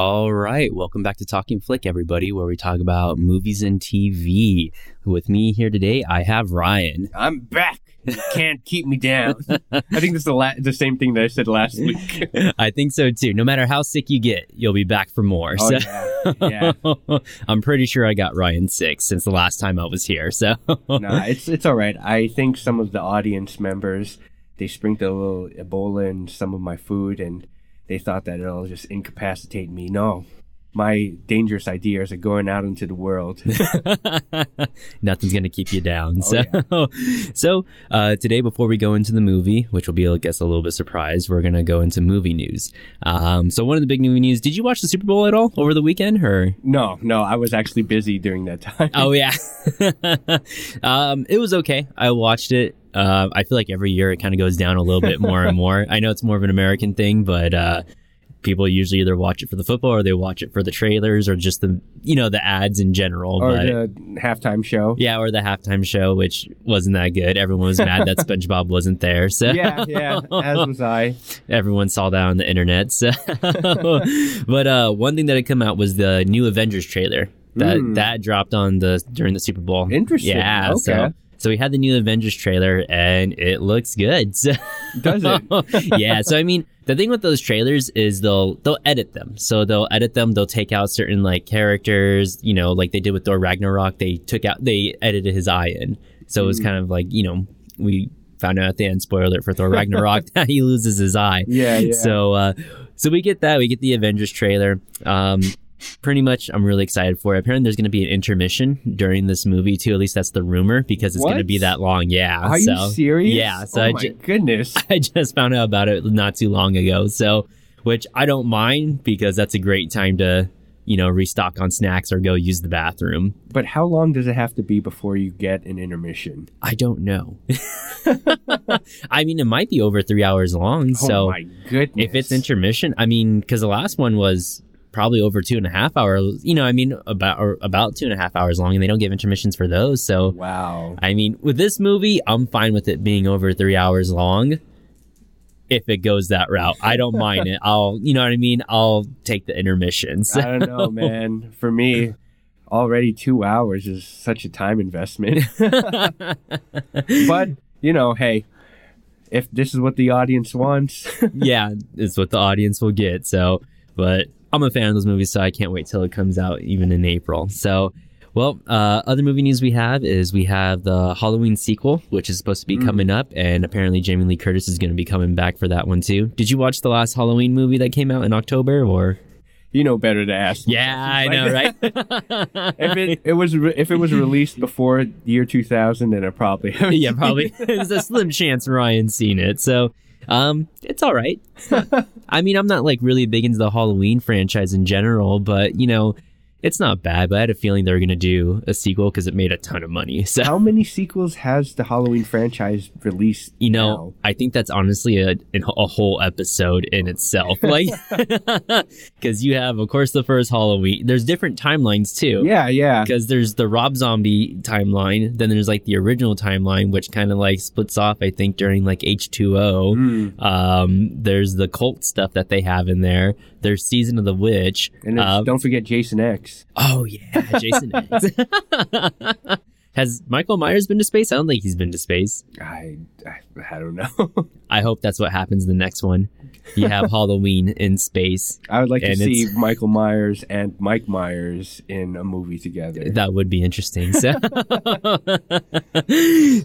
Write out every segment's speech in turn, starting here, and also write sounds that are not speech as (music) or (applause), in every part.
All right, welcome back to Talking Flick, everybody, where we talk about movies and TV. With me here today, I have Ryan. I'm back. You can't keep me down. (laughs) I think this is the, la- the same thing that I said last week. (laughs) I think so too. No matter how sick you get, you'll be back for more. Oh, so yeah. yeah. (laughs) I'm pretty sure I got Ryan sick since the last time I was here. So Nah, it's it's all right. I think some of the audience members they sprinkled a little Ebola in some of my food, and they thought that it'll just incapacitate me. No, my dangerous ideas are going out into the world. (laughs) (laughs) nothing's gonna keep you down. so, Oh, (laughs) so uh, today, before we go into the movie, which will be, I guess, a little bit surprised, we're gonna go into movie news. Um, so one of the big movie news. Did you watch the Super Bowl at all over the weekend, or? no, no, I was actually busy during that time. Oh yeah, um, it was okay. I watched it. Uh, I feel like every year it kind of goes down a little bit (laughs) more and more. I know it's more of an American thing, but uh, people usually either watch it for the football or they watch it for the trailers or just the you know the ads in general. or but the halftime show. yeah, or the halftime show, which wasn't that good. Everyone was mad that (laughs) SpongeBob wasn't there, so Yeah, yeah, as was I. (laughs) everyone saw that on the internet. So, but uh, one thing that had come out was the new Avengers trailer that Mm. that dropped on the during the Super Bowl. Interesting. Yeah. Okay. so we had the new Avengers trailer and it looks good. So, Does it? (laughs) yeah. So I mean, the thing with those trailers is they'll they'll edit them. So they'll edit them. They'll take out certain like characters. You know, like they did with Thor Ragnarok. They took out they edited his eye in. So it was kind of like you know we found out at the end. Spoiler alert for Thor Ragnarok that (laughs) he loses his eye. Yeah, yeah. So uh, so we get that. We get the Avengers trailer. Um, pretty much, I'm really excited for it. Apparently, there's going to be an intermission during this movie too. At least that's the rumor because it's going to be that long. Yeah. Are so, you serious? Yeah. So oh I my ju- goodness. (laughs) I just found out about it not too long ago. So, which I don't mind because that's a great time to, you know, restock on snacks or go use the bathroom. But how long does it have to be before you get an intermission? I don't know. (laughs) I mean, it might be over three hours long. oh so, my goodness. if it's intermission, I mean, because the last one was probably over two and a half hours. You know, I mean, about or about two and a half hours long, and they don't give intermissions for those. So, wow. I mean, with this movie, I'm fine with it being over three hours long. If it goes that route, I don't (laughs) mind it. I'll, you know what I mean. I'll take the intermissions. I don't know, (laughs) man. For me, already two hours is such a time investment. (laughs) but you know, hey, if this is what the audience wants, yeah, it's what the audience will get. So, but I'm a fan of those movies, so I can't wait till it comes out, even in April. So, well, uh, other movie news we have is we have the Halloween sequel, which is supposed to be coming up, and apparently Jamie Lee Curtis is going to be coming back for that one too. Did you watch the last Halloween movie that came out in October, or? you know better to ask. Yeah, I know, (laughs) right? If it, it was re- if it was released before year 2000, then I probably (laughs) yeah, probably. (laughs) There's a slim chance Ryan's seen it. So, um, it's all right. (laughs) I mean, I'm not like really big into the Halloween franchise in general, but you know, it's not bad. But I had a feeling they were gonna do a sequel because it made a ton of money. So, How many sequels has the Halloween franchise released? you know, now? I think that's honestly a a whole episode in itself. (laughs) Like, (laughs) because you have, of course, the first Halloween. There's different timelines too. Yeah, yeah. because there's the Rob Zombie timeline, then there's like the original timeline, which kind of like splits off. I think during like H two O. Mm. Um, there's the cult stuff that they have in there. There's Season of the Witch. And it's- Um, don't forget Jason X. oh yeah, (laughs) Jason X. Has Michael Myers been to space? I don't think he's been to space. I, I, I don't know. (laughs) I hope that's what happens in the next one. You have (laughs) Halloween in space. I would like to see it's- Michael Myers and Mike Myers in a movie together. That would be interesting. So,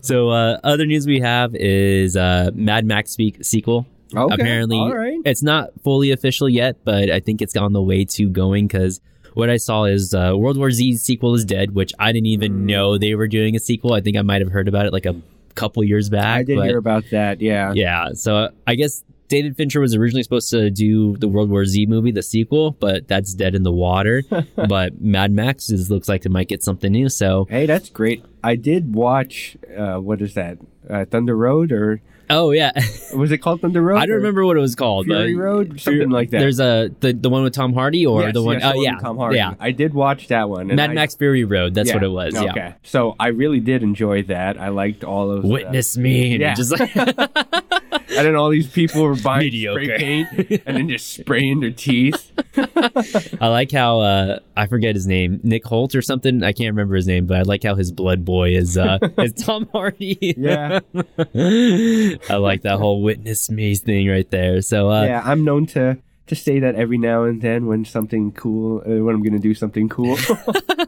so uh, other news we have is uh, Mad Max speak- sequel. Okay, Apparently, right. it's not fully official yet, but I think it's on the way to going because what I saw is uh, World War Z sequel is dead, which I didn't even Mm. know they were doing a sequel. I think I might have heard about it like a couple years back. I did but hear about that. Yeah. yeah, so uh, I guess David Fincher was originally supposed to do the World War Z movie, the sequel, but that's dead in the water. (laughs) but Mad Max is, looks like it might get something new. So, Hey, that's great. I did watch. Uh, what is that? Uh, Thunder Road, or oh yeah, was it called Thunder Road? I don't remember what it was called. Fury Road, something like that. There's a the the one with Tom Hardy or Yes, the one yes, oh one yeah, with Tom Hardy. yeah, I did watch that one. Mad I- Max Fury Road. That's yeah, what it was. Okay. Yeah. So I really did enjoy that. I liked all of the- Witness me. Yeah. just like (laughs) (laughs) (laughs) and then all these people were buying Mediocre. spray paint and then just spraying their teeth. I like how uh, I forget his name, Nick Hoult or something. I can't remember his name, but I like how his blood boy is uh, (laughs) is Tom Hardy. Yeah. (laughs) I like that whole witness me thing right there. So uh, yeah, I'm known to to say that every now and then when something cool, uh, when I'm gonna do something cool. (laughs)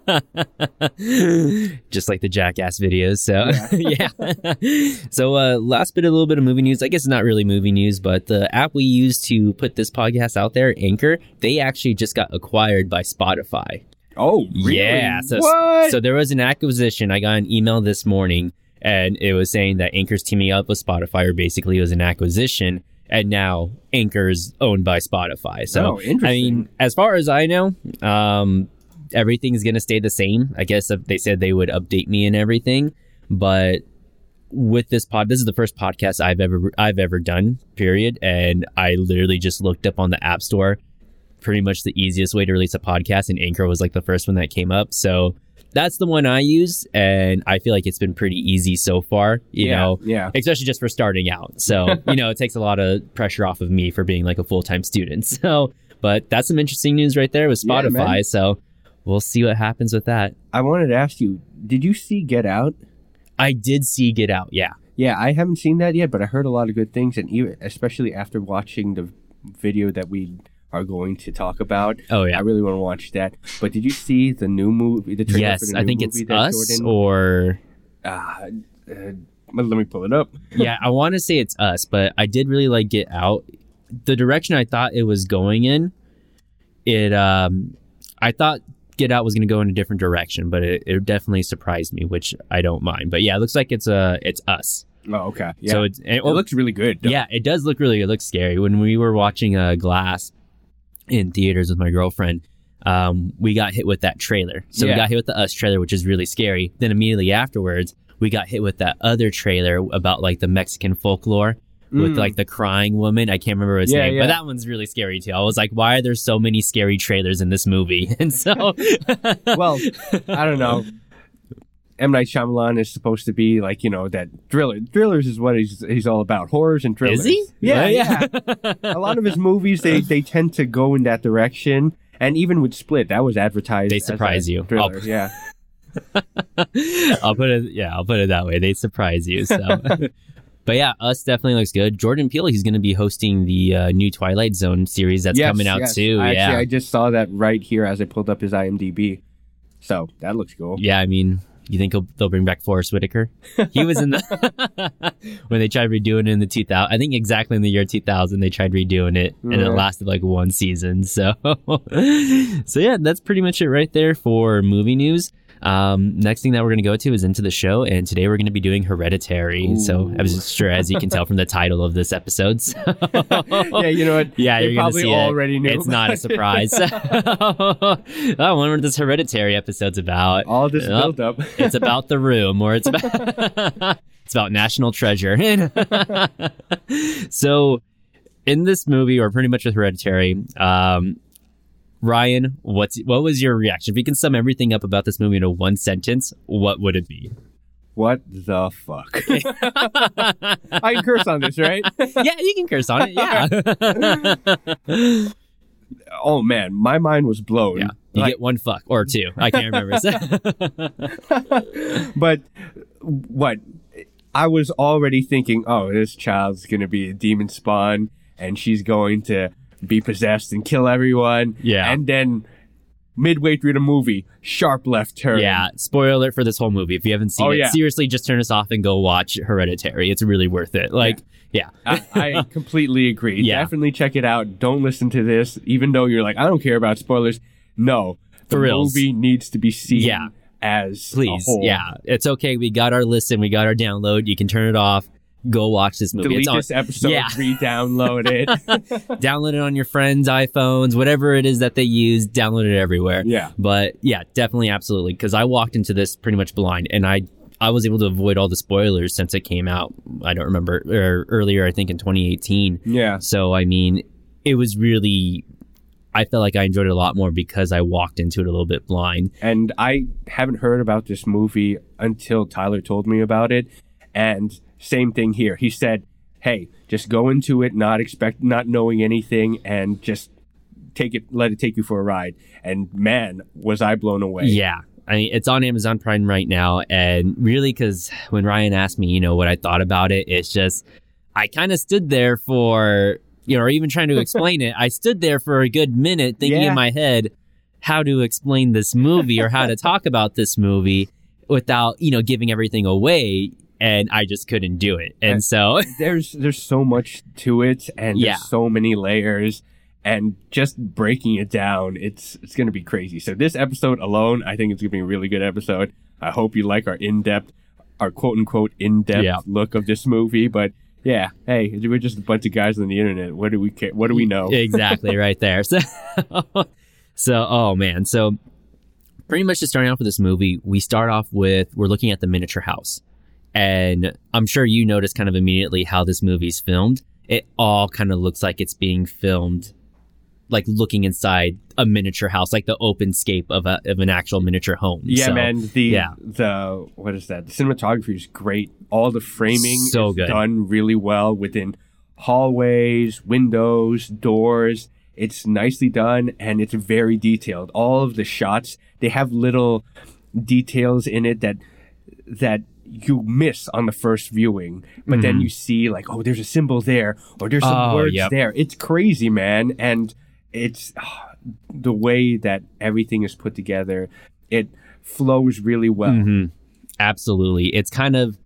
(laughs) just like the jackass videos so (laughs) yeah, so uh last bit a little bit of movie news i guess it's not really movie news but the app we use to put this podcast out there anchor they actually just got acquired by spotify oh, really? yeah so what? so there was an acquisition i got an email this morning and it was saying that anchor's teaming up with spotify or basically it was an acquisition and now Anchor is owned by spotify so Oh, i mean as far as i know um everything's gonna stay the same. I guess if they said they would update me and everything, but with this pod, this is the first podcast I've ever I've ever done. Period. And I literally just looked up on the App Store, pretty much the easiest way to release a podcast, and Anchor was like the first one that came up. So that's the one I use, and I feel like it's been pretty easy so far. You yeah, know, yeah. especially just for starting out. So, (laughs) you know, it takes a lot of pressure off of me for being like a full time student. (laughs) So, but that's some interesting news right there with Spotify. man. so, we'll see what happens with that. I wanted to ask you, did you see Get Out? I did see Get Out. Yeah. Yeah, I haven't seen that yet, but I heard a lot of good things, and even, especially after watching the video that we are going to talk about, Oh, yeah, I really want to watch that. But did you see the new movie? The trailer for Yes. the I think it's us Jordan, or. Ah, uh, let me pull it up. (laughs) yeah, I want to say it's us, but I did really like Get Out. The direction I thought it was going in, it um, I thought Get Out was going to go in a different direction, but it, it definitely surprised me, which I don't mind. But yeah, it looks like it's uh, it's us. Oh, okay. Yeah, So it's and, it looks really good. though. yeah, it does look really. It looks scary. When we were watching uh, Glass in theaters with my girlfriend, um, we got hit with that trailer. So we got hit with the Us trailer, which is really scary. Then immediately afterwards, we got hit with that other trailer about like the Mexican folklore with Mm. like the crying woman. I can't remember his Yeah, name, yeah. but that one's really scary too. I was like, why are there so many scary trailers in this movie? (laughs) And so, well, I don't know. (laughs) M Night Shyamalan is supposed to be like you know that thriller. Thrillers is what he's he's all about. Horrors and thrillers. is he? Yeah, yeah. (laughs) a lot of his movies they they tend to go in that direction. And even with Split, that was advertised. They as a surprise you. Thriller. I'll- Yeah. (laughs) I'll put it. Yeah, I'll put it that way. They surprise you. So, (laughs) but yeah, us definitely looks good. Jordan Peele, he's going to be hosting the uh, new Twilight Zone series that's Yes, coming out yes. too. Actually, yeah, I just saw that right here as I pulled up his IMDb. So that looks cool. yeah. I mean, you think he'll, they'll bring back Forest Whitaker? He was in the (laughs) when they tried redoing it in the 2000. I think exactly in the year 2000 they tried redoing it, and it lasted like one season. So, (laughs) so yeah, that's pretty much it right there for movie news. Um, next thing that we're going to go to is into the show, and today we're going to be doing Hereditary. So I'm sure, as you can tell from the title of this episode, so- (laughs) yeah, you know what? Yeah, they you're gonna probably see it. already knew. it's not a (laughs) surprise. (laughs) I wonder what this Hereditary episode's about. All this Yep. build up. It's about the room, or it's about it's about national treasure. so, in this movie, or pretty much with Hereditary, um, Ryan, what's what was your reaction? If you can sum everything up about this movie into one sentence, what would it be? What the fuck? I can curse on this, right? yeah, you can curse on it. Yeah, (laughs) oh man, my mind was blown. yeah. You Like- get one fuck or two. I can't remember. (laughs) (laughs) but what? I was already thinking, oh, this child's gonna be a demon spawn, and she's going to be possessed and kill everyone. Yeah. And then midway through the movie, sharp left turn. Yeah, spoiler alert for this whole movie. If you haven't seen Oh, it, yeah. seriously, just turn us off and go watch Hereditary. It's really worth it. Like, yeah, I, I (laughs) completely agree. Yeah. Definitely check it out. Don't listen to this, even though you're like, I don't care about spoilers. No, the movie needs to be seen Yeah. as a please. whole. Yeah, it's okay. We got our listen. We got our download. You can turn it off. Go watch this movie. Delete it's on, this episode, Yeah. (laughs) re-download it. (laughs) download it on your friends' iPhones, whatever it is that they use. Download it everywhere. yeah. But yeah, definitely, absolutely. Because I walked into this pretty much blind, and I I was able to avoid all the spoilers since it came out. I don't remember or earlier. I think in 2018. Yeah. So I mean, it was really. I felt like I enjoyed it a lot more because I walked into it a little bit blind. And I haven't heard about this movie until Tyler told me about it. And same thing here. He said, hey, just go into it not expect not knowing anything and just take it let it take you for a ride. And man, was I blown away. Yeah. I mean, it's on Amazon Prime right now. And really, because when Ryan asked me, you know, what I thought about it, it's just, I kind of stood there for, you know, or even trying to explain it. I stood there for a good minute thinking Yeah. in my head how to explain this movie or how to talk about this movie without, you know, giving everything away. And I just couldn't do it. And so, (laughs) there's there's so much to it and Yeah. so many layers and just breaking it down it's it's gonna be crazy so this episode alone i think it's gonna be a really good episode i hope you like our in-depth our quote-unquote in-depth Yeah. look of this movie but yeah hey we're just a bunch of guys on the internet what do we care what do we know (laughs) exactly right there. (laughs) So, so oh man, so pretty much just starting off with this movie, we start off with we're looking at the miniature house, and I'm sure you notice kind of immediately how this movie's filmed. It all kind of looks like it's being filmed, like looking inside a miniature house, like the open scape of a of an actual miniature home. yeah So, man the yeah. the what is that the cinematography is great all the framing So is good. done really well within hallways windows doors it's nicely done and it's very detailed all of the shots they have little details in it that that you miss on the first viewing but then Mhm. you see like oh there's a symbol there or there's some Oh, words yep. there it's crazy man and it's ah, (sighs) the way that everything is put together it flows really well Mhm. Absolutely. It's kind of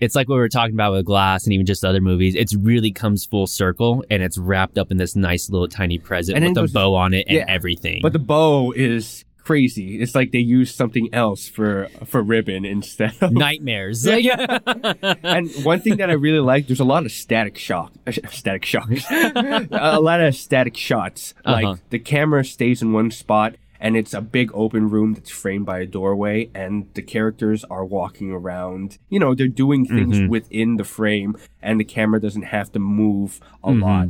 it's like what we were talking about with Glass and even just other movies. It's really comes full circle and it's wrapped up in this nice little tiny present And with then a bow on it and yeah. everything. but the bow is crazy it's like they used something else for for ribbon instead of Nightmares. (laughs) (laughs) and one thing that I really like, there's a lot of static shock, (laughs) static shocks, a lot of static shots. Like Uh-huh. the camera stays in one spot, and it's a big open room that's framed by a doorway, and the characters are walking around. You know, they're doing things Mhm. within the frame, and the camera doesn't have to move a Mhm. lot.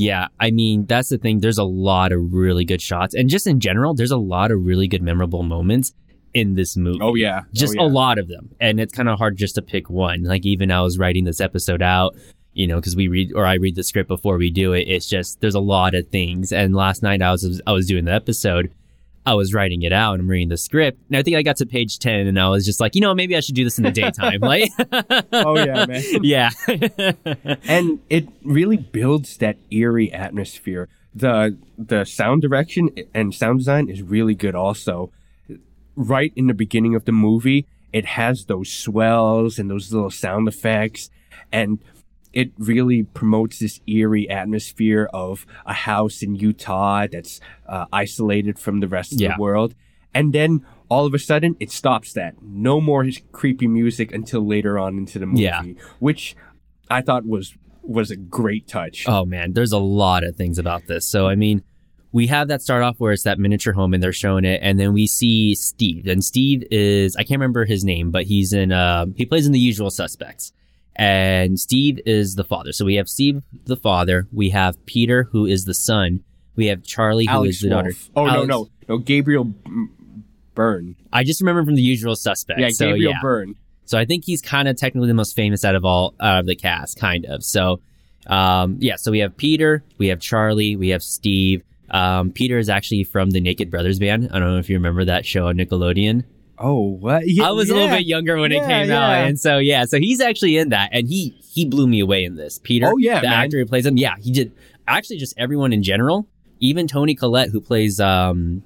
Yeah, I mean, that's the thing. There's a lot of really good shots. And just in general, there's a lot of really good memorable moments in this movie. Oh yeah, oh, just oh, a lot of them and it's kind of hard just to pick one like even i was writing this episode out you know because we read or i read the script before we do it it's just there's a lot of things and last night i was i was doing the episode i was writing it out and i'm reading the script and i think i got to page 10 and i was just like you know maybe i should do this in the daytime like (laughs) Oh, yeah, man. yeah (laughs) and it really builds that eerie atmosphere. The the sound direction and sound design is really good also. Right in the beginning of the movie, it has those swells and those little sound effects and it really promotes this eerie atmosphere of a house in Utah that's uh, isolated from the rest of Yeah. the world. And then all of a sudden, it stops that. No more creepy music until later on into the movie, Yeah. which I thought was was a great touch. Oh man, there's a lot of things about this. So I mean, we have that start off where it's that miniature home and they're showing it, and then we see Steve, and Steve is I can't remember his name, but he's in uh he plays in The Usual Suspects, and Steve is the father. So we have Steve the father, we have Peter who is the son, we have Charlie who is Alex the daughter. Oh Alex- no, no, no, Gabriel Byrne. I just remember from The Usual Suspects. Yeah, so Gabriel yeah. Byrne. So I think he's kind of technically the most famous out of all out of the cast, kind of. So, um, yeah. So we have Peter, we have Charlie, we have Steve. Um, Peter is actually from the Naked Brothers band. I don't know if you remember that show on Nickelodeon. Oh, what? Yeah, I was a little bit younger when it came yeah. out, and so yeah, so he's actually in that, and he he blew me away in this. Peter, Oh, yeah, the man. actor who plays him, yeah, he did. Actually, just everyone in general, even Toni Collette who plays um,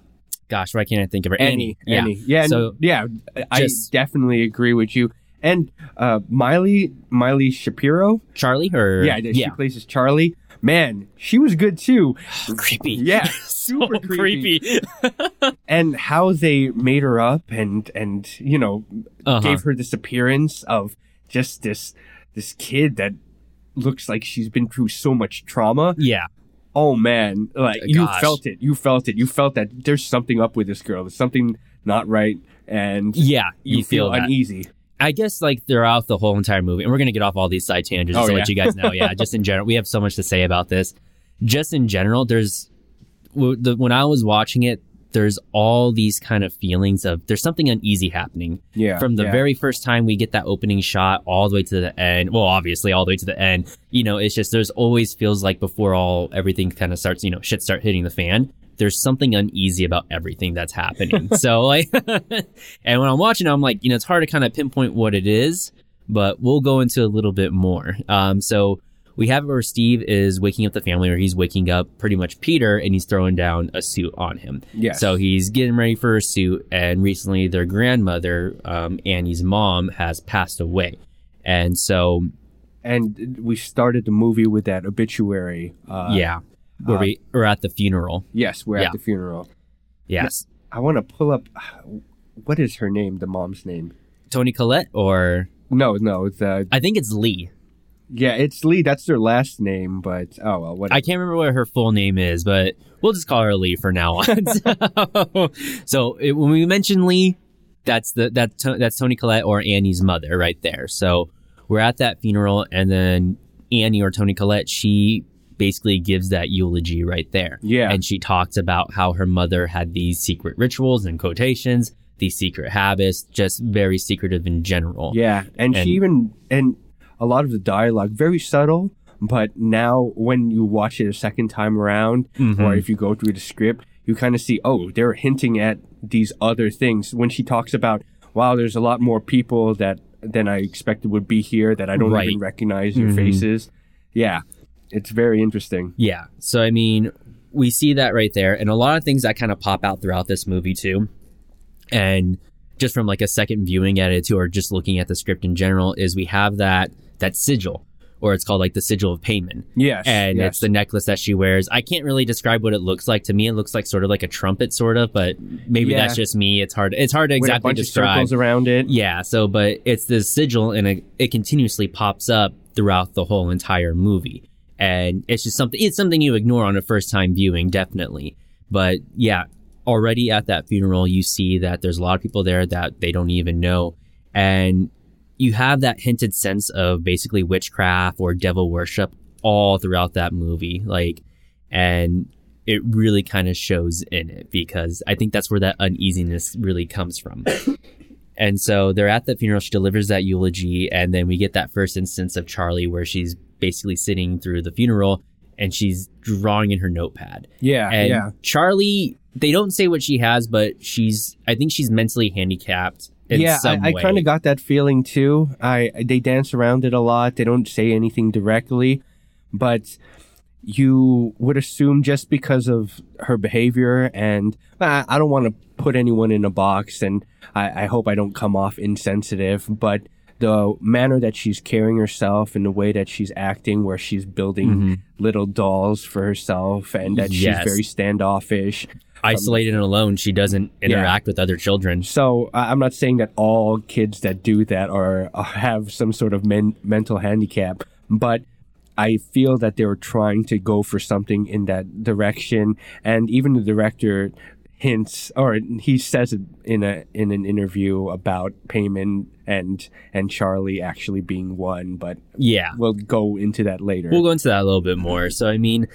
gosh, why can't I think of her? Annie, Yeah. Annie. Yeah, So yeah, I just- definitely agree with you. And uh, Miley, Miley Shapiro. Charlie, her Yeah, she plays as Charlie. Man, she was good too. (sighs) creepy. Yeah, (laughs) so super creepy. (laughs) and how they made her up and and you know Uh-huh. gave her this appearance of just this this kid that looks like she's been through so much trauma. Yeah. Oh man, like you felt it. You felt it. You felt that there's something up with this girl. There's something not right, and Yeah, you, you, feel, that. uneasy. I guess like throughout the whole entire movie, and we're gonna get off all these side tangents Oh, to yeah. let you guys know. Yeah, (laughs) just in general, we have so much to say about this. Just in general, there's w- the when I was watching it, there's all these kind of feelings of there's something uneasy happening Yeah. from the yeah. very first time we get that opening shot all the way to the end. Well, obviously all the way to the end. You know, it's just there's always feels like before all everything kind of starts, you know, shit start hitting the fan. There's something uneasy about everything that's happening. so like, (laughs) and when I'm watching, I'm like, you know, it's hard to kind of pinpoint what it is, but we'll go into a little bit more. Um, so we have it where Steve is waking up the family, or he's waking up pretty much Peter, and he's throwing down a suit on him. Yes. So he's getting ready for a suit, and recently their grandmother, um, Annie's mom, has passed away, and so and we started the movie with that obituary. Uh, yeah, where uh, we are at the funeral. Yes, we're Yeah. at the funeral. Yes, I want to pull up. What is her name? The mom's name? Toni Collette, or No, no. It's uh, I think it's Lee. yeah, it's Lee. That's their last name. But oh well, what? I can't remember what her full name is, but we'll just call her Lee for now on. so (laughs) (laughs) so it, when we mention Lee, that's the that's that's Toni Collette or Annie's mother right there. So we're at that funeral, and then Annie or Tony Collette, she basically gives that eulogy right there. Yeah. and she talks about how her mother had these secret rituals and quotations, these secret habits, just very secretive in general. Yeah, and, And- she even and a lot of the dialogue very subtle, but now when you watch it a second time around, Mhm. or if you go through the script, you kind of see oh they're hinting at these other things. When she talks about wow, there's a lot more people that than I expected would be here that I don't Right. even recognize your Mhm. faces. Yeah, it's very interesting. Yeah. So, I mean, we see that right there. And a lot of things that kind of pop out throughout this movie, too. And just from like a second viewing at it, too, or just looking at the script in general, is we have that, that sigil, or it's called like the sigil of Paimon. Yes, And yes. it's the necklace that she wears. I can't really describe what it looks like. To me, it looks like sort of like a trumpet, sort of, but maybe Yeah. that's just me. It's hard, it's hard to with a exactly bunch of circles around it. Yeah, so but it's this sigil and it, it continuously pops up throughout the whole entire movie. And it's just something it's something you ignore on a first time viewing, definitely. But yeah, already at that funeral you see that there's a lot of people there that they don't even know. And you have that hinted sense of basically witchcraft or devil worship all throughout that movie. Like and it really kind of shows in it because I think that's where that uneasiness really comes from. (coughs) And so they're at the funeral. She delivers that eulogy, and then we get that first instance of Charlie where she's basically sitting through the funeral and she's drawing in her notepad. Yeah, And yeah. Charlie, they don't say what she has, but she's, I think she's mentally handicapped in yeah, I, I kind of got that feeling too. I they dance around it a lot. They don't say anything directly, but you would assume just because of her behavior and I, I don't want to put anyone in a box and I, I hope I don't come off insensitive, but the manner that she's carrying herself and the way that she's acting where she's building Mhm. little dolls for herself and that Yes. she's very standoffish Isolated and alone, she doesn't interact with other children. So I'm not saying that all kids that do that are, are have some sort of men, mental handicap, but I feel that they were trying to go for something in that direction, and even the director hints or he says in a in an interview about Paimon and and Charlie actually being one, but Yeah. we'll go into that later. We'll go into that a little bit more. So, I mean,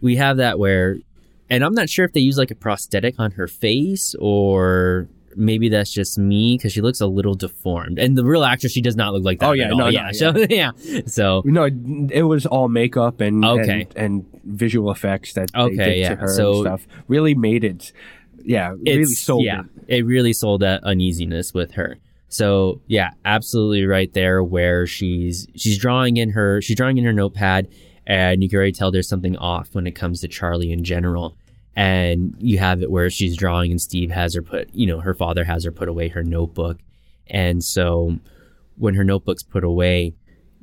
we have that where, and I'm not sure if they use like a prosthetic on her face or maybe that's just me because she looks a little deformed. And the real actress, she does not look like that. Oh, yeah, at all. no, no, yeah. So, (laughs) yeah. So, no, it was all makeup and Okay. and, and visual effects that Okay, they did yeah. to her So- and stuff. Really made it, yeah, really it's, sold yeah, it. it really sold that uneasiness with her. So yeah, absolutely right there where she's she's drawing in her she's drawing in her notepad and you can already tell there's something off when it comes to Charlie in general. And you have it where she's drawing and Steve has her put you know, her father has her put away her notebook. And so when her notebook's put away,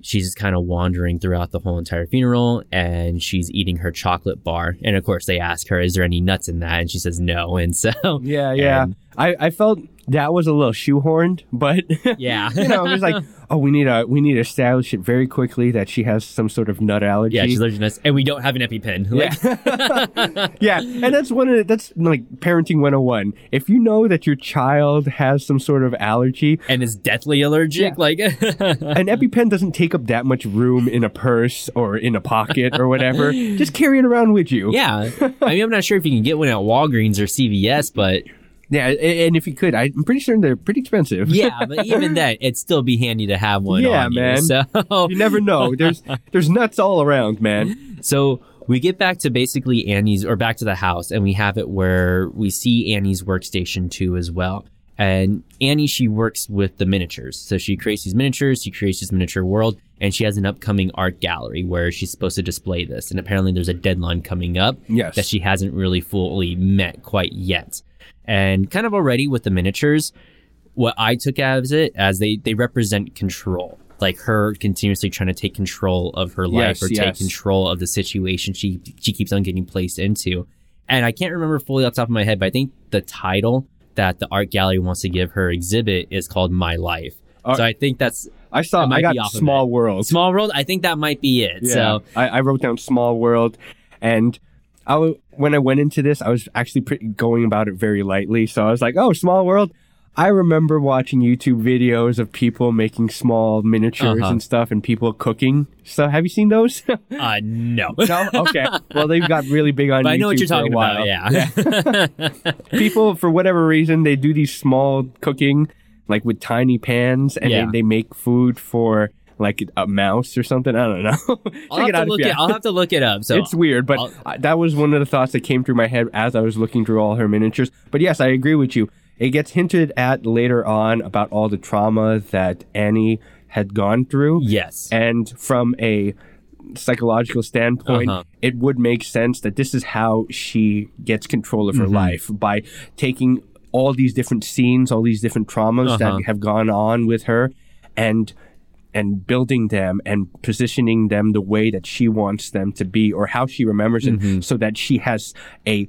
she's just kind of wandering throughout the whole entire funeral and she's eating her chocolate bar. And of course they ask her, is there any nuts in that? And she says no. And so Yeah, yeah. And- I, I felt that was a little shoehorned, but (laughs) Yeah. you know, it was like, (laughs) oh, we need to we need to establish it very quickly that she has some sort of nut allergy. yeah, she's allergic to nuts, and we don't have an EpiPen. Like, Yeah. (laughs) yeah, and that's one of the, that's like parenting 101. If you know that your child has some sort of allergy, and is deathly allergic. Like, an EpiPen doesn't take up that much room in a purse or in a pocket or whatever. Just carry it around with you. yeah. I mean, I'm not sure if you can get one at Walgreens or CVS, but Yeah, and if you could, I'm pretty sure they're pretty expensive. yeah, but (laughs) even then, it'd still be handy to have one. Yeah, on you. man. So, You never know. There's there's nuts all around, man. so we get back to basically Annie's, or back to the house, and we have it where we see Annie's workstation too as well. And Annie, she works with the miniatures. So she creates these miniatures, she creates this miniature world, and she has an upcoming art gallery where she's supposed to display this. And apparently there's a deadline coming up Yes. that she hasn't really fully met quite yet. And kind of already with the miniatures, what I took as it as they, they represent control. Like her continuously trying to take control of her life Yes, or take control of the situation she she keeps on getting placed into. And I can't remember fully off the top of my head, but I think the title that the art gallery wants to give her exhibit is called My Life. Uh, so I think that's I saw. I got Small. World. Small World. I think that might be it. Yeah, So I, I wrote down Small World, and I when I went into this, I was actually pretty, going about it very lightly. So I was like, "Oh, Small World." I remember watching YouTube videos of people making small miniatures Uh-huh. and stuff, and people cooking. So, have you seen those? (laughs) uh no. no. Okay. Well, they've got really big on. But I know what you're talking about. while. Yeah. (laughs) people for whatever reason they do these small cooking like with tiny pans and Yeah. they, they make food for like a mouse or something i don't know (laughs) I'll have, to look it, I'll have to look it up. So it's weird but I- that was one of the thoughts that came through my head as i was looking through all her miniatures but yes i agree with you it gets hinted at later on about all the trauma that annie had gone through yes. and from a psychological standpoint, Uh-huh. it would make sense that this is how she gets control of her Mm-hmm. life by taking all these different scenes, all these different traumas Uh-huh. that have gone on with her, and and building them and positioning them the way that she wants them to be or how she remembers Mm-hmm. it so that she has a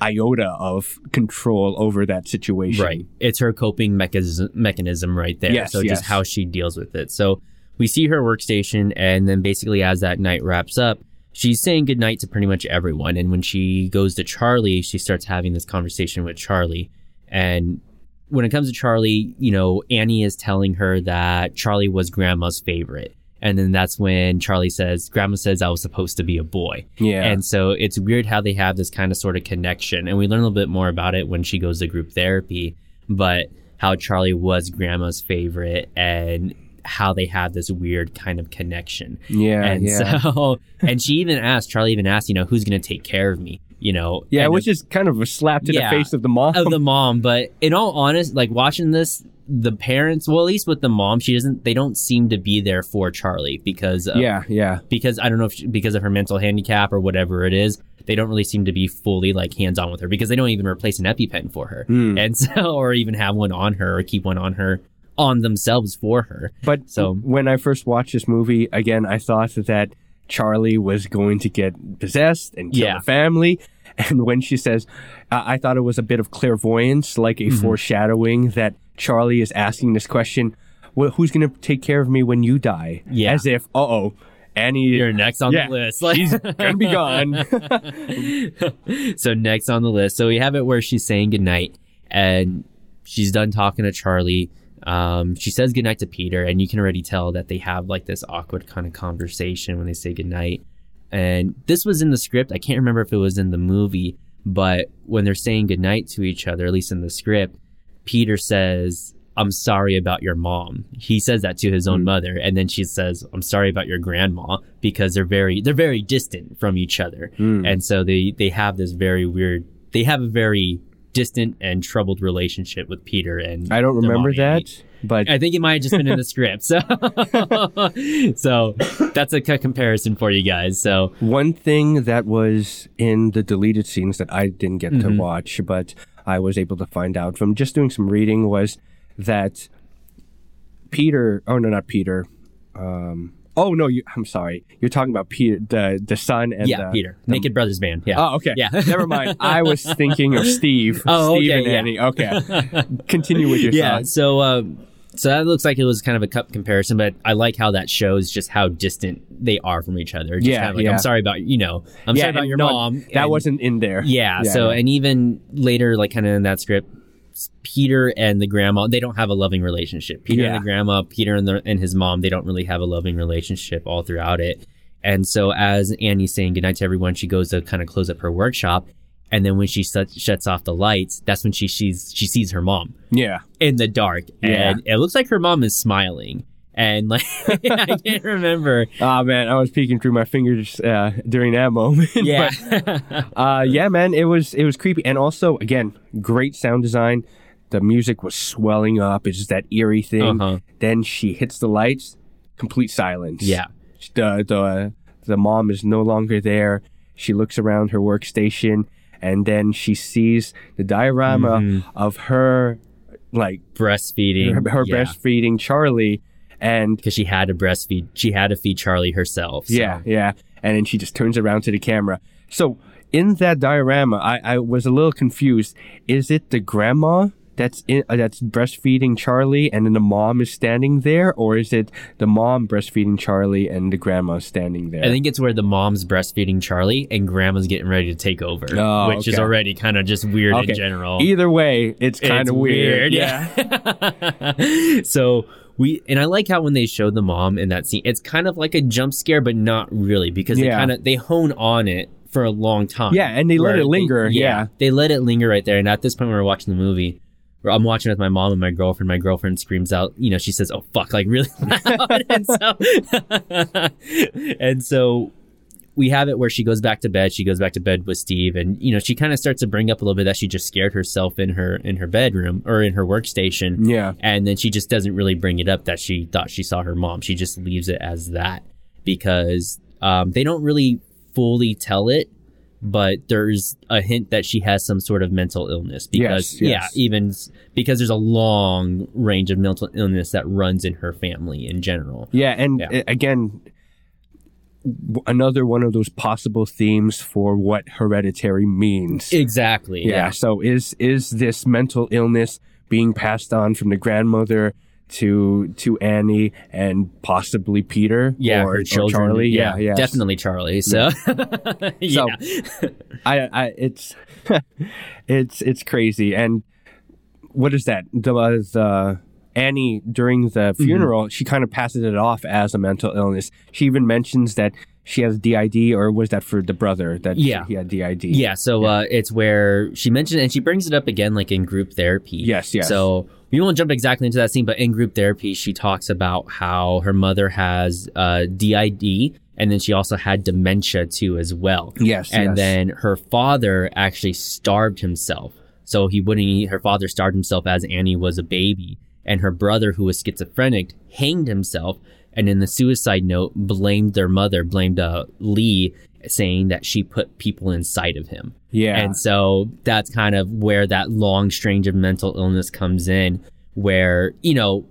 iota of control over that situation. Right. It's her coping mechanism, mechanism right there. Yes, so yes. just how she deals with it. So we see her workstation, and then basically as that night wraps up, she's saying goodnight to pretty much everyone. And when she goes to Charlie, she starts having this conversation with Charlie. And when it comes to Charlie, you know, Annie is telling her that Charlie was grandma's favorite. And then that's when Charlie says, Grandma says I was supposed to be a boy. Yeah. And so it's weird how they have this kind of sort of connection. And we learn a little bit more about it when she goes to group therapy, but how Charlie was grandma's favorite and how they have this weird kind of connection. yeah. and yeah. so, (laughs) and she even asked, Charlie even asked, you know, who's going to take care of me? You know, yeah, which is kind of a slap to Yeah. the face of the mom. of the (laughs) mom. But in all honest, like watching this, the parents, well, at least with the mom, she doesn't, they don't seem to be there for Charlie because, of, yeah, yeah. because I don't know if she, because of her mental handicap or whatever it is, they don't really seem to be fully like hands on with her because they don't even replace an EpiPen for her, Hmm. and (laughs) so or even have one on her or keep one on her on themselves for her. But So- when I first watched this movie, again, I thought that Charlie was going to get possessed and kill Yeah. the family. (laughs) And when she says, I I thought it was a bit of clairvoyance, like Mm-hmm. a foreshadowing that Charlie is asking this question, well, who's going to take care of me when you die? Yeah. As if, uh oh, Annie, You're next on Yeah, the list. Like, she's (laughs) going to be gone. (laughs) so next on the list, so we have it where she's saying goodnight, and she's done talking to Charlie. Um, she says goodnight to Peter, and you can already tell that they have like this awkward kind of conversation when they say goodnight. And this was in the script. I can't remember if it was in the movie, but when they're saying goodnight to each other, at least in the script, Peter says, I'm sorry about your mom. He says that to his own mother. And then she says, I'm sorry about your grandma because they're very, they're very distant from each other. And so they, they have this very weird, they have a very distant and troubled relationship with Peter and I don't remember that, but I think it might have just been in the script. So, (laughs) so that's a comparison for you guys. So One thing that was in the deleted scenes that I didn't get Mm-hmm. to watch, but I was able to find out from just doing some reading was that Peter, oh no, not Peter, um, Oh no, you. I'm sorry. You're talking about Peter, the the son, and yeah, the, Peter, the- Naked Brothers Band. Yeah. Oh, okay. Yeah. Never mind. (laughs) I was thinking of Steve. Oh, Steve okay, and yeah. Annie. Okay. (laughs) Continue with your yeah. thoughts. So, um, so that looks like it was kind of a cup comparison, but I like how that shows just how distant they are from each other. Just Yeah, kind of like, yeah. I'm sorry about you know, I'm sorry about your no, mom. That and- wasn't in there. Yeah, So, and even later, like kind of in that script, Peter and the grandma, they don't have a loving relationship. Peter Yeah. and the grandma, Peter and, the, and his mom, they don't really have a loving relationship all throughout it. And so, as Annie's saying goodnight to everyone, she goes to kind of close up her workshop. And then when she shut, shuts off the lights, that's when she sees she sees her mom yeah. in the dark, Yeah. and it looks like her mom is smiling. And like (laughs) I can't remember. Oh man, I was peeking through my fingers uh, during that moment. (laughs) Yeah, But, uh, yeah, man, it was it was creepy, and also again, great sound design. The music was swelling up. It's just that eerie thing. Uh-huh. Then she hits the lights, complete silence. yeah, the the the mom is no longer there. She looks around her workstation, and then she sees the diorama Mhm. of her, like breastfeeding. her, her yeah. breastfeeding Charlie, and because she had to breastfeed. She had to feed Charlie herself. so- yeah, yeah, and then she just turns around to the camera. So in that diorama, I, I was a little confused. Is it the grandma? That's in, uh, that's breastfeeding Charlie, and then the mom is standing there, or is it the mom breastfeeding Charlie and the grandma standing there? I think it's where the mom's breastfeeding Charlie and grandma's getting ready to take over, Oh, which is already kind of just weird Okay. in general. Either way, it's kind of weird. yeah. (laughs) so we and I like how when they show the mom in that scene, it's kind of like a jump scare, but not really because they kind of they hone on it for a long time. Yeah, and they let it linger, yeah. they let it linger right there. And at this point, when we're watching the movie. where I'm watching with my mom and my girlfriend. My girlfriend screams out, you know, she says, "Oh fuck!" like really (laughs) loud, and so, (laughs) and so we have it where she goes back to bed. She goes back to bed with Steve, and you know she kind of starts to bring up a little bit that she just scared herself in her in her bedroom or in her workstation, Yeah. and then she just doesn't really bring it up that she thought she saw her mom. She just leaves it as that because um, they don't really fully tell it, but there's a hint that she has some sort of mental illness because Yes, yes. yeah, even because there's a long range of mental illness that runs in her family in general. Yeah, and Yeah. again, another one of those possible themes for what hereditary means. Exactly. yeah. So is is this mental illness being passed on from the grandmother to to Annie and possibly Peter? Yeah, or, or. Charlie. Yeah, yeah. definitely Charlie. So, yeah. (laughs) I, I, it's, (laughs) it's, it's crazy. And what is that? The, uh, the Annie during the Mm-hmm. funeral, she kind of passes it off as a mental illness. She even mentions that she has DID, or was that for the brother that Yeah. he had DID? Yeah, so Uh, it's where she mentioned, and she brings it up again, like in group therapy. Yes, yes. So we won't jump exactly into that scene, but in group therapy, she talks about how her mother has uh, DID, and then she also had dementia too, as well. Yes, And yes. then her father actually starved himself, so he wouldn't eat. Her father starved himself as Annie was a baby, and her brother, who was schizophrenic, hanged himself. And in the suicide note, blamed their mother, blamed uh, Lee, saying that she put people inside of him. Yeah. And so that's kind of where that long strange of mental illness comes in, where, you know,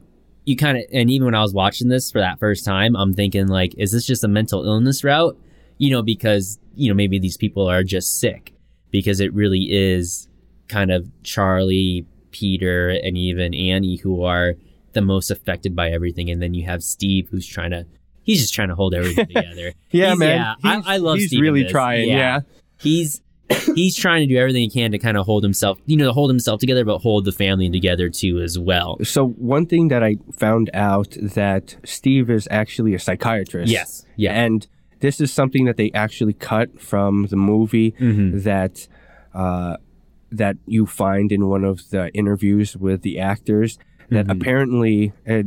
you kind of, and even when I was watching this for that first time, I'm thinking, like, is this just a mental illness route? You know, because, you know, maybe these people are just sick because it really is kind of Charlie, Peter, and even Annie who are the most affected by everything. And then you have Steve who's trying to, he's just trying to hold everything (laughs) together. yeah, He's- man. Yeah, I, I love He's Steve really trying. Yeah. he's (coughs) he's trying to do everything he can to kind of hold himself, you know, to hold himself together, but hold the family together too as well. So one thing that I found out that Steve is actually a psychiatrist. Yes. Yeah. And this is something that they actually cut from the movie Mm-hmm. that uh, that you find in one of the interviews with the actors. That Mm-hmm. apparently, uh,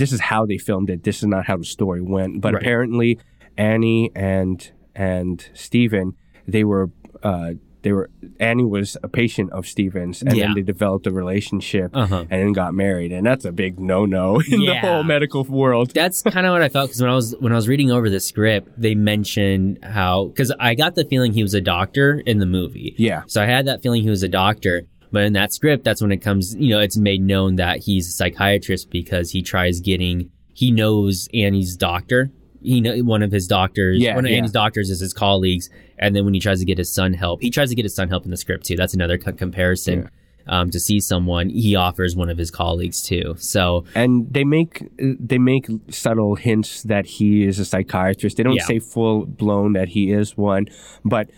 this is how they filmed it. This is not how the story went. But Right. apparently, Annie and and Steven, they were uh, they were Annie was a patient of Steven's, and Yeah. then they developed a relationship Uh-huh. and then got married, and that's a big no no (laughs) in the whole medical world. That's kind of what I felt because when I was when I was reading over the script, they mentioned how because I got the feeling he was a doctor in the movie. Yeah. So I had that feeling he was a doctor. But in that script, that's when it comes, you know, it's made known that he's a psychiatrist because he tries getting, he knows Annie's doctor he know one of his doctors, Yeah, one of yeah. Andy's doctors is his colleagues, and then when he tries to get his son help, he tries to get his son help in the script too. That's another co- comparison. Um, to see someone, he offers one of his colleagues too. So and they make they make subtle hints that he is a psychiatrist. They don't Yeah. say full blown that he is one, but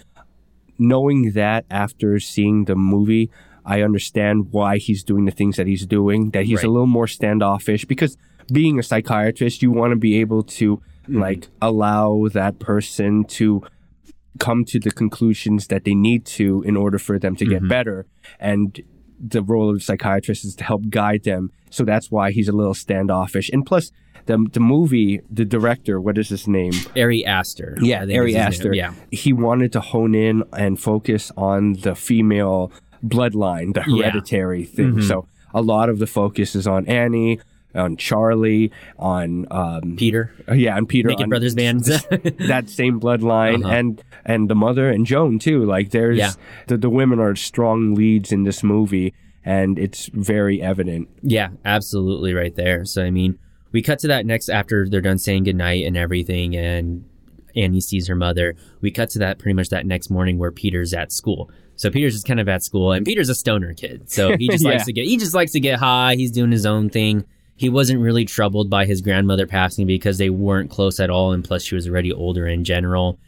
knowing that after seeing the movie, I understand why he's doing the things that he's doing. That he's Right. a little more standoffish because being a psychiatrist, you want to be able to. Like allow that person to come to the conclusions that they need to in order for them to get Mm-hmm. better. And the role of the psychiatrist is to help guide them. So that's why he's a little standoffish. And plus the the movie the director what is his name? Ari Aster, yeah Ari name. Aster. Yeah, he wanted to hone in and focus on the female bloodline the Yeah. hereditary thing. Mhm. so a lot of the focus is on Annie on Charlie on um Peter, yeah and Peter Naked on Brothers band. (laughs) that same bloodline Uh-huh. and and the mother and Joan too. Like there's Yeah. the the women are strong leads in this movie and it's very evident. Yeah, absolutely right there. So I mean, we cut to that next after they're done saying goodnight and everything and Annie sees her mother. We cut to that pretty much that next morning where Peter's at school. So Peter's just kind of at school and Peter's a stoner kid. So he (laughs) just Yeah. likes to get he just likes to get high. He's doing his own thing. He wasn't really troubled by his grandmother passing because they weren't close at all and plus she was already older in general.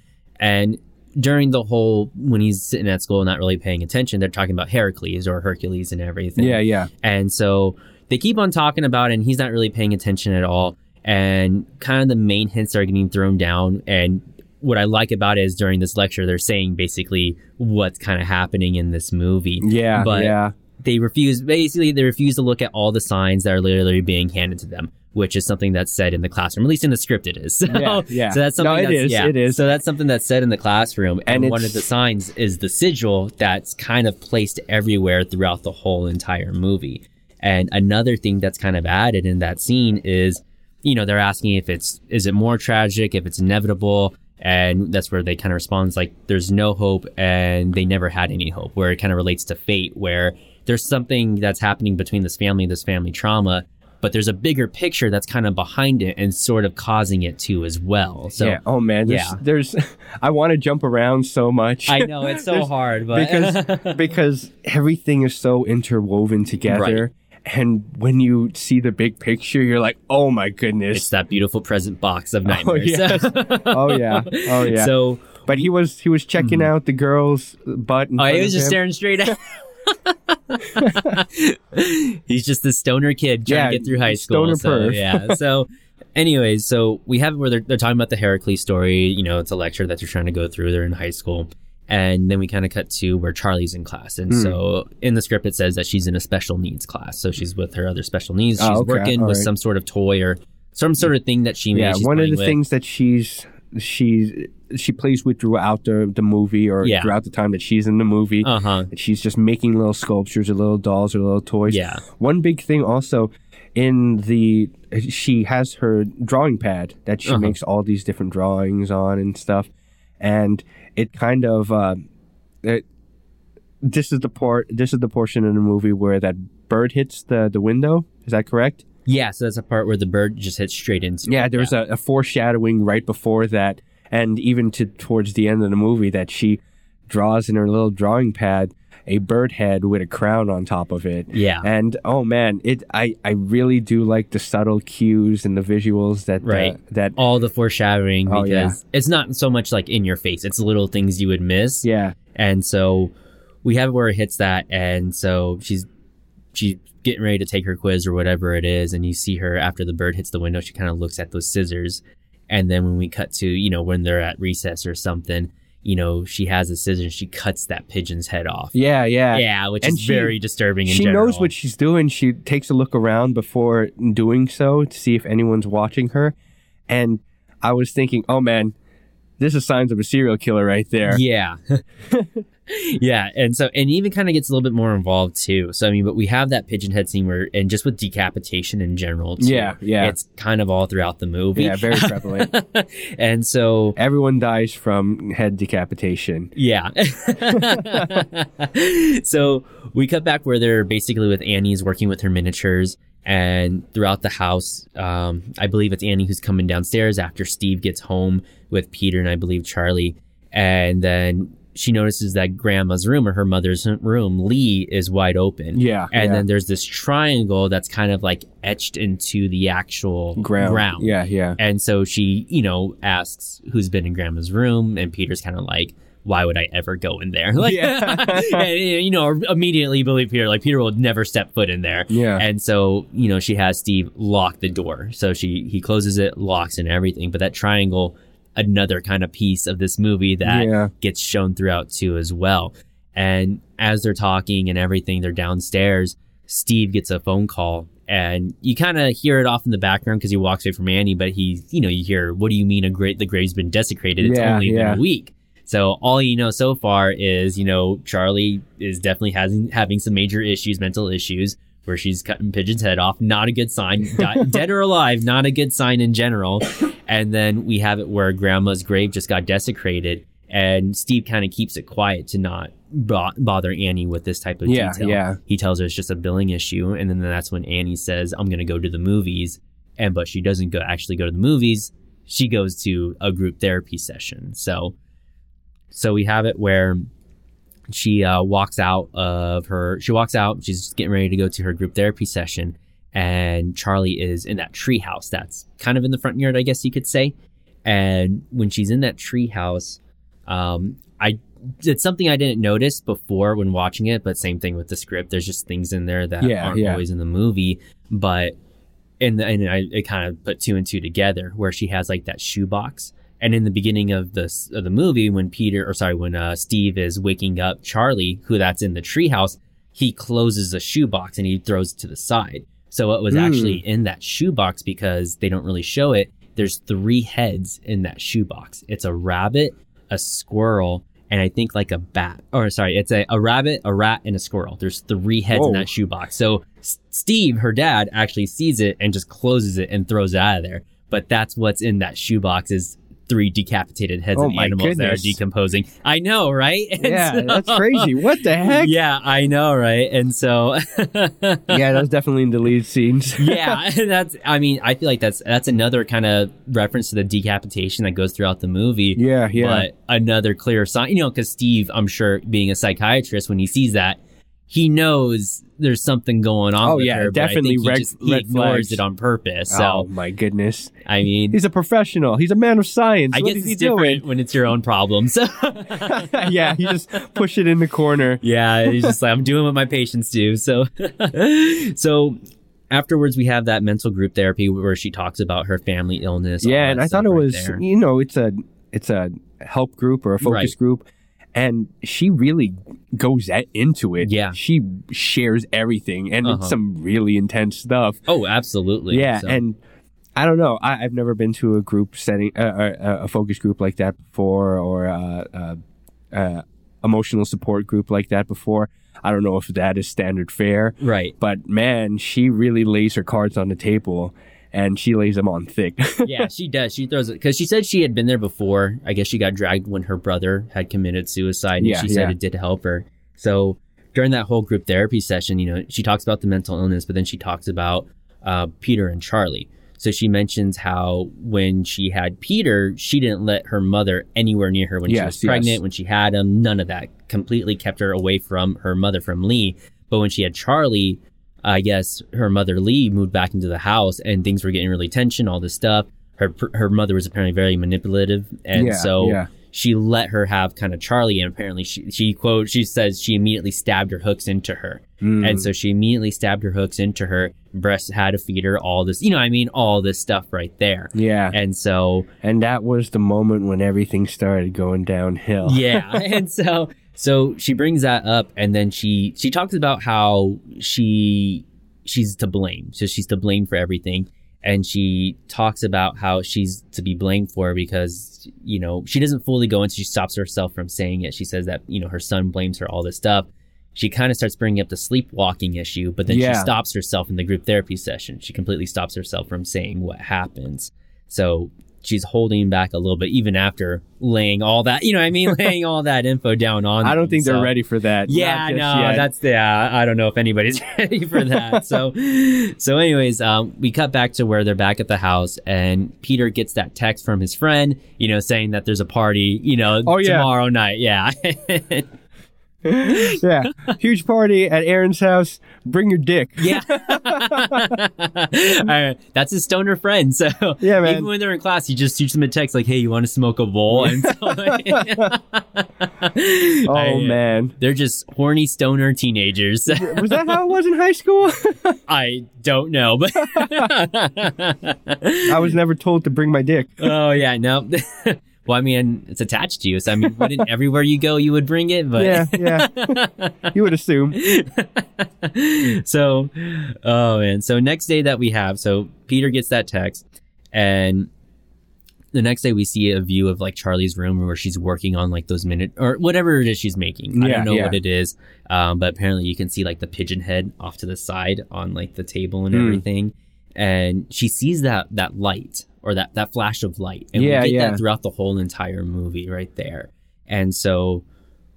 And during the whole when he's sitting at school not really paying attention, they're talking about Heracles or Hercules and everything. Yeah, yeah. And so they keep on talking about it, and he's not really paying attention at all. And kind of the main hints are getting thrown down. And what I like about it is during this lecture, they're saying basically what's kind of happening in this movie. Yeah, But yeah. They refuse, basically, they refuse to look at all the signs that are literally being handed to them, which is something that's said in the classroom. At least in the script, it is. So, Yeah, (laughs) yeah. so that's something No, it that's, is, yeah. it is. So that's something that's said in the classroom. And, And one of the signs is the sigil that's kind of placed everywhere throughout the whole entire movie. And another thing that's kind of added in that scene is, you know, they're asking if it's, is it more tragic, if it's inevitable? And that's where they kind of respond it's like, there's no hope and they never had any hope, where it kind of relates to fate, where there's something that's happening between this family, this family trauma, but there's a bigger picture that's kind of behind it and sort of causing it to as well. So yeah. Oh man, there's, yeah. there's (laughs) I want to jump around so much. I know it's so (laughs) hard, but because (laughs) because everything is so interwoven together. Right. And when you see the big picture, you're like, "Oh my goodness!" it's that beautiful present box of oh, nightmares. Oh, yes. Oh, yeah. Oh, yeah. So But he was he was checking mm-hmm. out the girl's butt. Oh, he was just him. staring straight at. (laughs) He's just the stoner kid trying Yeah, to get through high school. stoner So, yeah. (laughs) So, anyways, so we have where they're, they're talking about the Heracles story. You know, it's a lecture that they're trying to go through. They're in high school. And then we kind of cut to where Charlie's in class. And hmm. so in the script, it says that she's in a special needs class. So she's with her other special needs. Oh, she's Oh, okay. working All with right. some sort of toy or some sort of thing that she made. Yeah, one of the with. things that she's she's she plays with throughout the the movie or Yeah. throughout the time that she's in the movie. Uh huh. She's just making little sculptures or little dolls or little toys. Yeah. One big thing also in the she has her drawing pad that she Uh-huh. makes all these different drawings on and stuff, and it kind of uh, it, this is the part this is the portion in the movie where that bird hits the the window. Is that correct? Yeah. So that's a part where the bird just hits straight into. Yeah, it. there was a, a foreshadowing right before that, and even to towards the end of the movie that she draws in her little drawing pad a bird head with a crown on top of it. Yeah. And oh man, it I I really do like the subtle cues and the visuals that uh, Right. that all the foreshadowing Oh, because yeah. it's not so much like in your face it's little things you would miss yeah and so we have where it hits that and so she's she's getting ready to take her quiz or whatever it is and you see her after the bird hits the window she kind of looks at those scissors and then when we cut to you know when they're at recess or something you know she has a scissors she cuts that pigeon's head off yeah yeah. yeah which And is she- very disturbing in She knows what she's doing. She takes a look around before doing so to see if anyone's watching her. And I was thinking, oh man, this is signs of a serial killer right there. Yeah. (laughs) (laughs) yeah. And so, and even kind of gets a little bit more involved too. So, I mean, but we have that pigeon head scene where, and just with decapitation in general, too, Yeah, yeah. It's kind of all throughout the movie. Yeah, very prevalent. (laughs) and so, Everyone dies from head decapitation. yeah. (laughs) so we cut back where they're basically with Annie's working with her miniatures. And throughout the house, um, I believe it's Annie who's coming downstairs after Steve gets home with Peter and I believe Charlie. And then she notices that grandma's room or her mother's room, Lee, is wide open. Yeah. And yeah. then there's this triangle that's kind of like etched into the actual ground. ground. Yeah, yeah. And so she, you know, asks who's been in grandma's room, and Peter's kind of like, why would I ever go in there? (laughs) Like, Yeah. (laughs) and, you know, immediately believe Peter, like Peter will never step foot in there. Yeah. And so, you know, she has Steve lock the door. So she, he closes it, locks and everything. But that triangle, another kind of piece of this movie that Yeah. gets shown throughout too as well. And as they're talking and everything, they're downstairs. Steve gets a phone call and you kind of hear it off in the background because he walks away from Annie, but he, you know, you hear, what do you mean a great, the grave's been desecrated? It's Yeah, only yeah. been a week. So all you know so far is, you know, Charlie is definitely having, having some major issues, mental issues where she's cutting Pigeon's head off. Not a good sign. (laughs) Dead or alive, not a good sign in general. And then we have it where grandma's grave just got desecrated and Steve kind of keeps it quiet to not bo- bother Annie with this type of Yeah, detail. yeah. He tells her it's just a billing issue, and then that's when Annie says, "I'm going to go to the movies," and but she doesn't go actually go to the movies. She goes to a group therapy session. So, so we have it where she uh, walks out of her. She walks out. She's getting ready to go to her group therapy session, and Charlie is in that tree house that's kind of in the front yard, I guess you could say. And when she's in that tree house, um, I it's something I didn't notice before when watching it, but same thing with the script. There's just things in there that Yeah, aren't yeah. always in the movie, but and and I it kind of put two and two together where she has like that shoebox. And in the beginning of this of the movie, when Peter or sorry, when uh, Steve is waking up Charlie, who that's in the treehouse, he closes a shoebox and he throws it to the side. So it was Hmm. actually in that shoebox because they don't really show it. There's three heads in that shoebox. It's a rabbit, a squirrel, and I think like a bat. Or sorry, it's a, a rabbit, a rat, and a squirrel. There's three heads in that shoebox. So S- Steve, her dad, actually sees it and just closes it and throws it out of there. But that's what's in that shoebox is three decapitated heads Oh of animals that are decomposing. I know, right? (laughs) And Yeah, so- that's crazy. What the heck? Yeah, I know, right? And so (laughs) Yeah, that was definitely in the lead scenes. (laughs) yeah, that's. I mean, I feel like that's that's another kind of reference to the decapitation that goes throughout the movie. yeah, yeah. But another clear sign, you know, because Steve, I'm sure, being a psychiatrist, when he sees that, he knows there's something going on. Oh, with yeah, her, definitely think he, red- just, he ignores flags. it on purpose. oh my goodness. I mean, He's a professional. He's a man of science. I what guess is he it's different doing? when it's your own problem. So (laughs) yeah, he just push it in the corner. yeah, he's just like I'm doing what my patients do. So (laughs) so afterwards we have that mental group therapy where she talks about her family illness. Yeah, and I thought it right was there. you know, it's a it's a help group or a focus Right. group. And she really goes at, into it. Yeah. She shares everything and Uh-huh. it's some really intense stuff. Oh, absolutely. Yeah, So- and I don't know. I, I've never been to a group setting, uh, uh, a focus group like that before, or a, uh uh emotional support group like that before. I don't know if that is standard fare, right. but man, she really lays her cards on the table, and she lays them on thick. (laughs) yeah, she does. She throws it because she said she had been there before. I guess she got dragged when her brother had committed suicide, and Yeah, she said yeah. it did help her. So during that whole group therapy session, you know, she talks about the mental illness, but then she talks about uh, Peter and Charlie. So she mentions how when she had Peter, she didn't let her mother anywhere near her when she was pregnant, yes. when she had him, none of that. Completely kept her away from her mother, from Lee. But when she had Charlie, I guess her mother Lee moved back into the house and things were getting really tension, all this stuff. Her her mother was apparently very manipulative, and Yeah, so yeah. she let her have kind of Charlie. And apparently, she she quote she says she immediately stabbed her hooks into her, Mm. and so she immediately stabbed her hooks into her breast, had to feed her all this, you know, I mean, all this stuff right there. yeah, And so and that was the moment when everything started going downhill. yeah (laughs) and so so she brings that up and then she she talks about how she she's to blame. So she's to blame for everything. And she talks about how she's to be blamed for because you know she doesn't fully go into she stops herself from saying it. She says that you know her son blames her all this stuff. She kind of starts bringing up the sleepwalking issue but then Yeah. she stops herself in the group therapy session. She completely stops herself from saying what happens. So she's holding back a little bit, even after laying all that, you know, what I mean, (laughs) laying all that info down on. I don't them. think they're ready for that. Yeah, no, yet. that's yeah. I don't know if anybody's (laughs) ready for that. (laughs) so, so anyways, um, we cut back to where they're back at the house, and Peter gets that text from his friend, you know, saying that there's a party, you know, Oh, yeah. tomorrow night. Yeah, (laughs) yeah. (laughs) Huge party at Aaron's house. Bring your dick. yeah. (laughs) Uh, that's his stoner friend. So Yeah, man. even when they're in class, he just shoots them a text like, "Hey, you want to smoke a bowl?" And so, Oh I- man. they're just horny stoner teenagers. Was that how it was in high school? I don't know, but I was never told to bring my dick. oh yeah, no. Well, I mean, it's attached to you, so I mean, wouldn't (laughs) everywhere you go you would bring it? But Yeah, yeah. (laughs) you would assume. (laughs) so, oh man. So next day that we have, so Peter gets that text, and the next day we see a view of like Charlie's room where she's working on like those minute or whatever it is she's making. I Yeah, don't know yeah. what it is, um, but apparently you can see like the pigeon head off to the side on like the table and Hmm. everything, and she sees that that light or that that flash of light, and Yeah, we get yeah. that throughout the whole entire movie right there, and so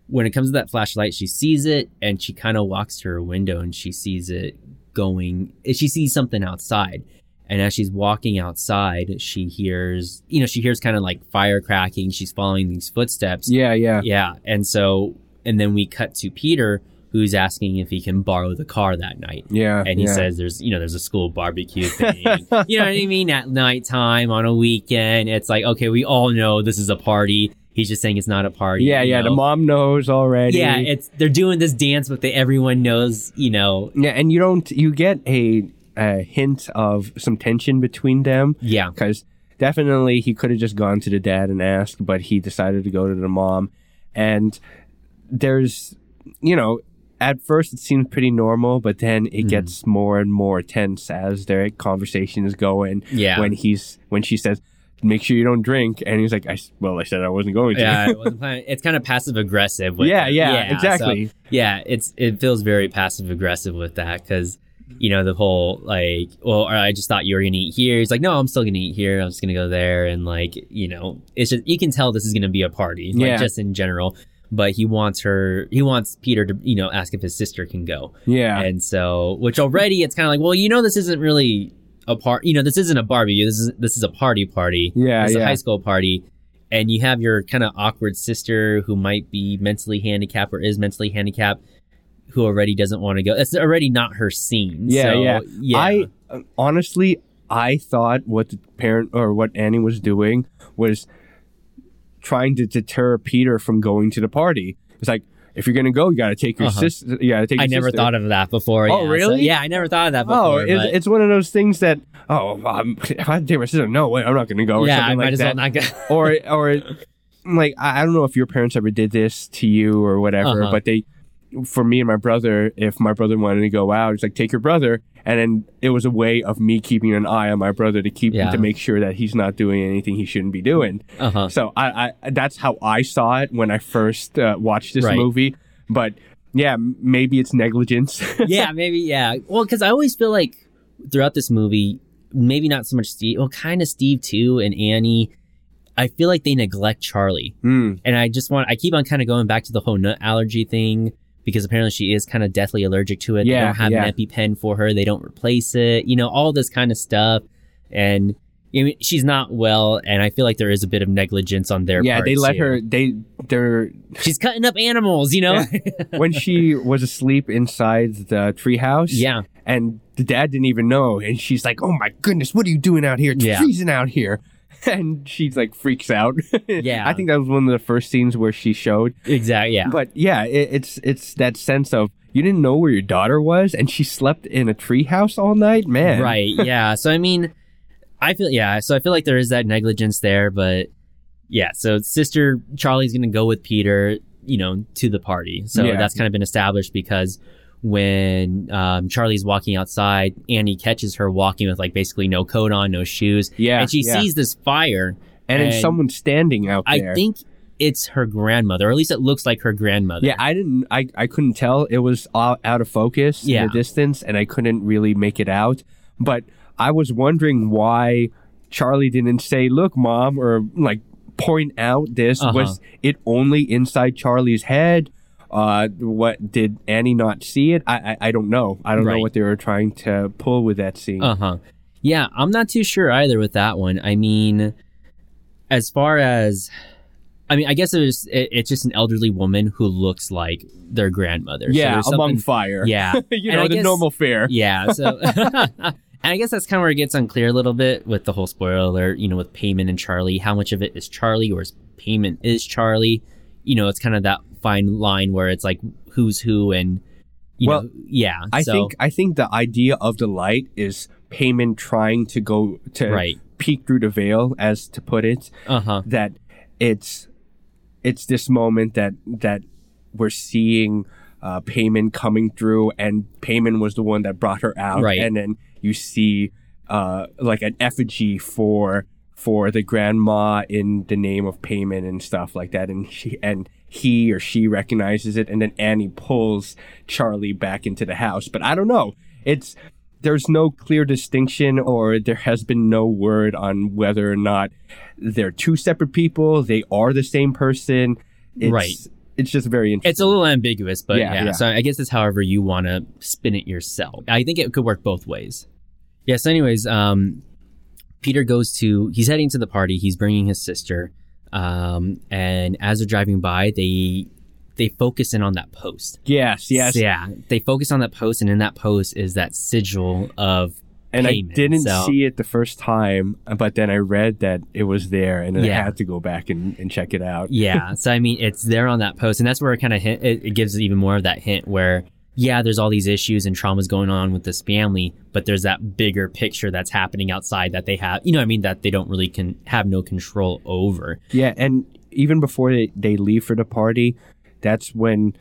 when it comes to that flashlight, she sees it and she kind of walks to her window and she sees it going. She sees something outside. And as she's walking outside, she hears, you know, she hears kind of like fire cracking. She's following these footsteps. Yeah, yeah. Yeah. And so, and then we cut to Peter, who's asking if he can borrow the car that night. Yeah. And he yeah. says there's, you know, there's a school barbecue (laughs) thing. you know what I mean? At nighttime on a weekend. It's like, okay, we all know this is a party. He's just saying it's not a party. Yeah, yeah. know? The mom knows already. Yeah, it's they're doing this dance, but everyone knows, you know. Yeah, and you don't. You get a, a hint of some tension between them Yeah, because definitely he could have just gone to the dad and asked, but he decided to go to the mom. And there's, you know, at first it seems pretty normal, but then it hmm. gets more and more tense as their conversation is going. Yeah. When he's when she says, "Make sure you don't drink," and he's like, "I well, I said I wasn't going to." yeah. It (laughs) wasn't planning- it's kind of passive aggressive. with yeah, yeah, so, exactly. yeah, it's it feels very passive aggressive with that because you know the whole like, well, I just thought you were gonna eat here. He's like, no, I'm still gonna eat here. I'm just gonna go there, and like, you know, it's just you can tell this is gonna be a party, like Yeah. just in general. But he wants her. He wants Peter to, you know, ask if his sister can go. yeah, And so, which already it's kind of like, well, you know, this isn't really a part. You know, this isn't a barbecue. This is this is a party party. Yeah, it's a yeah. high school party, and you have your kind of awkward sister who might be mentally handicapped or is mentally handicapped, who already doesn't want to go. It's already not her scene. Yeah, So, yeah. yeah. I honestly, I thought what the parent or what Annie was doing was trying to deter Peter from going to the party. It's like if you're gonna go, you gotta take your Uh-huh. sister. You gotta take. I never sister. thought of that before. Oh, yeah. So, really? yeah, I never thought of that Oh, it's, but- it's one of those things that oh, um, if I take my sister, no way, I'm not gonna go. Or yeah, I might like as that. well not go. or or (laughs) like I I don't know if your parents ever did this to you or whatever, Uh-huh. but they for me and my brother, if my brother wanted to go out, it's like take your brother, and then it was a way of me keeping an eye on my brother to keep Yeah. to make sure that he's not doing anything he shouldn't be doing. Uh huh. So I, I that's how I saw it when I first uh, watched this Right. movie, but. Yeah, maybe it's negligence. (laughs) yeah, maybe. Yeah. Well, because I always feel like throughout this movie, maybe not so much Steve, well, kind of Steve too, and Annie. I feel like they neglect Charlie, Hmm. and I just want. I keep on kind of going back to the whole nut allergy thing because apparently she is kind of deathly allergic to it. Yeah, they don't have yeah. an EpiPen for her. They don't replace it. You know, all this kind of stuff, and. I mean, she's not well, and I feel like there is a bit of negligence on their part. Yeah, they let too. her. They they're She's cutting up animals, you know. (laughs) when she was asleep inside the treehouse. yeah, and the dad didn't even know and she's like oh my goodness what are you doing out here it's Yeah. freezing out here (laughs) and she's like freaks out (laughs) Yeah. i think that was one of the first scenes where she showed exactly. Yeah, but yeah it, it's it's that sense of you didn't know where your daughter was and she slept in a treehouse all night man Right. (laughs) Yeah. So I mean, I feel yeah. So I feel like there is that negligence there, but yeah. So sister Charlie's gonna go with Peter, you know, to the party. So Yeah. that's kind of been established because when um, Charlie's walking outside, Annie catches her walking with like basically no coat on, no shoes, yeah and she yeah. sees this fire. and, and someone standing out there. I think it's her grandmother, or at least it looks like her grandmother. yeah i didn't i, I couldn't tell it was out, out of focus Yeah. in the distance and i couldn't really make it out but i was wondering why Charlie didn't say, "Look, mom," or like point out this. Uh-huh. Was it only inside Charlie's head? Uh, what did Annie not see it? I I, I don't know. I don't know what they were trying to pull with that scene. Uh huh. Yeah, I'm not too sure either with that one. I mean, as far as, I mean, I guess it was, it, it's just an elderly woman who looks like their grandmother. Yeah, there's among fire. Yeah. (laughs) you know the guess- normal fare. Yeah. So, (laughs) (laughs) and I guess that's kind of where it gets unclear a little bit with the whole spoiler alert, you know, with Paimon and Charlie. How much of it is Charlie or is Paimon is Charlie? You know, it's kind of that fine line where it's like who's who and, you Well, know, yeah. I so, think I think the idea of the light is Paimon trying to go to Right. peek through the veil, as to put it. uh huh. That it's it's this moment that that we're seeing uh, Paimon coming through, and Paimon was the one that brought her out, Right. and then you see uh, like an effigy for for the grandma in the name of Paimon and stuff like that, and she and he or she recognizes it, and then Annie pulls Charlie back into the house. But I don't know. It's there's no clear distinction, or there has been no word on whether or not they're two separate people. They are the same person. It's, Right. It's just very interesting. It's a little ambiguous, but Yeah, yeah. yeah. So I guess it's however you want to spin it yourself. I think it could work both ways. Yeah. So, anyways, um, Peter goes to. He's heading to the party. He's bringing his sister. Um, and as they're driving by, they they focus in on that post. yes, yes. So, yeah. They focus on that post, and in that post is that sigil of. and Paimon, I didn't so- see it the first time, but then I read that it was there, and then Yeah. I had to go back and, and check it out. Yeah. so I mean, it's there on that post, and that's where it kind of hint. It, it gives even more of that hint where, yeah, there's all these issues and traumas going on with this family, but there's that bigger picture that's happening outside that they have. You know, what I mean, that they don't really can have no control over. Yeah, and even before they, they leave for the party, that's when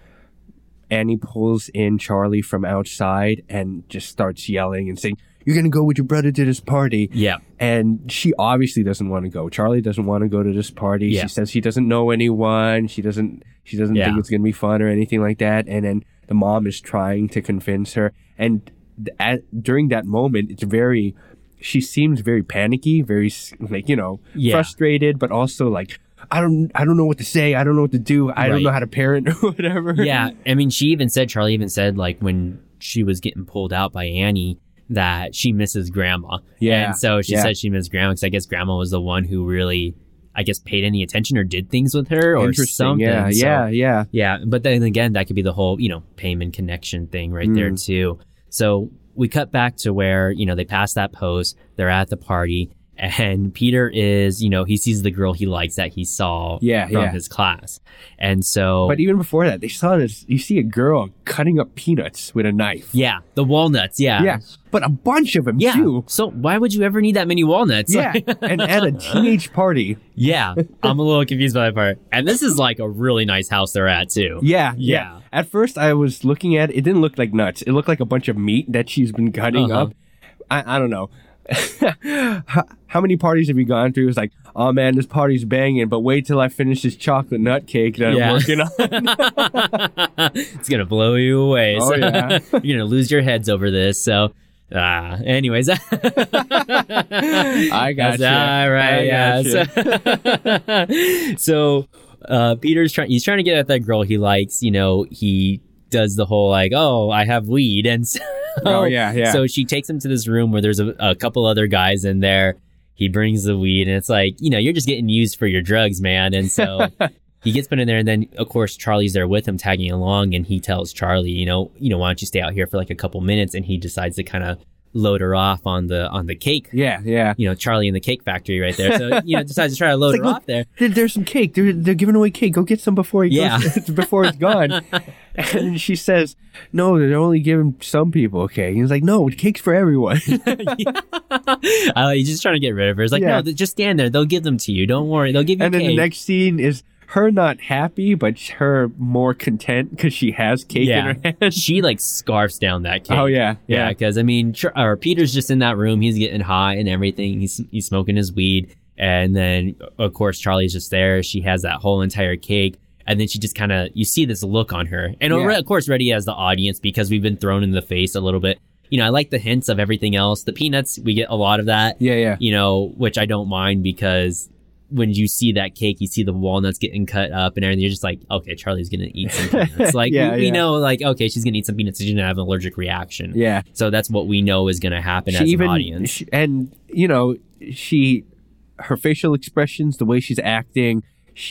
Annie pulls in Charlie from outside and just starts yelling and saying, You're going to go with your brother to this party. Yeah. And she obviously doesn't want to go. Charlie doesn't want to go to this party. Yeah. She says she doesn't know anyone. She doesn't she doesn't Yeah. think it's going to be fun or anything like that. And then the mom is trying to convince her. And at, during that moment, it's very she seems very panicky, very like, you know, Yeah. frustrated, but also like I don't I don't know what to say. I don't know what to do. I Right. don't know how to parent (laughs) or whatever. Yeah. I mean, she even said, Charlie even said, like, when she was getting pulled out by Annie, that she misses grandma. Yeah. And so she Yeah. said she missed grandma because I guess grandma was the one who really, I guess, paid any attention or did things with her or something. Yeah, So- yeah, yeah. Yeah, but then again, that could be the whole, you know, Paimon connection thing right there Mm. too. So we cut back to where, you know, they pass that post, they're at the party, and Peter is, you know, he sees the girl he likes that he saw Yeah, from yeah. his class. And so But even before that, they saw this. You see a girl cutting up peanuts with a knife. yeah, the walnuts, yeah. Yeah, but a bunch of them Yeah. too. So why would you ever need that many walnuts? Yeah, and at a teenage (laughs) party. yeah. I'm a little confused by that part. And this is like a really nice house they're at too. Yeah, yeah. Yeah. At first, I was looking at it. It didn't look like nuts. It looked like a bunch of meat that she's been cutting Uh-huh. up. I, I don't know. (laughs) how, how many parties have you gone through? It's like, oh man, this party's banging, but wait till I finish this chocolate nut cake that Yeah. I'm working on. (laughs) it's gonna blow you away. Oh, so yeah. (laughs) you're gonna lose your heads over this. So, uh, anyways, I got That's all right. I Yeah. So, so, uh, Peter's trying. He's trying to get at that girl he likes. You know, he does the whole like, oh, I have weed, and so, Oh, yeah, yeah. So she takes him to this room where there's a, a couple other guys in there. He brings the weed, and it's like, you know, you're just getting used for your drugs, man. And so. (laughs) He gets put in there, and then of course Charlie's there with him, tagging along, and he tells Charlie, you know, you know, why don't you stay out here for like a couple minutes? And he decides to kind of load her off on the on the cake Yeah, yeah. you know, Charlie in the cake factory right there. So, you know, (laughs) decides to try to load It's her like, off there. There- There's some cake. They're, they're giving away cake. Go get some before he Yeah. goes, (laughs) before it's gone. (laughs) and she says, "No, they're only giving some people cake." And he's like, "No, cake's for everyone." uh, he's just trying to get rid of her. It's like, Yeah. no, just stand there. They'll give them to you. Don't worry. They'll give you and then cake. the next scene is her not happy, but her more content because she has cake Yeah. in her (laughs) hand. she like scarfs down that cake. Oh yeah, Yeah, yeah, because I mean, Tr- or Peter's just in that room. He's getting high and everything. He's he's smoking his weed, and then of course Charlie's just there. She has that whole entire cake, and then she just kind of you see this look on her, and uh, Yeah. of course, ready as the audience because we've been thrown in the face a little bit. you know, I like the hints of everything else. The peanuts, we get a lot of that, Yeah, yeah. you know, which I don't mind because when you see that cake, you see the walnuts getting cut up and everything. You're just like, okay, Charlie's gonna eat some peanuts. (laughs) Like Yeah, we, yeah. know, like okay, she's gonna eat some peanuts. She's gonna have an allergic reaction. Yeah. So that's what we know is gonna happen she as even an audience. she- and you know she her facial expressions the way she's acting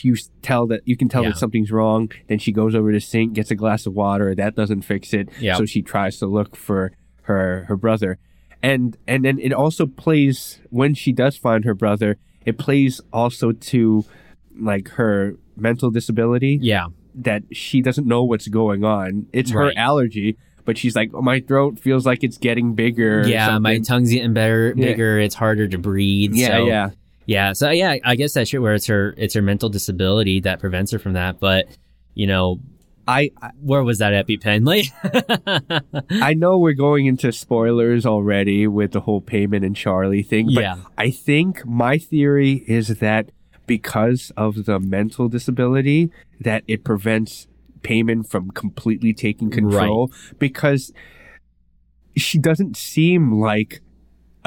you tell that you can tell Yeah. that something's wrong then she goes over to sink gets a glass of water that doesn't fix it Yeah. so she tries to look for her her brother and and then it also plays when she does find her brother it plays also to like her mental disability yeah, that she doesn't know what's going on it's her allergy but she's like oh, my throat feels like it's getting bigger yeah. My tongue's getting better, Yeah. bigger. It's harder to breathe. yeah so, yeah Yeah, so yeah, I guess that's where it's her it's her mental disability that prevents her from that. But you know, I I- where was that EpiPen? Like, (laughs) I know we're going into spoilers already with the whole Paimon and Charlie thing, but yeah, I think my theory is that because of the mental disability, that it prevents Paimon from completely taking control because she doesn't seem like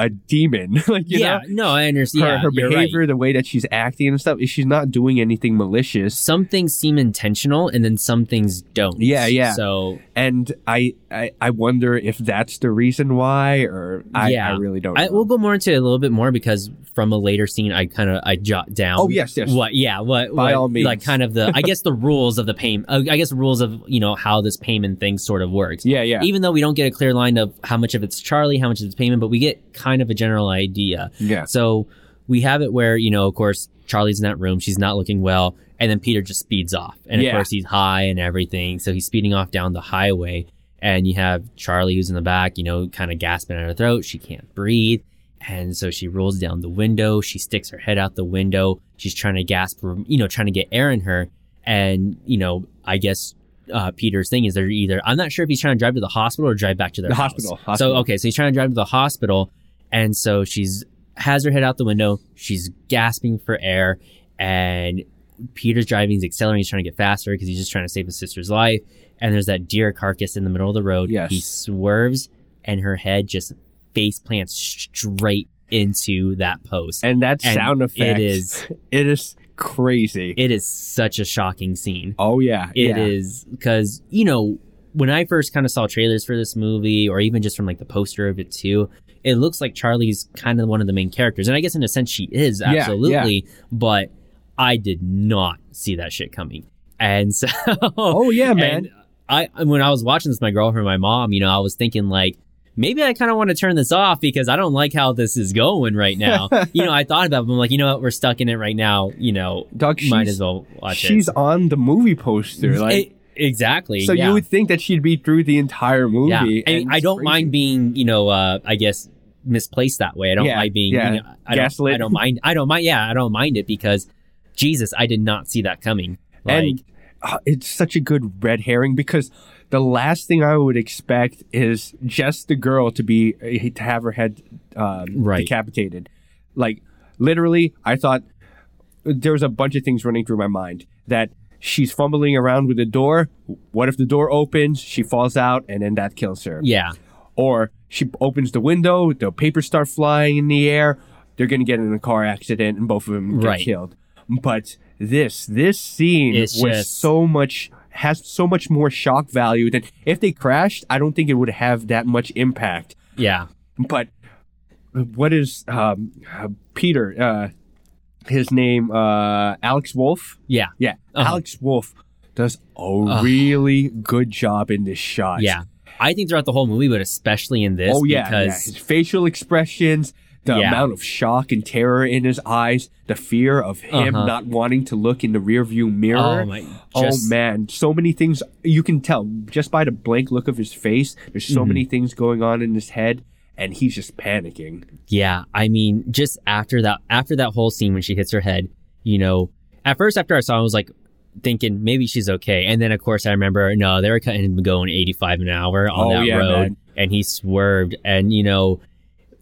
a demon. (laughs) like you yeah. know, No, I understand. her, Yeah, her you're right. behavior, the way that she's acting and stuff, she's not doing anything malicious. Some things seem intentional, and then some things don't. Yeah, yeah. So And I, I, I wonder if that's the reason why, or I, Yeah. I really don't. Know. I, we'll go more into it a little bit more because from a later scene, I kind of I jot down. Oh, yes, yes. What? Yeah. What? By what- all means. Like kind of the I guess the rules of the Paimon. Uh, I guess rules of you know how this Paimon thing sort of works. yeah, yeah, Even though we don't get a clear line of how much of it's Charlie, how much of it's Paimon, but we get kind of a general idea. yeah. So we have it where, you know, of course, Charlie's in that room. She's not looking well. And then Peter just speeds off. And of course, he's high and everything. So he's speeding off down the highway. And you have Charlie who's in the back, you know, kind of gasping at her throat. She can't breathe. And so she rolls down the window. She sticks her head out the window. She's trying to gasp for, you know, trying to get air in her. And, you know, I guess uh, Peter's thing is they're either, I'm not sure if he's trying to drive to the hospital or drive back to their The house. hospital, So, hospital. okay, so he's trying to drive to the hospital. And so she's has her head out the window. She's gasping for air, and Peter's driving. He's accelerating. He's trying to get faster because he's just trying to save his sister's life. And there's that deer carcass in the middle of the road. Yes. He swerves, and her head just face plants straight into that post. and that And sound effect, It is. (laughs) it is crazy. It is such a shocking scene. oh yeah, It yeah. is because you know when I first kind of saw trailers for this movie, or even just from like the poster of it too, it looks like Charlie's kind of one of the main characters, and I guess in a sense she is Yeah, absolutely. But I did not see that shit coming, and (laughs) so Oh yeah, man. and I when I was watching this, my girlfriend, my mom, you know, I was thinking like. Maybe I kind of want to turn this off because I don't like how this is going right now. (laughs) you know, I thought about it, but I'm like, you know what? We're stuck in it right now. You know, Dog, might as well watch it. She's on the movie poster, like E- exactly. so. yeah. You would think that she'd be through the entire movie. Yeah, and and I don't crazy. mind being, you know, uh, I guess misplaced that way. I don't Yeah, mind being, yeah, you know, I don't. I don't mind. I don't mind. Yeah, I don't mind it because Jesus, I did not see that coming. Like, and uh, it's such a good red herring because the last thing I would expect is just the girl to be uh, to have her head um, Right. decapitated. Like literally, I thought there was a bunch of things running through my mind that she's fumbling around with the door. What if the door opens, she falls out, and then that kills her? yeah, Or she opens the window, the papers start flying in the air. They're going to get in a car accident, and both of them get Right. killed. But this this scene It's was just- so much has so much more shock value than if they crashed. I don't think it would have that much impact. yeah, But what is um, Peter? Uh, his name uh, Alex Wolff. yeah, Yeah, Uh-huh. Alex Wolff does a really good job in this shot. yeah. I think throughout the whole movie, but especially in this, oh yeah, yeah, because his facial expressions, the Yeah. amount of shock and terror in his eyes, the fear of him Uh-huh. not wanting to look in the rearview mirror. oh my, Oh man, so many things you can tell just by the blank look of his face. There's so Mhm. many things going on in his head, and he's just panicking. Yeah, I mean, just after that, after that whole scene when she hits her head, you know, at first after I saw, it, I was like thinking maybe she's okay, and then of course I remember no, they were cutting him going 85 an hour on Oh, that yeah, road, man. and he swerved, and you know,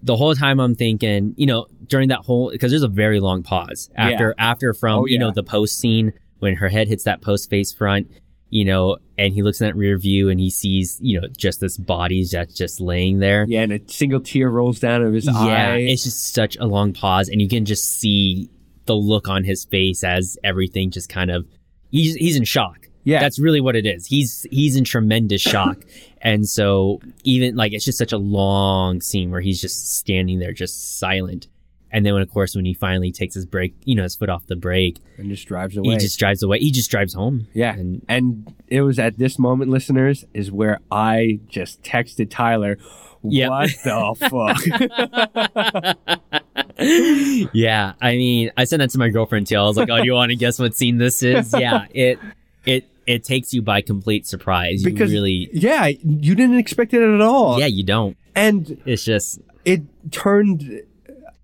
the whole time I'm thinking, you know, during that whole because there's a very long pause after after from Oh, you know the post scene when her head hits that post face front. You know, and he looks in that rear view and he sees, you know, just this body that's just laying there. Yeah, and a single tear rolls down of his Yeah, eye. it's just such a long pause, and you can just see the look on his face as everything just kind of he's he's in shock. Yeah. that's really what it is. He's he's in tremendous (laughs) shock, and so even like it's just such a long scene where he's just standing there, just silent. And then, when, of course, when he finally takes his break, you know, his foot off the brake, and just drives away. he just drives away. He just drives home. yeah. And And it was at this moment, listeners, is where I just texted Tyler, Yep. what the fuck? (laughs) yeah, I mean, I sent that to my girlfriend too. I was like, "Oh, do you want to guess what scene this is?" Yeah, it it it takes you by complete surprise. You Because really, yeah, you didn't expect it at all. yeah, you don't. And It's just it turned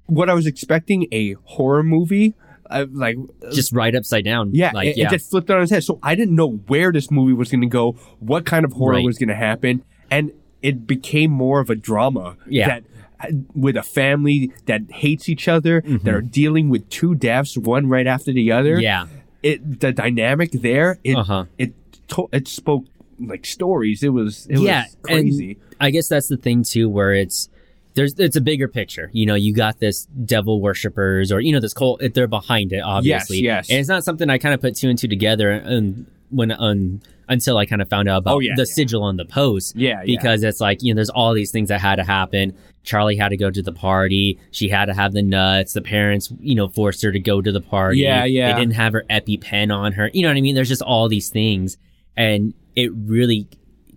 what I was expecting a horror movie. Uh, like just right upside down. yeah, like it, yeah, it just flipped on its head. So I didn't know where this movie was going to go, what kind of horror Right. was going to happen, and it became more of a drama. Yeah. That uh, with a family that hates each other, that are dealing with two deaths, one right after the other. Mm-hmm. yeah, It the dynamic there. It Uh-huh. it to, it spoke like stories. It was it yeah, was crazy. I guess that's the thing too, where it's there's it's a bigger picture. You know, you got this devil worshippers, or you know, this cult. They're behind it, obviously. yes. yes. And it's not something I kind of put two and two together, and when un, until I kind of found out about Oh, yeah, the yeah. sigil on the post. Yeah, yeah. because it's like you know, there's all these things that had to happen. Charlie had to go to the party. She had to have the nuts. The parents, you know, forced her to go to the party. Yeah, yeah. They didn't have her EpiPen on her. You know what I mean? There's just all these things, and it really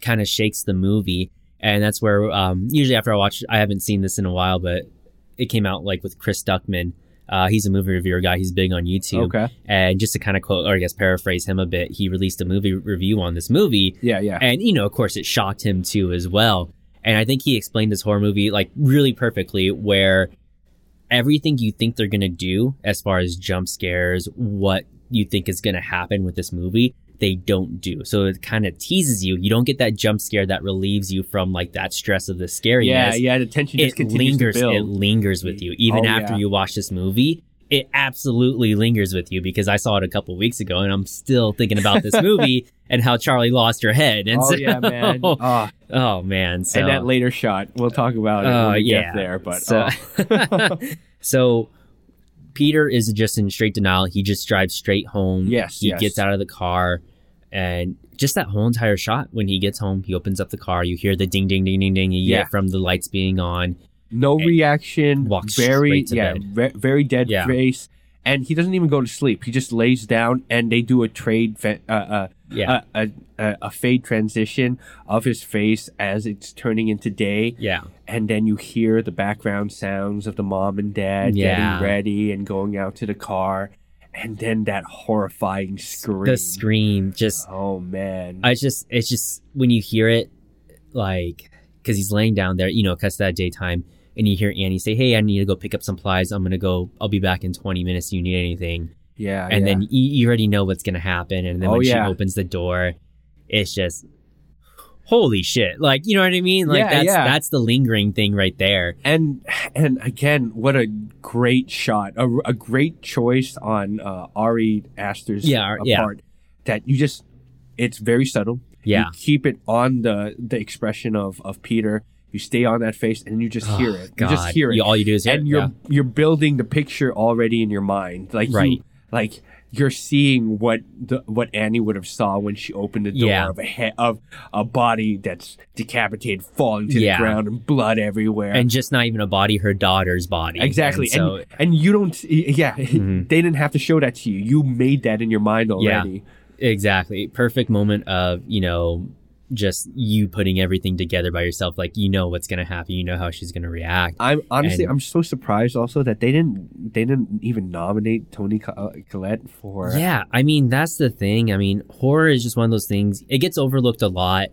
kind of shakes the movie. And that's where um, usually after I watch, I haven't seen this in a while, but it came out like with Chris Stuckmann. Uh, he's a movie reviewer guy. He's big on YouTube. Okay. And just to kind of quote, or I guess paraphrase him a bit, he released a movie review on this movie. Yeah, yeah. And, you know, of course, it shocked him too as well. And I think he explained this horror movie like really perfectly, where everything you think they're going to do as far as jump scares, what you think is going to happen with this movie, they don't do. So it kind of teases you. You don't get that jump scare that relieves you from like that stress of the scariness yeah, yeah. The tension just it continues lingers to build. it lingers with you even Oh, after yeah. you watch this movie it absolutely lingers with you because I saw it a couple weeks ago and I'm still thinking about this (laughs) movie and how Charlie lost her head and oh so, yeah, man. Oh, (laughs) oh man so and that later shot, we'll talk about it Oh, when uh, we yeah. get there. But so, oh. (laughs) so Peter is just in straight denial he just drives straight home Yes, he yes. gets out of the car and just that whole entire shot when he gets home he opens up the car you hear the ding ding ding ding ding Yeah. from the lights being on no reaction, walks very straight to yeah, bed. ve- very dead Yeah. face, and he doesn't even go to sleep. He just lays down, and they do a trade, uh, uh, Yeah. a, a, a fade transition of his face as it's turning into day, yeah and then you hear the background sounds of the mom and dad Yeah. getting ready and going out to the car, and then that horrifying scream. the scream just oh man, I just it's just when you hear it, like because he's laying down there, you know, cuts that daytime, and you hear Annie say, "Hey, I need to go pick up some supplies. I'm gonna go. I'll be back in 20 minutes. Do you need anything?" yeah, and yeah. then you, you already know what's gonna happen. And then Oh, when yeah. she opens the door, it's just holy shit! Like you know what I mean? Like Yeah, that's yeah. that's the lingering thing right there. and and again, what a great shot, a, a great choice on uh, Ari Aster's Yeah, yeah. part. That you just, it's very subtle. Yeah. you keep it on the the expression of of Peter. You stay on that face, and you just hear it. You just hear it, You- all you do is hear and it. you're yeah. you're building the picture already in your mind. Like Right. you, like you're seeing what the what Annie would have saw when she opened the door Yeah. of a he- of a body that's decapitated, falling to Yeah. the ground, and blood everywhere. and just not even a body, her daughter's body. Exactly. And And, so and you don't, yeah, (laughs) Mhm. they didn't have to show that to you. You made that in your mind already. Exactly. Perfect moment of, you know, just you putting everything together by yourself. Like, you know what's to happen. You know how she's to react. I'm honestly, And- I'm so surprised also that they didn't, they didn't even nominate Toni uh, Collette for. Yeah. I mean, that's the thing. I mean, horror is just one of those things. It gets overlooked a lot.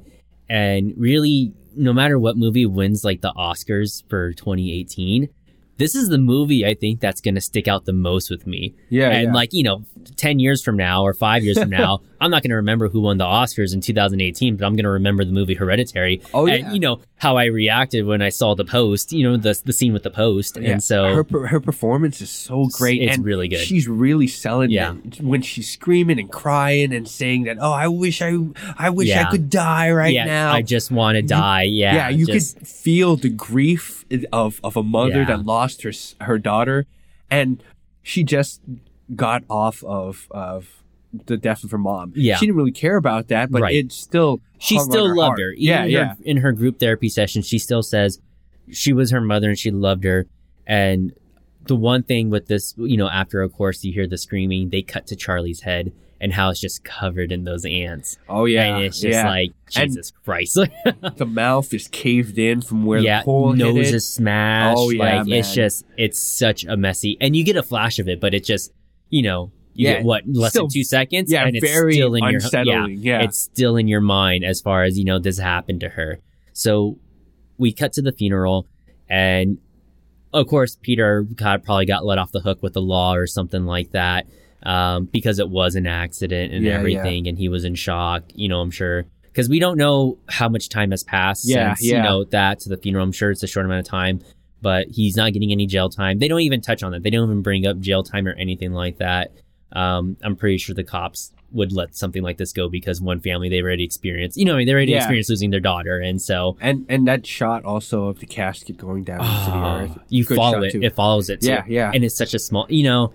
And really, no matter what movie wins like the Oscars for 2018, this is the movie I think that's going to stick out the most with me. yeah, and yeah. like you know 10 years from now or 5 years from (laughs) now i'm not going to remember who won the oscars in 2018 but i'm going to remember the movie hereditary Oh, and yeah. you know how I reacted when I saw the post, you know, the the scene with the post. Yeah, And so her her performance is so great. It's and really good. She's really selling Yeah. it when she's screaming and crying and saying that, "Oh, I wish I, I wish I could die right yeah, now." I just want to die. Yeah. yeah, you just, could feel the grief of of a mother Yeah. that lost her her daughter, and she just got off of of the death of her mom. Yeah. she didn't really care about that, but Right. it still she still her loved heart. her. Even Yeah, in yeah. Her, in her group therapy session, she still says she was her mother and she loved her. And the one thing with this, you know, after of course you hear the screaming, they cut to Charlie's head and how it's just covered in those ants. Oh yeah, and it's just yeah. like And- Jesus Christ. (laughs) the mouth is caved in from where yeah, the hole hit nose is smashed. Oh, yeah, like it's just it's such a messy, and you get a flash of it, but it just you know you Yeah, get what less still- than two seconds, yeah, and it's very still in your unsettling, yeah. it's still in your mind as far as you know this happened to her. So we cut to the funeral, and of course Peter got, probably got let off the hook with the law or something like that. Um, because it was an accident and Yeah, yeah. everything, and he was in shock. You know, I'm sure because we don't know how much time has passed Yeah, since you know that to the funeral. I'm sure it's a short amount of time, but he's not getting any jail time. They don't even touch on that. They don't even bring up jail time or anything like that. Um, I'm pretty sure the cops would let something like this go because one family they already experienced, you know, they already Yeah. experienced losing their daughter, and so And and that shot also of the casket going down Ah, earth. you follow it. too. It follows it. Too. Yeah, yeah. And it's such a small, you know,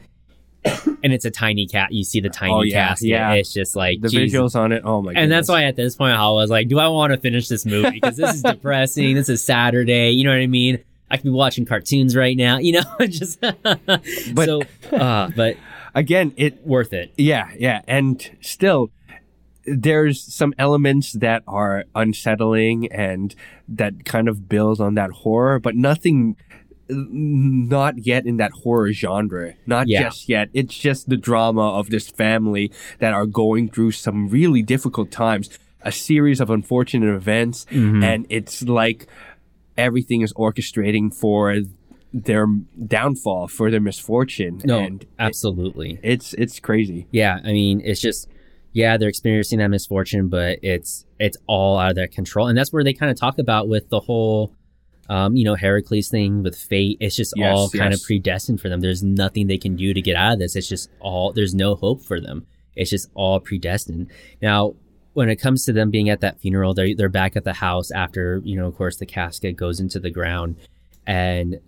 (coughs) and it's a tiny cat. You see the tiny Oh, yeah, casket. yeah. It's just like the Jesus. visuals on it. Oh my! God. And that's why at this point I was like, do I want to finish this movie? Because this is (laughs) depressing. this is Saturday. You know what I mean? I could be watching cartoons right now. You know, (laughs) just But- (laughs) so, uh, but again, it worth it. Yeah, yeah, and still, there's some elements that are unsettling and that kind of build on that horror, but nothing, not yet in that horror genre. Not Yeah. just yet. It's just the drama of this family that are going through some really difficult times, a series of unfortunate events, Mm-hmm. and it's like everything is orchestrating for their downfall, for their misfortune, No, and absolutely. it's it's crazy. Yeah, I mean, it's just yeah, they're experiencing that misfortune, but it's it's all out of their control, and that's where they kind of talk about with the whole, um, you know, Heracles thing with fate. It's just Yes, all kind of predestined for them. There's nothing they can do to get out of this. It's just all there's no hope for them. It's just all predestined. Now, when it comes to them being at that funeral, they're they're back at the house after you know, of course, the casket goes into the ground, and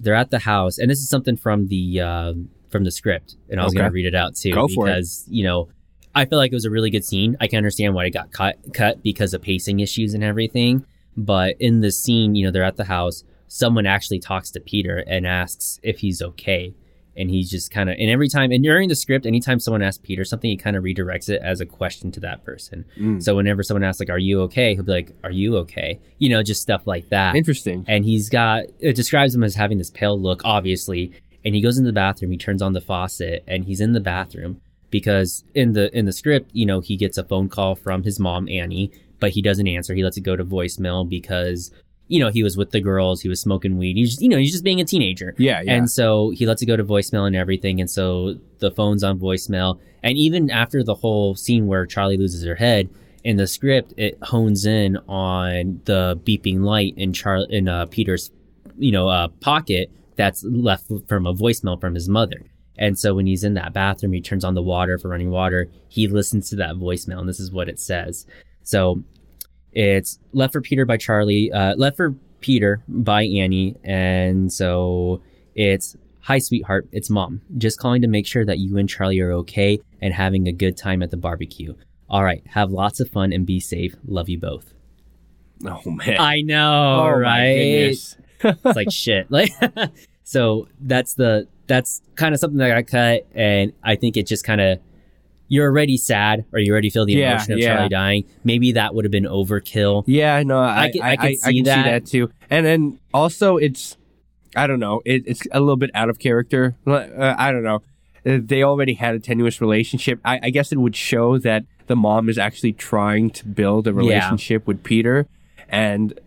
they're at the house, and this is something from the uh, from the script, and I was Okay. going to read it out too Go for it. because you know I feel like it was a really good scene. I can understand why it got cut cut because of pacing issues and everything, but in the scene, you know, they're at the house. Someone actually talks to Peter and asks if he's okay. And he's just kind of, and every time, and during the script, anytime someone asks Peter something, he kind of redirects it as a question to that person. Mm. So whenever someone asks, like, are you okay? He'll be like, are you okay? You know, just stuff like that Interesting. and he's got it describes him as having this pale look obviously and he goes into the bathroom he turns on the faucet and he's in the bathroom because in the in the script you know he gets a phone call from his mom annie but he doesn't answer he lets it go to voicemail because you know he was with the girls he was smoking weed he's just, you know he's just being a teenager Yeah, yeah. and so he lets it go to voicemail and everything. And so the phone's on voicemail. And even after the whole scene where Charlie loses her head, in the script, it hones in on the beeping light in Char in uh, Peter's, you know, uh, pocket that's left from a voicemail from his mother. And so when he's in that bathroom, he turns on the water for running water. He listens to that voicemail, and this is what it says. So it's Left for Peter by Charlie, uh, Left for Peter by Annie. And so it's Hi, sweetheart. It's mom. Just calling to make sure that you and Charlie are okay and having a good time at the barbecue. All right. Have lots of fun and be safe. Love you both. oh man. I know, oh, right? it's like shit. (laughs) Like, (laughs) so that's the, that's kind of something that I cut. And I think it just kind of, you're already sad or you already feel the Yeah, emotion of yeah. Charlie dying. Maybe that would have been overkill. Yeah, no, I, I can- I I, can see I can that. see that too. And then also, it's I don't know, it, it's a little bit out of character. Uh, I don't know. Uh, They already had a tenuous relationship. I, I guess it would show that the mom is actually trying to build a relationship with Peter, and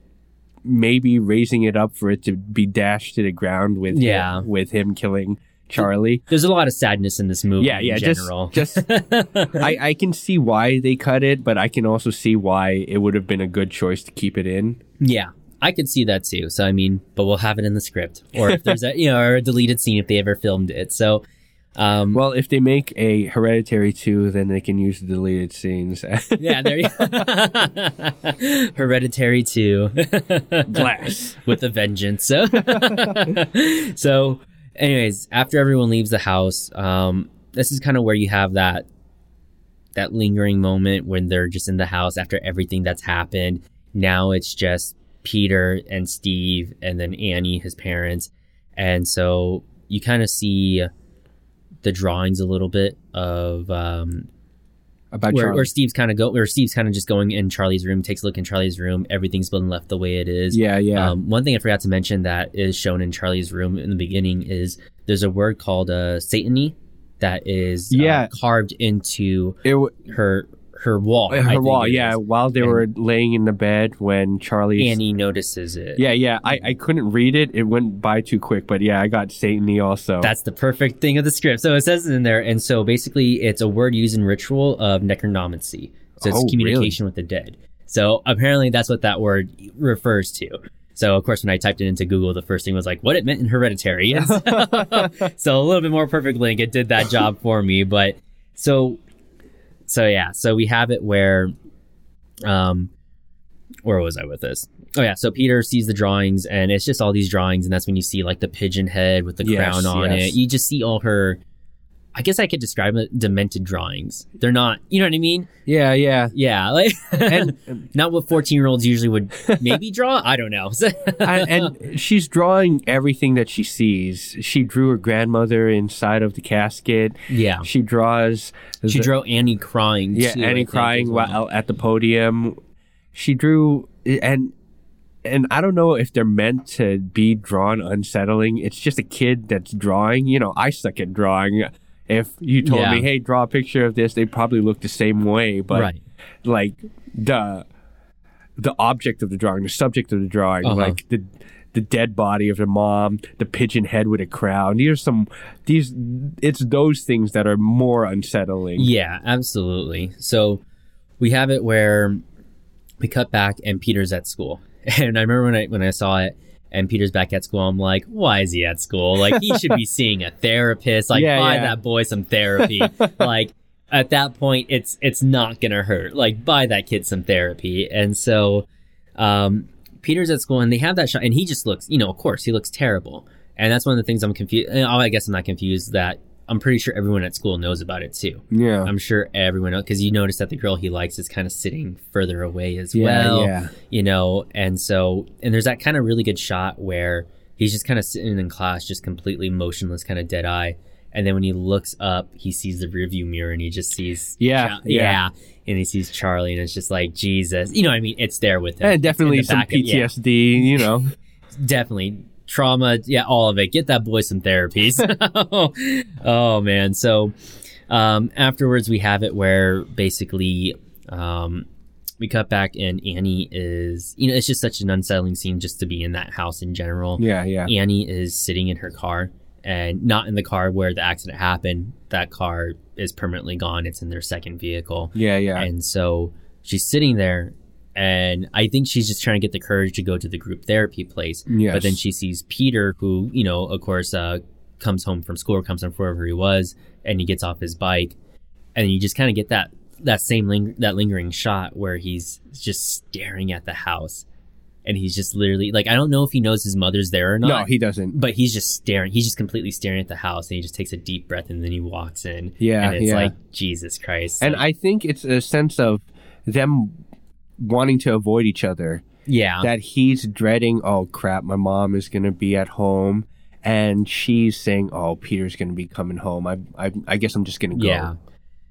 maybe raising it up for it to be dashed to the ground with Yeah. him, with him killing Charlie. There's a lot of sadness in this movie Yeah, yeah, in just general. just (laughs) I, I can see why they cut it, but I can also see why it would have been a good choice to keep it in. Yeah, I could see that too. So I mean, but we'll have it in the script, or if there's a you know or a deleted scene if they ever filmed it. So, um, Well, if they make a Hereditary 2, then they can use the deleted scenes. (laughs) yeah, there you go. (laughs) Hereditary two, Glass. with a vengeance. So, so, anyways, after everyone leaves the house, um, this is kind of where you have that that lingering moment when they're just in the house after everything that's happened. Now it's just Peter and Steve, and then Annie, his parents, and so you kind of see the drawings a little bit of um, About where, where Steve's kind of go, where Steve's kind of just going in Charlie's room, takes a look in Charlie's room, everything's been left the way it is. Yeah, yeah. Um, one thing I forgot to mention that is shown in Charlie's room in the beginning is there's a word called uh, Satony that is uh, Yeah. carved into it, w- her her wall. Her think wall, yeah. is. While they And- were laying in the bed when Charlie. Annie notices it. Yeah, yeah. I, I couldn't read it. It went by too quick, but yeah, I got Satony also. That's the perfect thing of the script. So it says it in there, and so basically, it's a word used in ritual of necromancy. So it's Oh, communication with the dead. So apparently, that's what that word refers to. So of course, when I typed it into Google, the first thing was like what it meant in Hereditary. And so, (laughs) (laughs) so a little bit more perfect link. It did that job for me. But so, so yeah. So we have it where, um, where was I with this? Oh yeah, so Peter sees the drawings and it's just all these drawings and that's when you see like the pigeon head with the Yes, crown on yes. it. You just see all her I guess I could describe it demented drawings. They're not, you know what I mean? yeah, yeah. Yeah, (laughs) like And not what 14-year-olds usually would maybe draw. I don't know. (laughs) and, and she's drawing everything that she sees. She drew her grandmother inside of the casket. yeah. She draws. She the- drew Annie crying. Yeah, too, Annie think, crying well. while at the podium. She drew and and I don't know if they're meant to be drawn unsettling. It's just a kid that's drawing. You know, I suck at drawing. If you told Yeah. me, "Hey, draw a picture of this," they probably look the same way. But right. like the the object of the drawing, the subject of the drawing, Uh-huh. like the the dead body of the mom, the pigeon head with a crown. These are some these. It's those things that are more unsettling. Yeah, absolutely. So we have it where we cut back and Peter's at school. (laughs) And I remember when I when I saw it and Peter's back at school, I'm like, why is he at school? Like he should be (laughs) seeing a therapist. Like Yeah, buy yeah. that boy some therapy. (laughs) like at that point it's it's not gonna hurt. Like buy that kid some therapy. And so um Peter's at school and they have that shot and he just looks, you know, of course, he looks terrible. And that's one of the things I'm confused. Oh, I guess I'm not confused that I'm pretty sure everyone at school knows about it too. Yeah. I'm sure everyone because you notice that the girl he likes is kind of sitting further away as Yeah, well. yeah. You know, and so and there's that kind of really good shot where he's just kind of sitting in class, just completely motionless, kind of dead eye. And then when he looks up, he sees the rearview mirror and he just sees Yeah, Char- yeah. and he sees Charlie and it's just like Jesus. You know, I mean, it's there with him. And definitely some back of- yeah PTSD, you know. (laughs) definitely trauma yeah all of it. Get that boy some therapies. (laughs) Oh man. So um afterwards we have it where basically um we cut back and annie is you know it's just such an unsettling scene just to be in that house in general. Yeah, yeah. annie is sitting in her car and not in the car where the accident happened. That car is permanently gone. It's in their second vehicle. Yeah, yeah. and so she's sitting there, and I think she's just trying to get the courage to go to the group therapy place. Yes. But then she sees Peter, who, you know, of course, uh, comes home from school or comes from wherever he was, and he gets off his bike. And you just kind of get that, that same ling- that lingering shot where he's just staring at the house. And he's just literally, like, I don't know if he knows his mother's there or not. no, he doesn't. but he's just staring. He's just completely staring at the house, and he just takes a deep breath, and then he walks in. Yeah, and it's yeah. like Jesus Christ. And like, I think it's a sense of them wanting to avoid each other. yeah, That he's dreading, oh crap, my mom is going to be at home. And she's saying, oh, Peter's going to be coming home. I, I, I guess I'm just going to go. Yeah.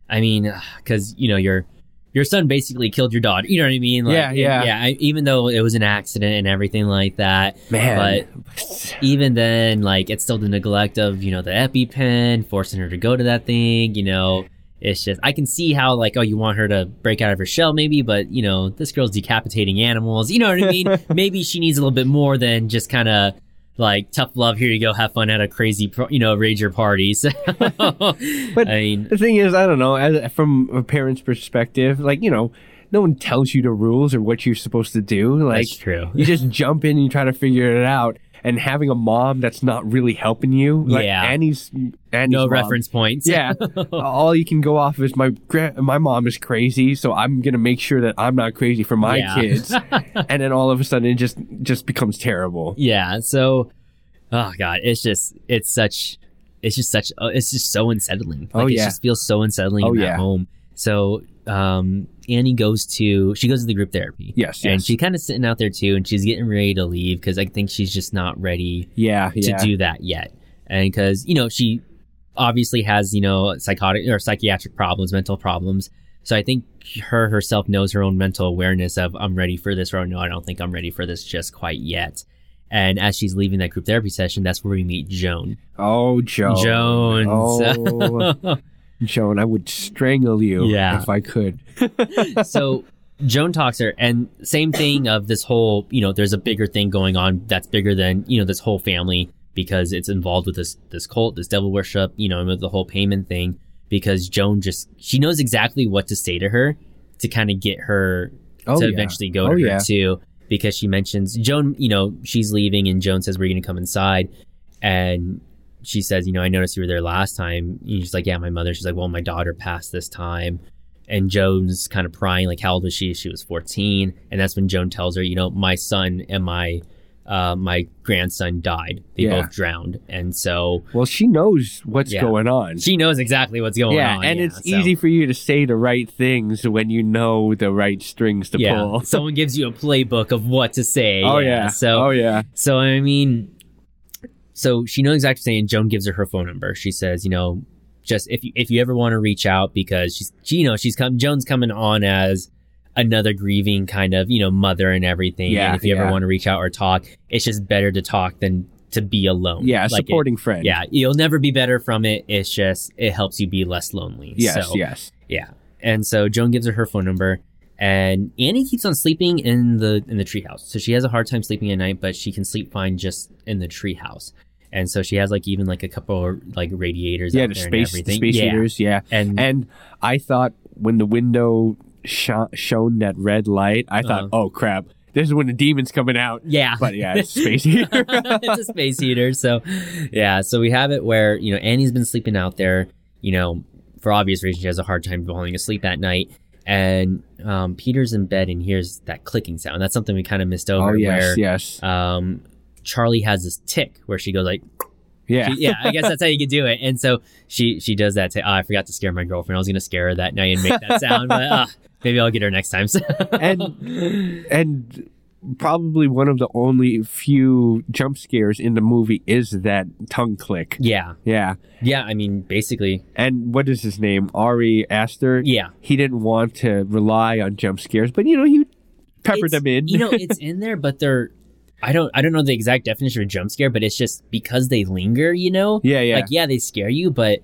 I mean, because you know your your son basically killed your daughter. You know what I mean? Like, Yeah, yeah. yeah. I, even though it was an accident and everything like that, Man. But even then, like it's still the neglect of you know the EpiPen, forcing her to go to that thing. You know, it's just I can see how like oh you want her to break out of her shell maybe, but you know this girl's decapitating animals. You know what I mean? (laughs) maybe she needs a little bit more than just kind of. Like tough love, here you go, have fun at a crazy, you know, rager party. So, (laughs) But- I mean, The thing is, I don't know, as, from a parent's perspective, like, you know, no one tells you the rules or what you're supposed to do. Like That's true. you just jump in and you try to figure it out. And having a mom that's not really helping you, like Yeah. Annie's, Annie's no mom, reference points. Yeah, (laughs) all you can go off is my gra- my mom is crazy, so I'm gonna make sure that I'm not crazy for my Yeah. kids. (laughs) and then all of a sudden, it just just becomes terrible. Yeah. So, oh god, it's just it's such it's just such uh, it's just so unsettling. Like Oh, it just feels so unsettling Oh, in that yeah. home. So, um, Annie goes to she goes to the group therapy. Yes, and yes. she's kind of sitting out there too, and she's getting ready to leave because I think she's just not ready Yeah, to yeah, do that yet. And because, you know, she obviously has, you know, psychotic or psychiatric problems, mental problems. So I think her herself knows her own mental awareness of I'm ready for this or no, I don't think I'm ready for this just quite yet. And as she's leaving that group therapy session, that's where we meet Joan. Oh, Joan. Joan. Oh, (laughs) Joan, I would strangle you Yeah. if I could. (laughs) so Joan talks to her, and same thing of this whole, you know, there's a bigger thing going on that's bigger than, you know, this whole family because it's involved with this this cult, this devil worship, you know, and the whole Paimon thing. Because Joan just she knows exactly what to say to her to kind of get her Oh, to yeah. eventually go Oh, to her yeah. too. Because she mentions Joan, you know, she's leaving, and Joan says we're going to come inside, and she says, you know, I noticed you were there last time. And she's like, yeah, my mother. She's like, well, my daughter passed this time. And Joan's kind of prying, like, how old was she? She was 14. And that's when Joan tells her, you know, my son and my, uh, my grandson died. They Yeah. both drowned. And so Well, she knows what's Yeah. going on. she knows exactly what's going yeah, on. and yeah, and it's so- easy for you to say the right things when you know the right strings to Yeah. pull. (laughs) Someone gives you a playbook of what to say. oh yeah. So oh yeah. So I mean, so she knows exactly saying. Joan gives her her phone number. She says, you know, just if you if you ever want to reach out because she's she, you know she's come Joan's coming on as another grieving kind of you know mother and everything. Yeah, and if you ever want to reach out or talk, it's just better to talk than to be alone. Yeah, Like it- supporting friend. yeah, you'll never be better from it. It's just it helps you be less lonely. Yes. So, yes. yeah. And so Joan gives her her phone number, and Annie keeps on sleeping in the in the treehouse. So she has a hard time sleeping at night, but she can sleep fine just in the treehouse. And so she has like even like a couple of like radiators Yeah, out the there space, and the space yeah. heaters. Yeah. And, And I thought when the window sho- shone that red light, I thought, Uh-huh. oh crap, this is when the demon's coming out. yeah, But yeah, it's (laughs) space heater. (laughs) it's a space heater. So yeah, so we have it where you know Annie's been sleeping out there. You know, for obvious reasons, she has a hard time falling asleep at night. And um, Peter's in bed and hears that clicking sound. That's something we kind of missed over. oh yes, where yes, um, Charlie has this tick where she goes like, yeah. she- yeah, I guess that's how you could do it. And so she she does that. To, oh, I forgot to scare my girlfriend. I was gonna scare her that night and make that sound, but uh, maybe I'll get her next time. (laughs) So. And- and probably one of the only few jump scares in the movie is that tongue click. yeah, Yeah. yeah. I mean, basically, And what is his name? Ari Aster. yeah. He didn't want to rely on jump scares, but you know, he peppered It's- them in. you know, it's (laughs) in there, but they're. I don't. I don't know the exact definition of a jump scare, but it's just because they linger. You know, yeah, yeah. like yeah, they scare you, but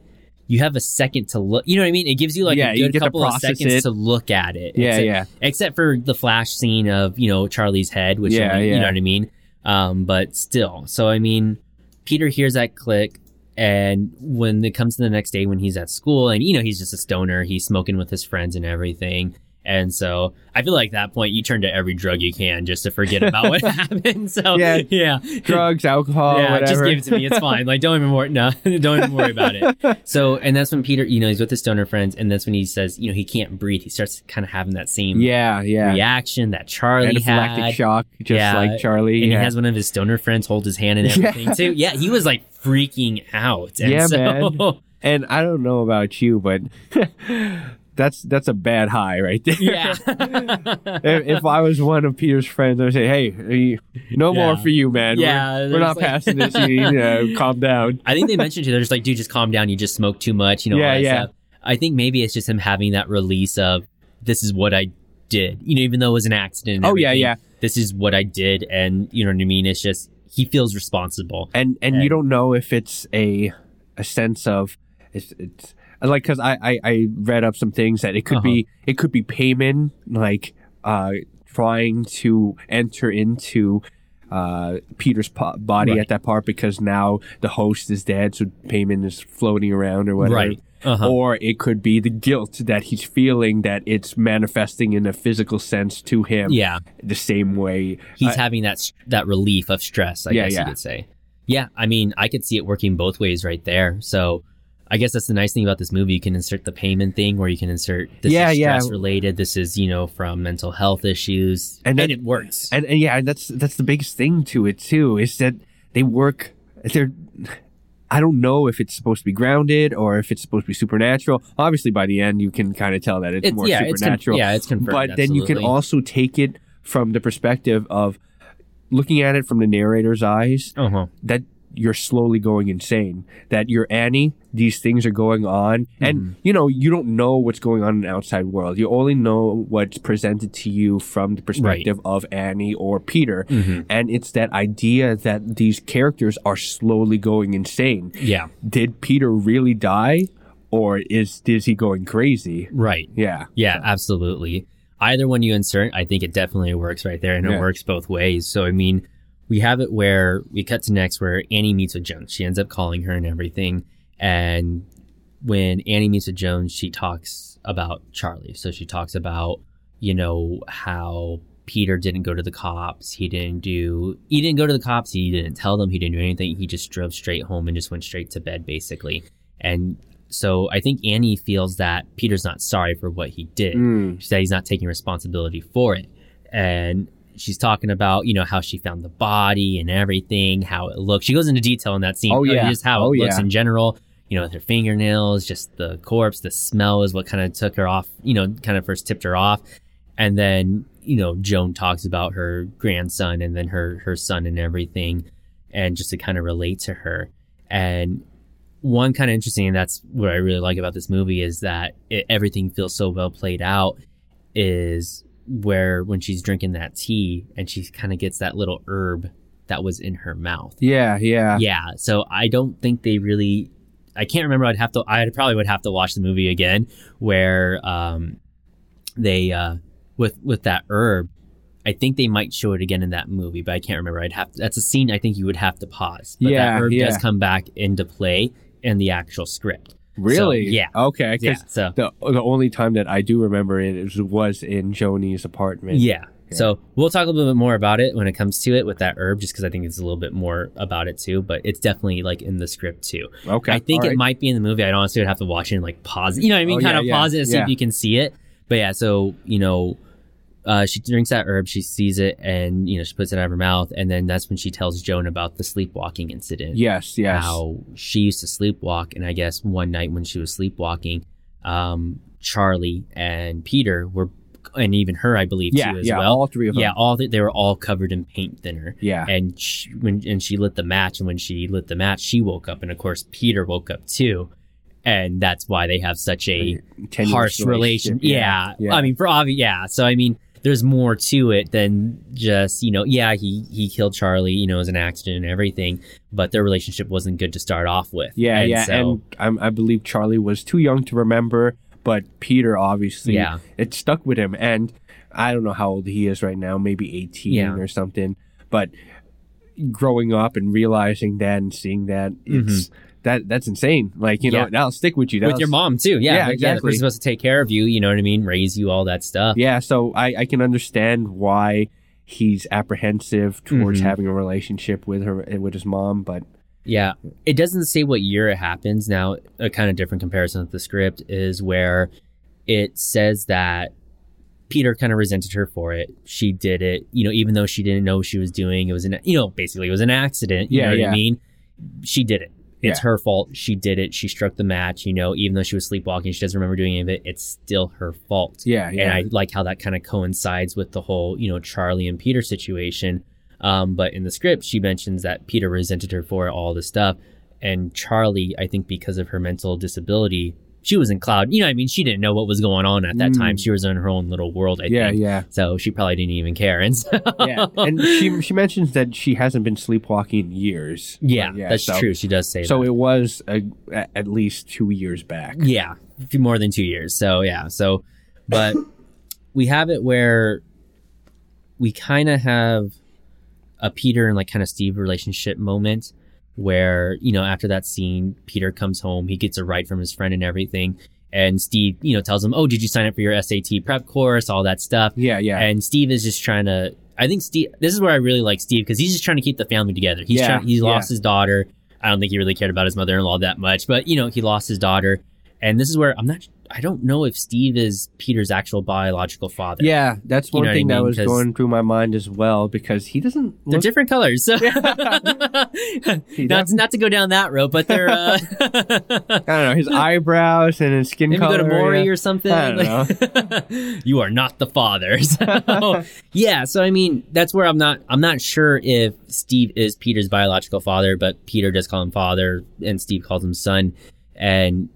you have a second to look. You know what I mean? It gives you like Yeah, a good couple of seconds it. to look at it. yeah, It's a- yeah. except for the flash scene of you know Charlie's head, which Yeah, only- you yeah. know what I mean. Um, but still, so I mean, Peter hears that click, and when it comes to the next day when he's at school, and you know he's just a stoner, he's smoking with his friends and everything. And so I feel like at that point you turn to every drug you can just to forget about what (laughs) happened. So Yeah. yeah, Drugs, alcohol, yeah, just whatever. give it to me. It's fine. Like, don't even worry. No, (laughs) don't even worry about it. (laughs) So, and that's when Peter, you know, he's with his stoner friends, and that's when he says, you know, he can't breathe. He starts kind of having that same yeah, yeah. reaction that Charlie Anaphylactic had. shock, just Yeah, like Charlie. And yeah. he has one of his stoner friends hold his hand and Yeah. everything too. Yeah, he was like freaking out. And Yeah, so, man. and I don't know about you, but that's that's a bad high right there. Yeah. (laughs) if, if I was one of Peter's friends, I would say, "Hey, you- no more for you, man. Yeah, we're, we're not like- passing this. You need to (laughs) calm down." I think they mentioned too. They're just like, dude, just calm down. You just smoke too much. You know, Yeah, yeah. stuff. I think maybe it's just him having that release of this is what I did. You know, even though it was an accident. Oh, yeah, yeah. This is what I did, and you know what I mean. It's just he feels responsible. And and And- you don't know if it's a a sense of it's it's like because I, I I read up some things that it could Uh-huh. be it could be Paimon like uh trying to enter into uh Peter's po- body Right. at that part because now the host is dead so Paimon is floating around or whatever Right. Uh-huh. or it could be the guilt that he's feeling that it's manifesting in a physical sense to him yeah, the same way. he's Uh, having that that relief of stress. I Yeah, guess yeah. you could say. Yeah, I mean, I could see it working both ways right there. So. I guess that's the nice thing about this movie. You can insert the Paimon thing, where you can insert this Yeah, is yeah. stress related. This is you know from mental health issues, And and, it works. and, and yeah, that's that's the biggest thing to it too is that they work. They're I don't know if it's supposed to be grounded or if it's supposed to be supernatural. Obviously, by the end, you can kind of tell that it's, It's- more yeah, it's con- supernatural. yeah, it's confirmed, But then you can also take it from the perspective of looking at it from the narrator's eyes uh huh. that you're slowly going insane. That you're Annie, these things are going on, and Mm-hmm. you know you don't know what's going on in the outside world. You only know what's presented to you from the perspective of Annie or Peter, Mm-hmm. and it's that idea that these characters are slowly going insane. Yeah. Did Peter really die, or is is he going crazy? Right. Yeah, Yeah, absolutely. Either one you insert, I think it definitely works right there, and Yeah. it works both ways. So, I mean, we have it where we cut to next where Annie meets with Jones. She ends up calling her and everything. And when Annie meets with Jones, she talks about Charlie. So she talks about, you know, how Peter didn't go to the cops. He didn't do, he didn't go to the cops. He didn't tell them. He didn't do anything. He just drove straight home and just went straight to bed, basically. And so I think Annie feels that Peter's not sorry for what he did. Mm. She said he's not taking responsibility for it. And she's talking about, you know, how she found the body and everything, how it looks. She goes into detail in that scene. Oh, oh yeah. Just how Oh, it looks yeah. in general, you know, with her fingernails, just the corpse, the smell is what kind of took her off, you know, kind of first tipped her off. And then, you know, Joan talks about her grandson and then her, her son and everything. And just to kind of relate to her. And one kind of interesting, and that's what I really like about this movie is that it, everything feels so well played out. Is where when she's drinking that tea and she kind of gets that little herb that was in her mouth. yeah, yeah. Yeah, so I don't think they really. I can't remember. I'd have to. I probably would have to watch the movie again where um, they uh, with with that herb. I think they might show it again in that movie, but I can't remember. I'd have to, that's a scene I think you would have to pause. But Yeah, that herb yeah. does come back into play in the actual script. Really? So, yeah. Okay. Yeah. So The the only time that I do remember it is, was in Joni's apartment. yeah. So we'll talk a little bit more about it when it comes to it with that herb, just because I think it's a little bit more about it too. But it's definitely like in the script too. Okay. I think All it right. might be in the movie. I'd honestly would have to watch it and like pause it. You know what I mean? Oh, kind yeah, of pause it and see if you can see it. But yeah, so you know, uh, she drinks that herb, she sees it, and you know she puts it out of her mouth, and then that's when she tells Joan about the sleepwalking incident. Yes. Yes. How she used to sleepwalk, and I guess one night when she was sleepwalking, um, Charlie and Peter were, and even her, I believe, Yeah. too as yeah. well. All three of them. Yeah, all th- they were all covered in paint thinner. Yeah. And she, when and she lit the match, and when she lit the match, she woke up, and of course Peter woke up too, and that's why they have such a Tenuous harsh relation. relationship. Yeah. Yeah. I mean, for obvious, yeah. So I mean, there's more to it than just you know, yeah, he he killed Charlie, you know, it was an accident and everything, but their relationship wasn't good to start off with. Yeah. and yeah. So, and I'm, I believe Charlie was too young to remember, but Peter obviously. Yeah. It stuck with him, and I don't know how old he is right now. Maybe 18 Yeah. or something. But growing up and realizing that and seeing that, it's mm-hmm. That that's insane. Like you know, Mm-hmm. Yeah. that'll stick with you. with That'll your mom too, yeah, Yeah, the- the exactly. person's supposed to take care of you, you know what I mean, raise you, all that stuff. Yeah, so I, I can understand why he's apprehensive towards Mhm. having a relationship with her with his mom, but Yeah. It doesn't say what year it happens. Now, a kind of different comparison with the script is where it says that Peter kind of resented her for it. She did it, you know, even though she didn't know what she was doing. It was an, you know, basically it was an accident. You Yeah, know what yeah. I mean? She did it. It's Yeah. her fault. She did it. She struck the match, you know, even though she was sleepwalking, she doesn't remember doing any of it. It's still her fault. yeah, yeah. And I like how that kind of coincides with the whole, you know, Charlie and Peter situation. Um, but in the script, she mentions that Peter resented her for all this stuff. And Charlie, I think because of her mental disability, she was in cloud. You know, what I mean, she didn't know what was going on at that Mm. time. She was in her own little world, I yeah, think. yeah. So she probably didn't even care. And so, yeah. And she she mentions that she hasn't been sleepwalking in years. yeah, Yeah, that's so- true. She does say So that. it was a- at least two years back. Yeah, more than two years. So yeah, so but (laughs) we have it where we kind of have a Peter and like kind of Steve relationship moment where you know after that scene, Peter comes home, he gets a ride from his friend and everything, and Steve you know tells him, "Oh, did you sign up for your SAT prep course? All that stuff." Yeah, yeah. And Steve is just trying to. I think Steve. This is where I really like Steve because he's just trying to keep the family together. He's Yeah, trying. He lost yeah. his daughter. I don't think he really cared about his mother-in-law that much, but you know he lost his daughter, and this is where I'm not. I don't know if Steve is Peter's actual biological father. yeah, that's You one know thing I that was going through my mind as well because he doesn't They're different colors, (laughs) (laughs) so not, doesn't- to go down that road, but they're uh, (laughs) I don't know his eyebrows and his skin maybe color. go to Maury yeah. or something. I don't know. you are not the father. So, yeah, so I mean, that's where I'm not. I'm not sure if Steve is Peter's biological father, but Peter does call him father, and Steve calls him son, and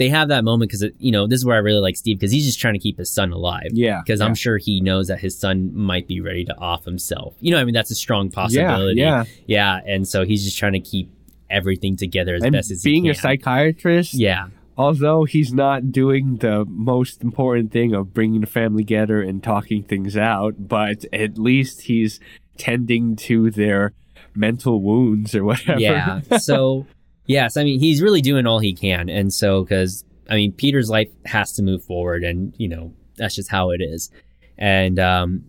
they have that moment because you know this is where I really like Steve because he's just trying to keep his son alive. Yeah, Because yeah. I'm sure he knows that his son might be ready to off himself. You know, I mean, that's a strong possibility. yeah. Yeah, and so he's just trying to keep everything together as And best as being he a psychiatrist, Yeah, although he's not doing the most important thing of bringing the family together and talking things out, but at least he's tending to their mental wounds or whatever. yeah. So, (laughs) yes, I mean, he's really doing all he can, and so because I mean, Peter's life has to move forward, and you know that's just how it is. And um,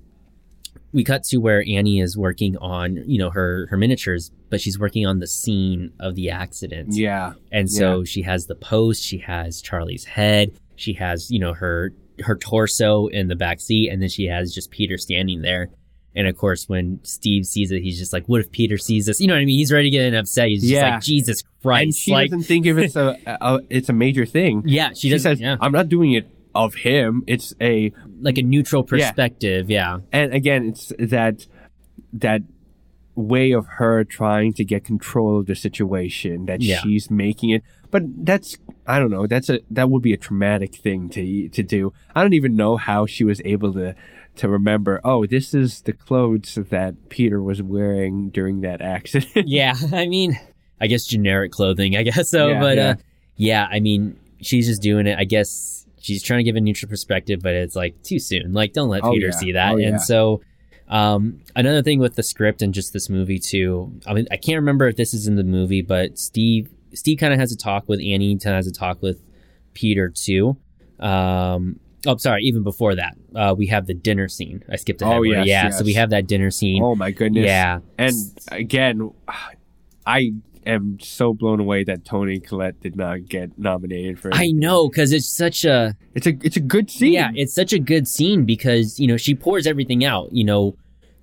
we cut to where Annie is working on you know her her miniatures, but she's working on the scene of the accident. yeah, And so she has the post, she has Charlie's head, she has, you know, her her torso in the back seat, and then she has just Peter standing there. And of course, when Steve sees it, he's just like, "What if Peter sees this?" You know what I mean? He's ready to get upset. He's just Yeah. like, "Jesus Christ!" and she like, doesn't think if it's a, a it's a major thing. yeah, she, She says, yeah, "I'm not doing it of him. It's a like a neutral perspective. Yeah, and again, it's that that way of her trying to get control of the situation that Yeah. she's making it. But that's I don't know. That's a that would be a traumatic thing to to do. I don't even know how she was able to to remember. Oh, this is the clothes that Peter was wearing during that accident. (laughs) yeah. I mean, I guess generic clothing. I guess so. Yeah, but yeah. uh, yeah, I mean, she's just doing it. I guess she's trying to give a neutral perspective, but it's like too soon. Like, don't let Oh, Peter yeah. see that. Oh. And so, um, another thing with the script and just this movie too. I mean, I can't remember if this is in the movie, but Steve Steve kind of has a talk with Annie. Kind of has a talk with Peter too. Um, oh, sorry. Even before that, uh, we have the dinner scene. I skipped ahead. Oh, yes, yeah. yes. So we have that dinner scene. oh my goodness. yeah. And again, I am so blown away that Toni Collette did not get nominated for. I know because it's such a It's a it's a good scene. Yeah, it's such a good scene because, you know, she pours everything out. You know,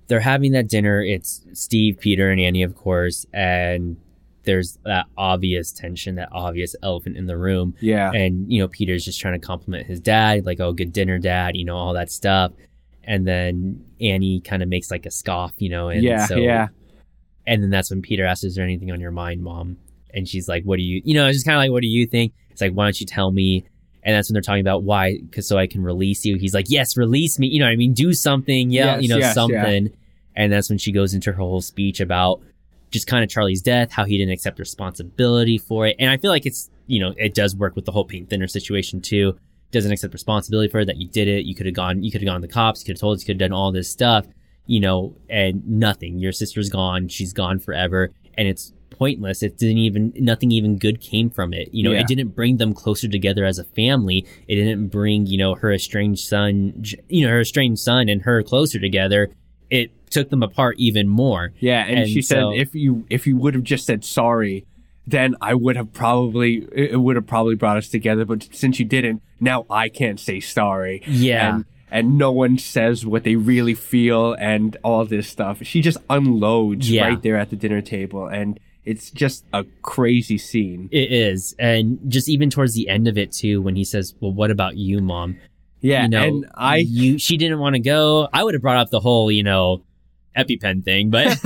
they're having that dinner. It's Steve, Peter, and Annie, of course. And there's that obvious tension, that obvious elephant in the room. yeah. And, you know, Peter's just trying to compliment his dad, like, oh, good dinner, dad, you know, all that stuff. And then Annie kind of makes like a scoff, you know, and yeah, so, yeah. and then that's when Peter asks, Is there anything on your mind, mom? And she's like, What do you, you know, it's just kind of like, What do you think? It's like, Why don't you tell me? And that's when they're talking about why, because so I can release you. He's like, Yes, release me. You know what I mean? Do something. Yeah, Yes, you know, yes, something. And that's when she goes into her whole speech about just kind of Charlie's death, how he didn't accept responsibility for it. And I feel like it's, you know, it does work with the whole paint thinner situation too. Doesn't accept responsibility for it, that you did it. You could have gone, you could have gone to the cops, you could have told us, you could have done all this stuff, you know, and nothing. Your sister's gone. She's gone forever. And it's pointless. It didn't even, nothing even good came from it. You know, Yeah. it didn't bring them closer together as a family. It didn't bring, you know, her estranged son, you know, her estranged son and her closer together. It took them apart even more. Yeah, and, And she said if you if you would have just said sorry, then I would have probably it it would have probably brought us together. But since you didn't, now I can't say sorry. Yeah. and and no one says what they really feel and all this stuff. She just unloads Yeah. right there at the dinner table, and it's just a crazy scene. It is. And just even towards the end of it too, when he says, Well, what about you, mom? Yeah, you know, and I you she didn't want to go. I would have brought up the whole, you know, EpiPen thing, but (laughs) (laughs)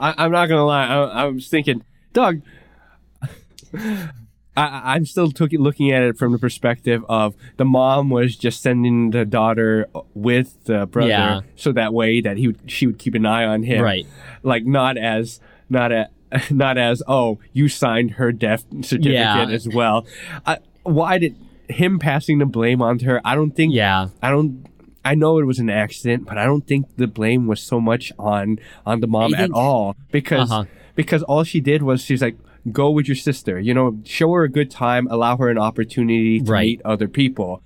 I, I'm not gonna lie. I, I was thinking, Doug. I, I'm still took, looking at it from the perspective of the mom was just sending the daughter with the brother, Yeah. so that way that he would, she would keep an eye on him, right. Like not as not a (laughs) not as oh you signed her death certificate Yeah. as well. I, why did him passing the blame onto her? I don't think Yeah. I don't I know it was an accident, but I don't think the blame was so much on on the mom at all because Uh-huh. because all she did was she's like go with your sister, you know, show her a good time, allow her an opportunity to Right. meet other people.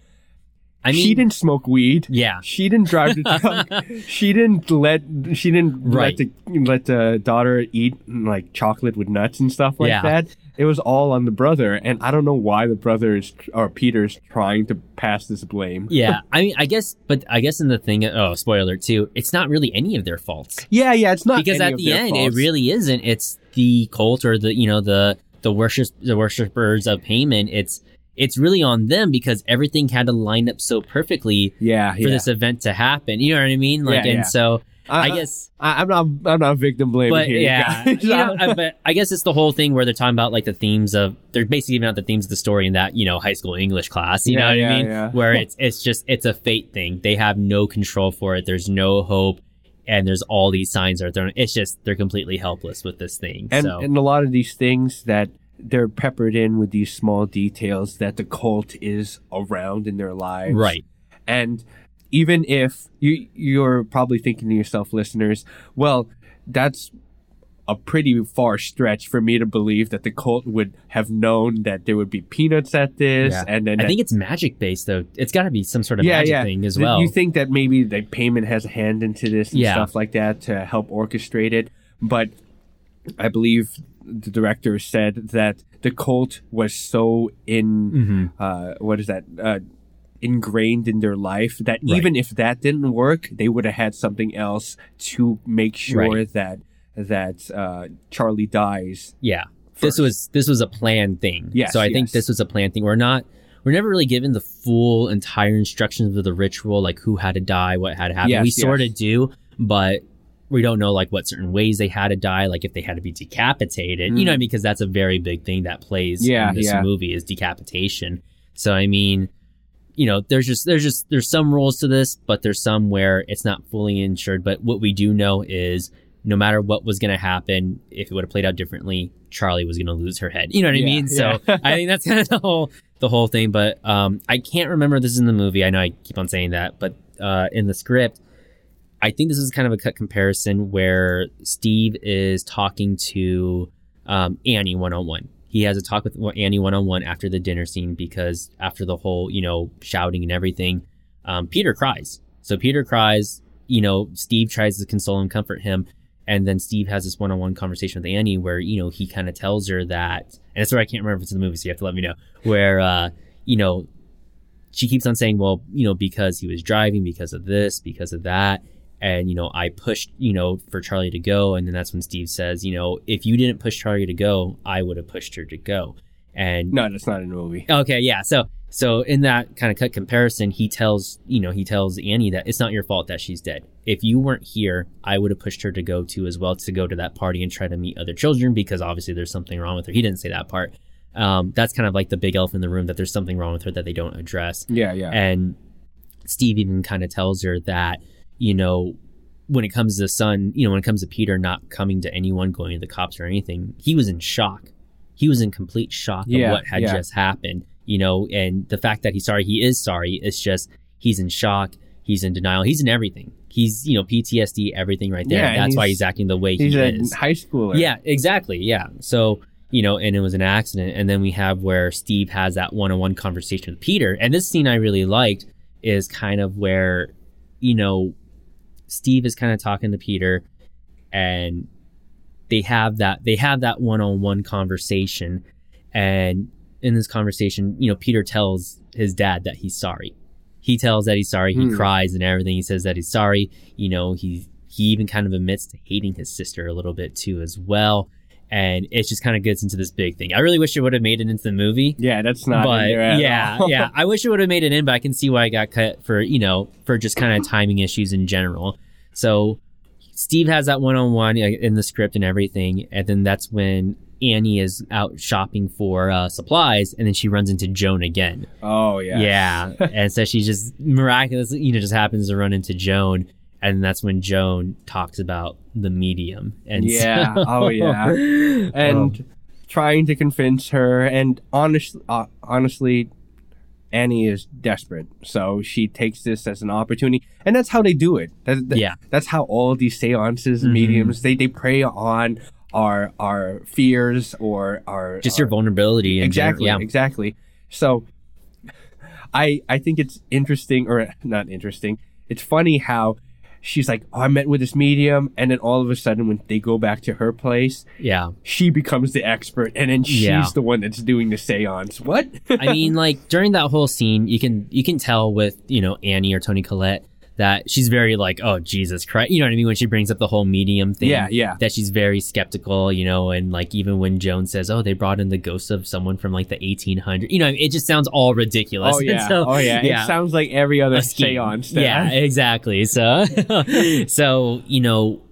I mean, she didn't smoke weed. yeah, She didn't drive the truck. (laughs) she didn't let she didn't Right. let the let the daughter eat like chocolate with nuts and stuff like Yeah. that. It was all on the brother, and I don't know why the brother is or Peter's trying to pass this blame. yeah. (laughs) I mean, I guess, but I guess in the thing, oh, spoiler alert too, it's not really any of their faults. Yeah, yeah, it's not because at the end faults. it really isn't it's the cult or the you know the the worship the worshippers of Paimon it's it's really on them because everything had to line up so perfectly yeah, for yeah. this event to happen you know what i mean like Yeah, and so I, i guess I, I'm not I'm not victim blaming but here. yeah. (laughs) you know, I- but i guess it's the whole thing where they're talking about like the themes of they're basically giving out the themes of the story in that you know high school english class you Yeah, know what yeah, i mean? yeah. where it's it's just it's a fate thing. They have no control for it. There's no hope. And there's all these signs are thrown it's just they're completely helpless with this thing and so. and a lot of these things that they're peppered in with these small details that the cult is around in their lives. right. And even if you you're probably thinking to yourself, listeners, well, that's a pretty far stretch for me to believe that the cult would have known that there would be peanuts at this, Yeah. and then I that- think it's magic based though. It's got to be some sort of yeah, magic yeah. thing as Th- well. You think that maybe the Paimon has a hand into this and stuff like that to help orchestrate it, but I believe the director said that the cult was so in Mhm. uh, what is that uh, ingrained in their life that Right. even if that didn't work, they would have had something else to make sure Right. that that uh, Charlie dies. Yeah, this was this was a planned thing. Yeah, So I think this was a planned thing. We're not. We're never really given the full entire instructions of the ritual, like who had to die, what had to happen. Yes, we sort of do, but we don't know like what certain ways they had to die, like if they had to be decapitated. You know, what I mean? because that's a very big thing that plays Mm. Yeah, in this yeah. movie is decapitation. So I mean, you know, there's just there's just there's some rules to this, but there's some where it's not fully insured. But what we do know is no matter what was going to happen, if it would have played out differently, Charlie was going to lose her head. You know what I Yeah, mean? So. (laughs) I think that's kind of the whole the whole thing. But um, I can't remember this is in the movie. I know I keep on saying that, but uh, in the script, I think this is kind of a cut comparison where Steve is talking to um, Annie one on one. He has a talk with Annie one on one after the dinner scene because after the whole, you know, shouting and everything, um, Peter cries. So Peter cries. You know, Steve tries to console and comfort him, and then Steve has this one on one conversation with Annie where you know he kind of tells her that, and that's where I can't remember if it's in the movie, so you have to let me know. Where uh, you know she keeps on saying, well, you know, because he was driving, because of this, because of that. And, you know, I pushed, you know, for Charlie to go. And then that's when Steve says, you know, if you didn't push Charlie to go, I would have pushed her to go. And No, that's not in the movie. okay, yeah. So, so in that kind of cut comparison, he tells, you know, he tells Annie that it's not your fault that she's dead. If you weren't here, I would have pushed her to go too as well, to go to that party and try to meet other children because obviously there's something wrong with her. He didn't say that part. Um, that's kind of like the big elephant in the room that there's something wrong with her that they don't address. Yeah, yeah. And Steve even kind of tells her that, you know, when it comes to son, you know, when it comes to Peter not coming to anyone, going to the cops or anything, he was in shock. He was in complete shock Yeah, of what had yeah. just happened, you know, and the fact that he's sorry, he is sorry. It's just he's in shock. He's in denial. He's in everything. He's, you know, PTSD, everything right there. Yeah, That's why he's- he's acting the way He's he a is. high schooler. Yeah, exactly. Yeah. So, you know, and it was an accident. And then we have where Steve has that one on one conversation with Peter. And this scene I really liked is kind of where, you know, Steve is kind of talking to Peter and they have that they have that one on one conversation. And in this conversation, you know, Peter tells his dad that he's sorry. He tells that he's sorry. He Hmm. cries and everything. He says that he's sorry. You know, he he even kind of admits to hating his sister a little bit too as well. And it just kind of gets into this big thing. I really wish it would have made it into the movie. Yeah, that's not but in there at yeah, yeah. (laughs) I wish it would have made it in, but I can see why it got cut for, you know, for just kind of timing issues in general. So Steve has that one on one in the script and everything. And then that's when Annie is out shopping for uh, supplies and then she runs into Joan again. Oh yeah. Yeah. (laughs) and so she just miraculously, you know, just happens to run into Joan. And that's when Joan talks about the medium. And Yeah. so- Oh, yeah. (laughs) And trying to convince her, and honest, uh, honestly, Annie is desperate, so she takes this as an opportunity, and that's how they do it. That, that- Yeah. that's how all these seances, Mhm. mediums, they they prey on our our fears or our Just our, your vulnerability. And exactly Yeah. exactly. So, I I think it's interesting or not interesting. It's funny how. She's like, oh, I met with this medium, and then all of a sudden, when they go back to her place, Yeah. she becomes the expert, and then she's Yeah. the one that's doing the seance. What? I mean, like during that whole scene, you can you can tell with you know Annie or Toni Collette that she's very like, oh Jesus Christ, you know what I mean when she brings up the whole medium thing. Yeah, yeah. That she's very skeptical, you know, and like even when Joan says, oh, they brought in the ghost of someone from like the 1800s, you know, it just sounds all ridiculous. Oh (laughs) yeah. so, oh yeah. yeah. It sounds like every other seance. Yeah, exactly. So, (laughs) so you know,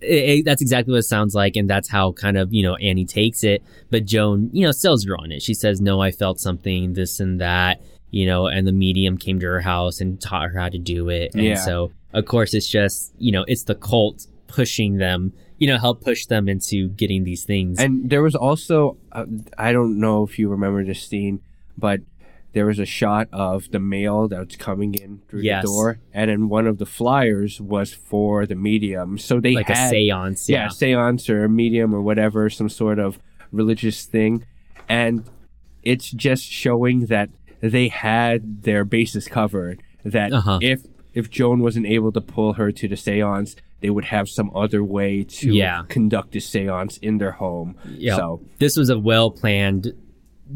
it, it- that's exactly what it sounds like, and that's how kind of you know Annie takes it. But Joan, you know, sells her on it. She says, "No, I felt something, this and that." You know, and the medium came to her house and taught her how to do it. And Yeah. so, of course, it's just you know, it's the cult pushing them. You know, help push them into getting these things. And there was also, uh, I don't know if you remember this scene, but there was a shot of the mail that was coming in through Yes. the door, and then one of the flyers was for the medium. So they like had, a seance. yeah, seance or a medium or whatever, some sort of religious thing, and it's just showing that they had their bases covered. That Uh-huh. if if Joan wasn't able to pull her to the seance, they would have some other way to Yeah. conduct a seance in their home. Yeah. So this was a well planned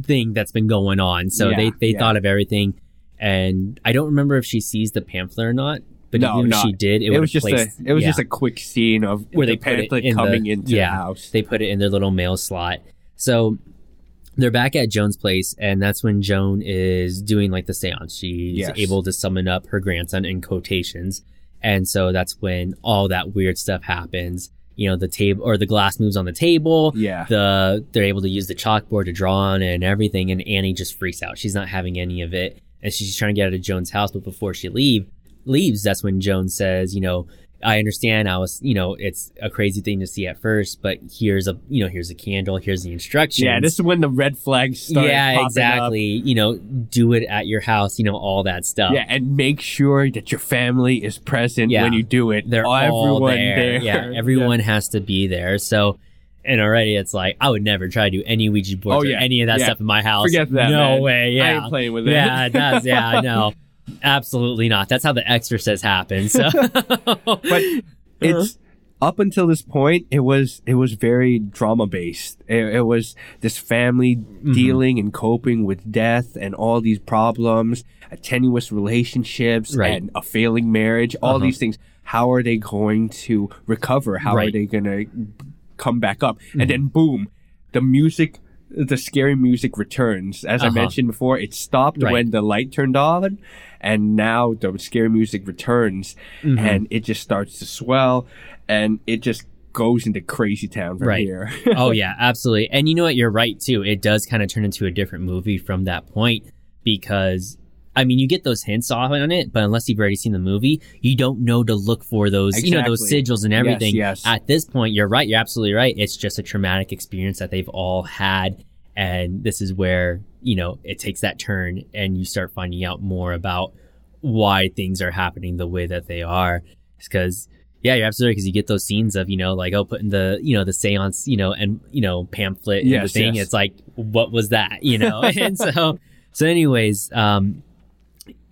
thing that's been going on. So Yeah, they they yeah. thought of everything, and I don't remember if she sees the pamphlet or not. But No, even no. if she did, it, it, was just placed, a it was just a quick scene of where the they put it pamphlet in coming the, into the house. They put it in their little mail slot. So they're back at Joan's place, and that's when Joan is doing like the seance. She's Yes. able to summon up her grandson in quotations. And so that's when all that weird stuff happens. You know, the table or the glass moves on the table. Yeah. The they're able to use the chalkboard to draw on and everything, and Annie just freaks out. She's not having any of it, and she's trying to get out of Joan's house. But before she leave leaves, that's when Joan says, you know, I understand I was, you know, it's a crazy thing to see at first, but here's a, you know, here's a candle, here's the instructions. yeah, this is when the red flags start. yeah, exactly. You know, do it at your house, you know, all that stuff. Yeah, and make sure that your family is present Yeah. when you do it. They're everyone all there. there. (laughs) Yeah, everyone has to be there. So, and already it's like, I would never try to do any Ouija boards Oh, yeah. or any of that Yeah. stuff in my house. Forget that. No man. way. Yeah. I ain't playing with it. Yeah, it does. Yeah, I know. (laughs) Absolutely not. That's how the exorcist happened. So, (laughs) but (laughs) it's up until this point it was it was very drama based it, it was this family Mm-hmm. dealing and coping with death and all these problems tenuous relationships Right. and a failing marriage all Uh-huh. these things how are they going to recover how are they going to come back up Mm-hmm. and then boom the music the scary music returns as i Uh-huh. mentioned before it stopped Right. when the light turned on and now the scary music returns Mm-hmm. and it just starts to swell and it just goes into crazy town from Right. here (laughs) oh yeah, absolutely. And you know what? You're right too. It does kind of turn into a different movie from that point because I mean, you get those hints off on it, but unless you've already seen the movie, you don't know to look for those, you know, those sigils and everything. yes. At this point, you're right. You're absolutely right. It's just a traumatic experience that they've all had. And this is where, you know, it takes that turn and you start finding out more about why things are happening the way that they are. Because, yeah, you're absolutely because you get those scenes of, you know, like, oh, putting the, you know, the seance, you know, and, you know, pamphlet and the thing. yes. It's like, what was that, you know? (laughs) and so, so anyways, um,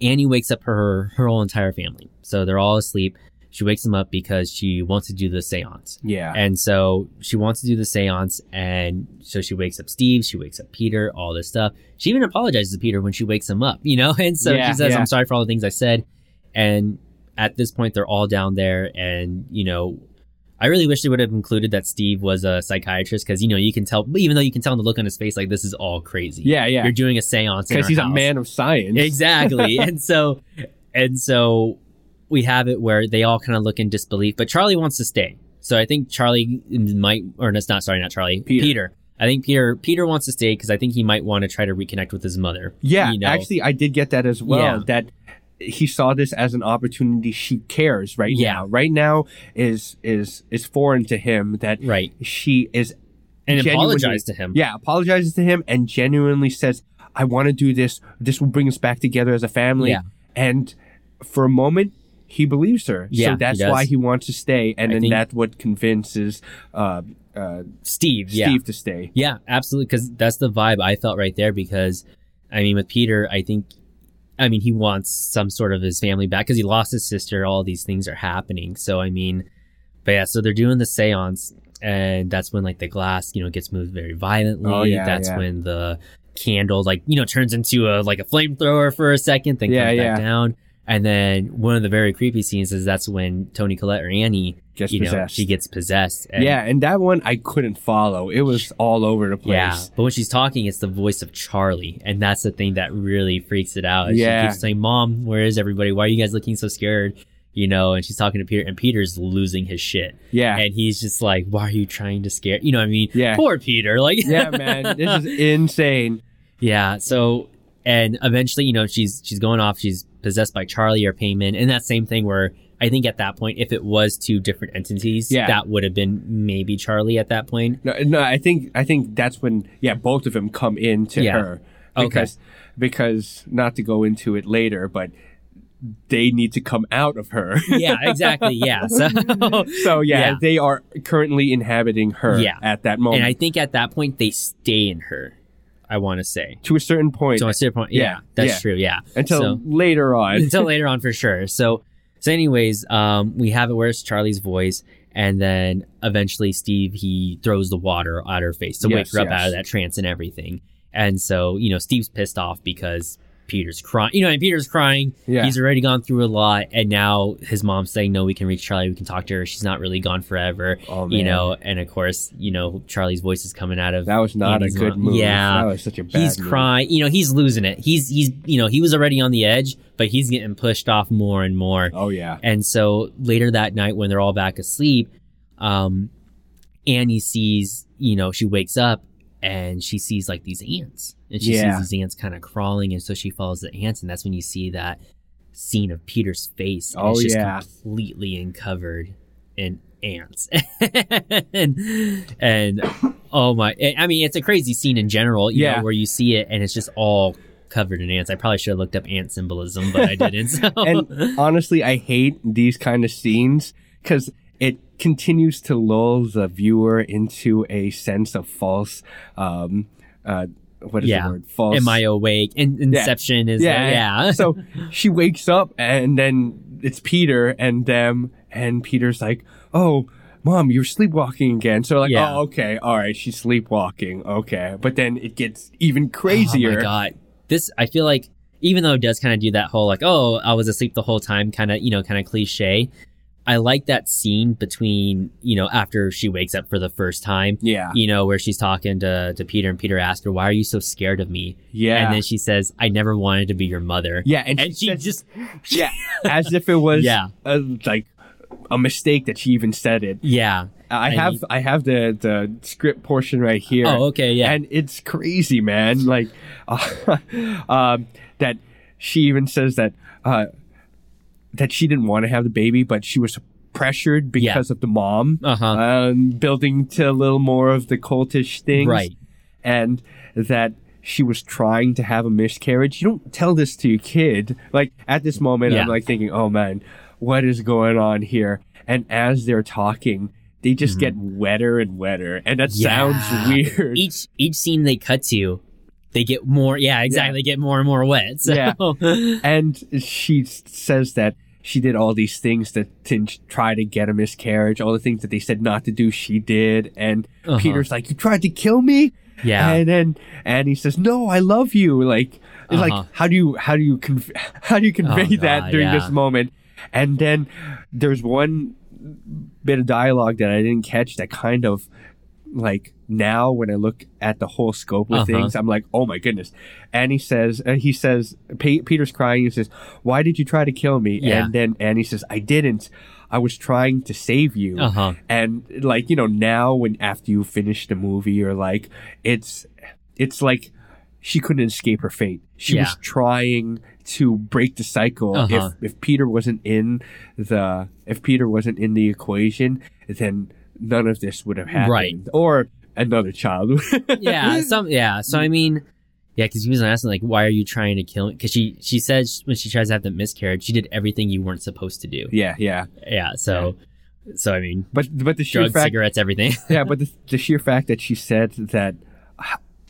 Annie wakes up her, her whole entire family. So they're all asleep. She wakes them up because she wants to do the seance. yeah And so she wants to do the seance. And so she wakes up Steve, she wakes up Peter, all this stuff. She even apologizes to Peter when she wakes him up, you know? (laughs) And so Yeah, she says, yeah. I'm sorry for all the things I said. And at this point, they're all down there. And, you know, I really wish they would have included that Steve was a psychiatrist because, you know, you can tell, even though you can tell in the look on his face, like, this is all crazy. yeah yeah You're doing a seance because he's a man of science Exactly. (laughs) and so, and so we have it where they all kind of look in disbelief, but Charlie wants to stay. So I think Charlie might, or it's not, sorry, not Charlie, Peter. I think Peter, Peter wants to stay because I think he might want to try to reconnect with his mother. yeah You know? actually i did get that as well Yeah. that he saw this as an opportunity she cares right Yeah. now right now is is is foreign to him that Right. she is And genuinely- apologize to him. yeah apologizes to him and genuinely says I want to do this. This will bring us back together as a family. Yeah. And for a moment, he believes her. Yeah, so that's does. why he wants to stay. And I then think- that's what convinces uh, uh, Steve, yeah. Steve to stay. Yeah, absolutely. Because that's the vibe I felt right there. Because, I mean, with Peter, I think, I mean, he wants some sort of his family back because he lost his sister. All these things are happening. So, I mean, but yeah, so they're doing the seance, and that's when like the glass, you know, gets moved very violently. Oh, yeah, that's yeah. when the candle, like, you know, turns into a like a flamethrower for a second, then Yeah, comes back down. And then one of the very creepy scenes is that's when Toni Collette or Annie, Gets you know, possessed. she gets possessed. And yeah, and that one I couldn't follow. It was all over the place. yeah, but when she's talking, it's the voice of Charlie, and that's the thing that really freaks it out. Yeah. she keeps saying, "Mom, where is everybody? Why are you guys looking so scared?" You know, and she's talking to Peter, and Peter's losing his shit, Yeah. and he's just like, "Why are you trying to scare?" You know, what I mean, Yeah. poor Peter. Like, yeah, (laughs) man. This is insane. yeah. So, and eventually, you know, she's she's going off. She's possessed by Charlie or Paimon, and that same thing where I think at that point, if it was two different entities, Yeah. that would have been maybe Charlie at that point. No, no, I think I think that's when yeah, both of them come into Yeah. her Okay. because because not to go into it later, but they need to come out of her. (laughs) Yeah, exactly. Yeah. (laughs) So. so yeah, Yeah. they are currently inhabiting her Yeah. at that moment. And I think at that point they stay in her. I want to say. to a certain point So I see point. Yeah, Yeah, that's true. Yeah. until so, later on. (laughs) until later on for sure. So so anyways, um, we have it where it's Charlie's voice, and then eventually Steve he throws the water at her face to wake Yes, her up yes. out of that trance and everything. And so you know Steve's pissed off because Peter's crying. You know, and Peter's crying. Yeah. He's already gone through a lot, and now his mom's saying, "No, we can reach Charlie. We can talk to her. She's not really gone forever." Oh, you know, and of course, you know Charlie's voice is coming out of that was not Andy's a good mom. move. Yeah, that was such a bad he's move. crying. You know, he's losing it. He's he's you know he was already on the edge, but he's getting pushed off more and more. Oh yeah. And so later that night, when they're all back asleep, um, Annie sees you know she wakes up and she sees like these ants, and she Yeah. sees these ants kind of crawling, and so she follows the ants, and that's when you see that scene of Peter's face. and Oh, it's just yeah. completely uncovered in ants (laughs) and and oh my i mean it's a crazy scene in general you Yeah. know where you see it and it's just all covered in ants i probably should have looked up ant symbolism but i didn't (laughs) so and honestly, I hate these kind of scenes because it continues to lull the viewer into a sense of false. Um, uh, what is Yeah. the word? False. am i awake and inception is Yeah, yeah so (laughs) she wakes up and then it's Peter and them, and Peter's like, "Oh, mom, you're sleepwalking again." So like, Yeah. "Oh, okay, all right, she's sleepwalking, okay." But then it gets even crazier. oh my god this i feel like even though it does kind of do that whole like oh i was asleep the whole time kind of you know kind of cliche i like that scene between you know after she wakes up for the first time Yeah, you know, where she's talking to, to Peter and Peter asks her, why are you so scared of me? yeah, And then she says, I never wanted to be your mother. yeah, and, And she says- just, (laughs) yeah, (laughs) as if it was Yeah. a, like a mistake that she even said it. yeah. I And have he- I have the the script portion right here. Oh, okay, yeah. and it's crazy, man. Like, (laughs) uh, um, that she even says that uh, that she didn't want to have the baby, but she was pressured Yeah. because of the mom, Uh-huh. um, building to a little more of the cultish things, Right. And that she was trying to have a miscarriage. You don't tell this to your kid. Like at this moment, Yeah. I'm like thinking, oh man, what is going on here? And as they're talking, they just get wetter and wetter, and that Mm-hmm. Yeah. sounds weird. Each, each scene they cut to, they get more, yeah, exactly. They get more and more wet. So, Yeah. (laughs) and she says that she did all these things to, to try to get a miscarriage. All the things that they said not to do, she did. And Uh-huh. Peter's like, "You tried to kill me." yeah. And then and he says, "No, I love you." Like, Uh-huh. like how do you how do you conv- (laughs) how do you convey Oh, that during yeah. this moment? And then there's one bit of dialogue that I didn't catch that kind of like now when I look at the whole scope of Uh-huh. things, I'm like, oh my goodness. And he says, uh, he says, Pe- Peter's crying. He says, "Why did you try to kill me?" Yeah. And then Annie says, "I didn't. I was trying to save you." Uh-huh. And like you know, now when after you finish the movie, you're like, it's it's like she couldn't escape her fate. She Yeah. was trying to break the cycle. Uh-huh. If if Peter wasn't in the if Peter wasn't in the equation, then none of this would have happened. Right. Or another child. (laughs) yeah. Some, yeah. So, I mean, Yeah, because he was asking like, "Why are you trying to kill me?" Because she she says when she tries to have the miscarriage, she did everything you weren't supposed to do. Yeah, yeah. Yeah, so so I mean, But but the sheer drugs, fact, cigarettes, everything. (laughs) yeah, but (laughs) the, the sheer fact that she said that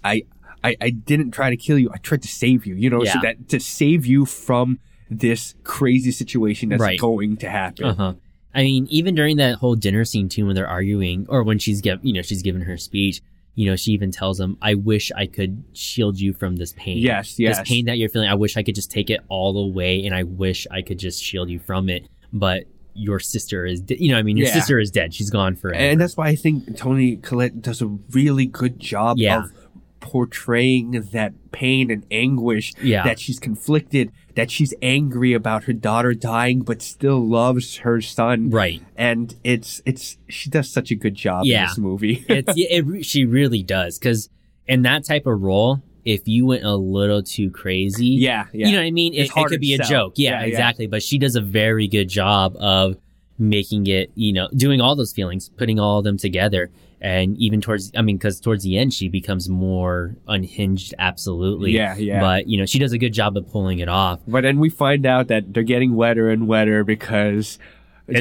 I, I I didn't try to kill you. I tried to save you. You know, so that to save you from this crazy situation that's Right. going to happen. Uh huh. I mean, even during that whole dinner scene too, when they're arguing, or when she's give, you know, she's giving her speech, you know, she even tells him, "I wish I could shield you from this pain. Yes, yes. This pain that you're feeling. I wish I could just take it all away, and I wish I could just shield you from it. But your sister is, de- you know, I mean, your Yeah. sister is dead. She's gone forever. And that's why I think Toni Collette does a really good job Yeah. of portraying that pain and anguish Yeah. that she's conflicted, that she's angry about her daughter dying but still loves her son. right. And it's it's she does such a good job Yeah. in this movie. (laughs) it's yeah, it, she really does because in that type of role, if you went a little too crazy, yeah, yeah. you know what I mean. It, it could be to a joke, Yeah, yeah. exactly. But she does a very good job of making it, you know, doing all those feelings, putting all of them together, and even towards, I mean, because towards the end she becomes more unhinged, absolutely. Yeah, yeah. But you know, she does a good job of pulling it off. But then we find out that they're getting wetter and wetter because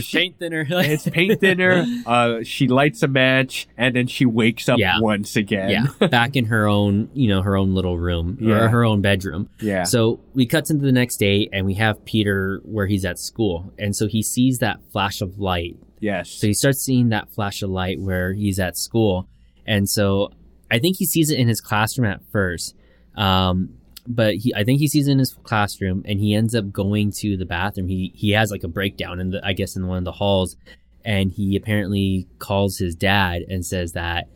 she- paint thinner. (laughs) it's paint thinner. Uh, she lights a match and then she wakes up Yeah. once again. yeah, (laughs) back in her own, you know, her own little room Yeah. or her own bedroom. yeah. So we cut to the next day and we have Peter where he's at school. And so he sees that flash of light. yes. So he starts seeing that flash of light where he's at school. And so I think he sees it in his classroom at first. Um, but he, I think he sees it in his classroom and he ends up going to the bathroom. He, he has like a breakdown in the, I guess in one of the halls and he apparently calls his dad and says that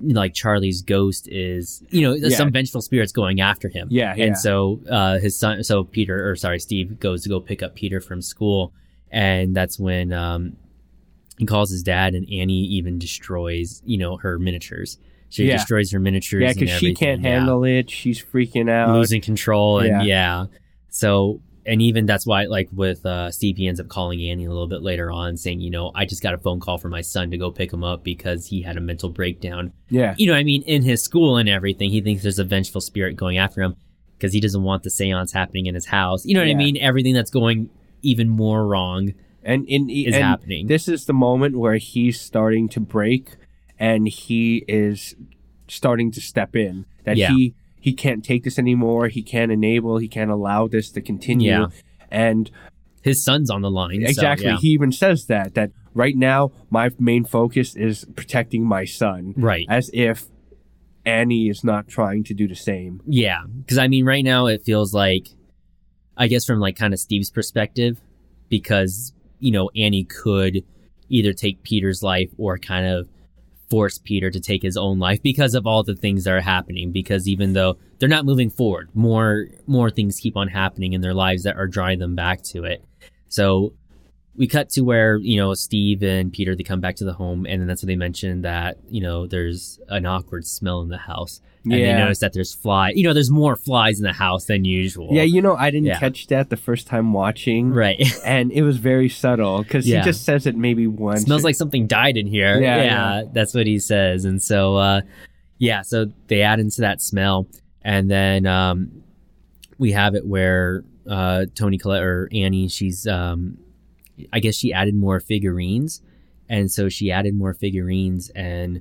like Charlie's ghost is, you know, Yeah. some vengeful spirits going after him. Yeah, yeah. And so uh, his son, so Peter, or sorry, Steve goes to go pick up Peter from school, and that's when um, he calls his dad, and Annie even destroys, you know, her miniatures. She Yeah. destroys her miniatures. yeah, because she can't yeah. handle it. She's freaking out. losing control, and Yeah. So, and even that's why, like with uh, Steve, he ends up calling Annie a little bit later on, saying, you know, I just got a phone call from my son to go pick him up because he had a mental breakdown Yeah. you know, I mean, in his school and everything, he thinks there's a vengeful spirit going after him because he doesn't want the seance happening in his house. You know what Yeah. I mean? Everything that's going even more wrong And in is and happening. This is the moment where he's starting to break, and he is starting to step in. That Yeah. he he can't take this anymore. He can't enable. He can't allow this to continue. Yeah. And His son's on the line. so, exactly, yeah. he even says that that right now my main focus is protecting my son, right. as if Annie is not trying to do the same. Yeah. Because, I mean, right now it feels like, I guess from like kind of Steve's perspective, because, you know, Annie could either take Peter's life or kind of force Peter to take his own life because of all the things that are happening. Because even though they're not moving forward, more more things keep on happening in their lives that are drawing them back to it. So we cut to where you know Steve and Peter they come back to the home, and then that's when they mention that you know there's an awkward smell in the house, and they notice that there's fly. You know, there's more flies in the house than usual. Yeah, you know, I didn't Yeah. catch that the first time watching. right. (laughs) And it was very subtle because Yeah. he just says it maybe once. smells like something died in here. Yeah, Yeah, yeah. that's what he says. And so, uh, yeah, so they add into that smell, and then um, we have it where uh, Toni Collette or Annie, she's, um, I guess she added more figurines, and so she added more figurines, and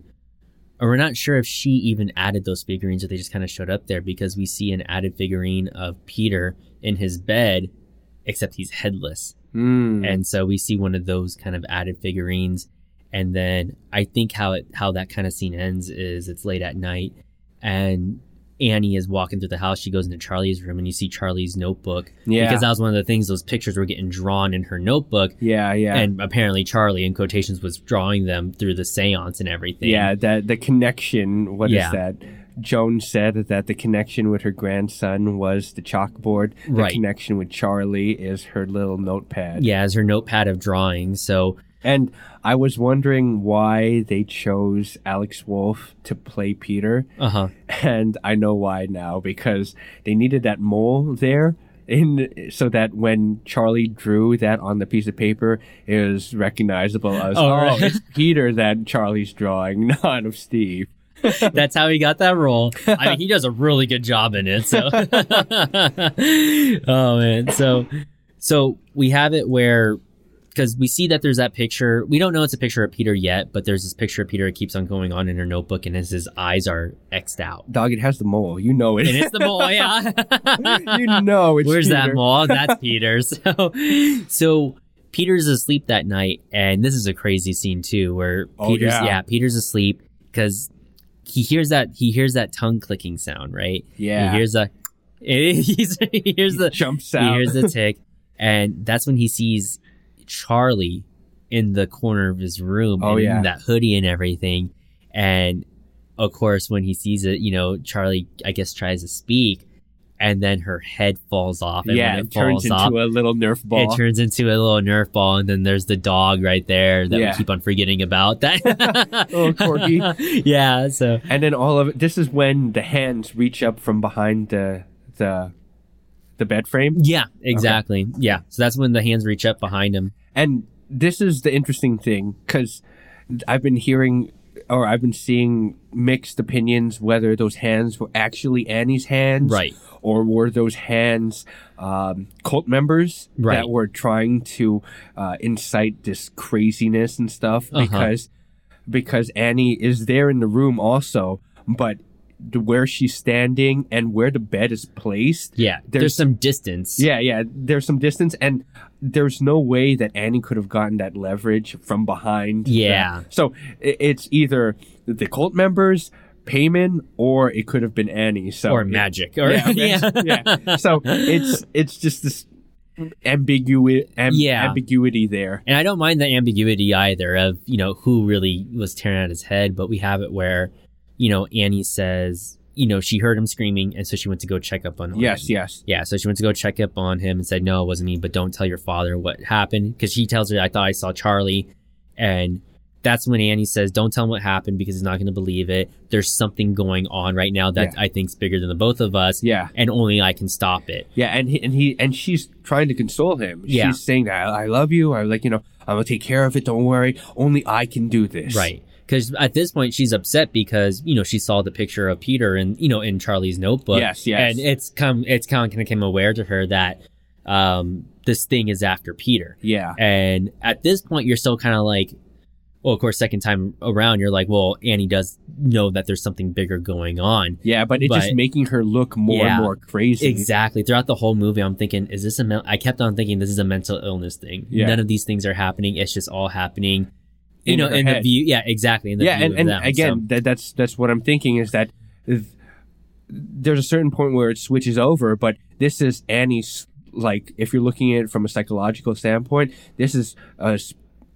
or we're not sure if she even added those figurines or they just kind of showed up there because we see an added figurine of Peter in his bed, except he's headless. Mm. And so we see one of those kind of added figurines. And then I think how it how that kind of scene ends is it's late at night and Annie is walking through the house. She goes into Charlie's room and you see Charlie's notebook. Yeah. Because that was one of the things, those pictures were getting drawn in her notebook. yeah, yeah. And apparently Charlie in quotations was drawing them through the seance and everything. yeah, that the connection. What is Yeah. that? Joan said that the connection with her grandson was the chalkboard. The Right. connection with Charlie is her little notepad. Yeah, as her notepad of drawings. So And I was wondering why they chose Alex Wolff to play Peter, uh huh. (laughs) and I know why now because they needed that mole there. In so that when Charlie drew that on the piece of paper, it was recognizable as Oh, oh, right. it's Peter that Charlie's drawing, (laughs) not of Steve. (laughs) That's how he got that role. I mean, he does a really good job in it. So, oh man. So, so we have it where, because we see that there's that picture. We don't know it's a picture of Peter yet, but there's this picture of Peter It keeps on going on in her notebook, and his, his eyes are xed out. Dog, it has the mole. You know it. And it's the mole, yeah. (laughs) you know it's Where's that mole? (laughs) That's Peter. (laughs) So, so Peter's asleep that night, and this is a crazy scene too, where Oh, Peter's yeah. Peter's asleep because he hears that he hears that tongue clicking sound, right? Yeah. He hears a he's, he hears the Jumps out, he hears the tick, and that's when he sees Charlie in the corner of his room, Oh, and yeah. in that hoodie and everything, and of course when he sees it, you know, Charlie I guess tries to speak, and then her head falls off, and yeah, it turns falls into off, a little Nerf ball. it turns into a little Nerf ball, and then there's the dog right there that Yeah. we keep on forgetting about. That (laughs) oh, Little corgi. (laughs) yeah. So and then all of it. This is when the hands reach up from behind the the the bed frame. yeah, exactly. Yeah. So that's when the hands reach up behind him. And this is the interesting thing because I've been hearing or I've been seeing mixed opinions whether those hands were actually Annie's hands, Right. or were those hands um, cult members Right. that were trying to uh, incite this craziness and stuff Uh-huh. because because Annie is there in the room also, but where she's standing and where the bed is placed Yeah. There's, There's- some distance. yeah, yeah. There's some distance, and there's no way that Annie could have gotten that leverage from behind. Yeah. so it's either the cult members, Paimon, or it could have been Annie. So Or magic. Or yeah, (laughs) yeah. yeah. So it's it's just this ambiguity, am- Yeah. ambiguity there. And I don't mind the ambiguity either of, you know, who really was tearing out his head, but we have it where, you know, Annie says, you know, she heard him screaming and so she went to go check up on him. Yes, yes. Yeah, so she went to go check up on him and said, "No, it wasn't me, but don't tell your father what happened." Because she tells her, "I thought I saw Charlie," and that's when Annie says, "Don't tell him what happened because he's not going to believe it. There's something going on right now that Yeah. I think's bigger than the both of us, Yeah, and only I can stop it." yeah, and he and he and she's trying to console him. Yeah. She's saying that I, I love you. I like you know I'm gonna take care of it. Don't worry. Only I can do this. Right. Because at this point she's upset because you know she saw the picture of Peter and you know in Charlie's notebook. Yes, yes. And it's come it's kind of became aware to her that um this thing is after Peter. Yeah. And at this point, you're still kind of like, well, of course, second time around, you're like, well, Annie does know that there's something bigger going on. Yeah, but it's just making her look more Yeah. and more crazy. Exactly. Throughout the whole movie, I'm thinking, is this a men- I kept on thinking this is a mental illness thing. Yeah. None of these things are happening. It's just all happening. You know, in the view. Yeah, exactly. In the Yeah, and, and them. again, So- that, that's that's what I'm thinking is that th- there's a certain point where it switches over, but this is Annie's like if you're looking at it from a psychological standpoint, this is uh,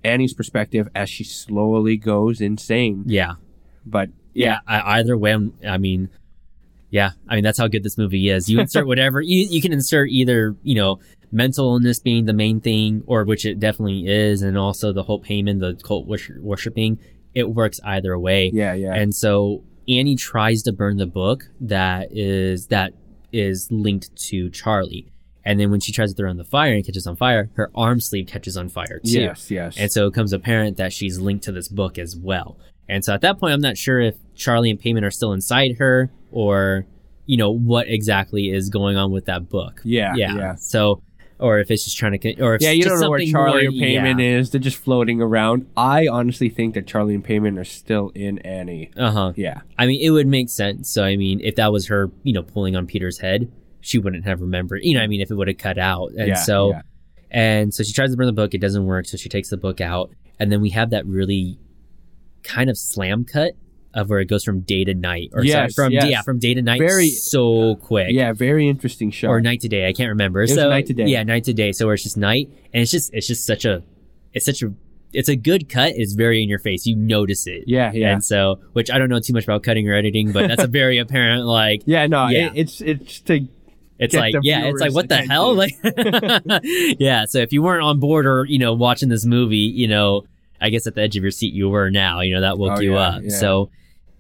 Annie's perspective as she slowly goes insane. yeah. But Yeah. I, either way, I'm- I mean, yeah. I mean, that's how good this movie is. You insert (laughs) whatever, you, you can insert either, you know, mental illness being the main thing, or which it definitely is, and also the whole Paimon, the cult worshiping. It works either way. yeah, yeah, And so Annie tries to burn the book that is that is linked to Charlie. And then when she tries to throw it in the fire and catches on fire, her arm sleeve catches on fire too. yes, yes. And so it becomes apparent that she's linked to this book as well. And so at that point, I'm not sure if Charlie and Paimon are still inside her or, you know, what exactly is going on with that book. yeah, Yeah. yeah. So, or if it's just trying to, con- or if Yeah, you don't know where Charlie more- or Paimon yeah. is. They're just floating around. I honestly think that Charlie and Paimon are still in Annie. Uh huh. Yeah. I mean, it would make sense. So, I mean, if that was her, you know, pulling on Peter's head, she wouldn't have remembered. You know, I mean, if it would have cut out. And yeah, so, yeah. and so she tries to burn the book. It doesn't work. So she takes the book out. And then we have that really kind of slam cut of where it goes from day to night. Or sorry, from, yes. yeah, from day to night. Very- so quick. yeah, very interesting shot. Or night to day. I can't remember. so night to day. Yeah, night to day. So where it's just night. And it's just, it's just such a, it's such a, it's a good cut. It's very in your face. You notice it. yeah, yeah. And so, which I don't know too much about cutting or editing, but that's a very (laughs) apparent, like, Yeah, no, Yeah. It, it's it's to it's like, yeah, it's like, what the hell? Like, (laughs) yeah. So if you weren't on board or, you know, watching this movie, you know, I guess at the edge of your seat you were now, you know, that woke Oh, you yeah, up. yeah. So,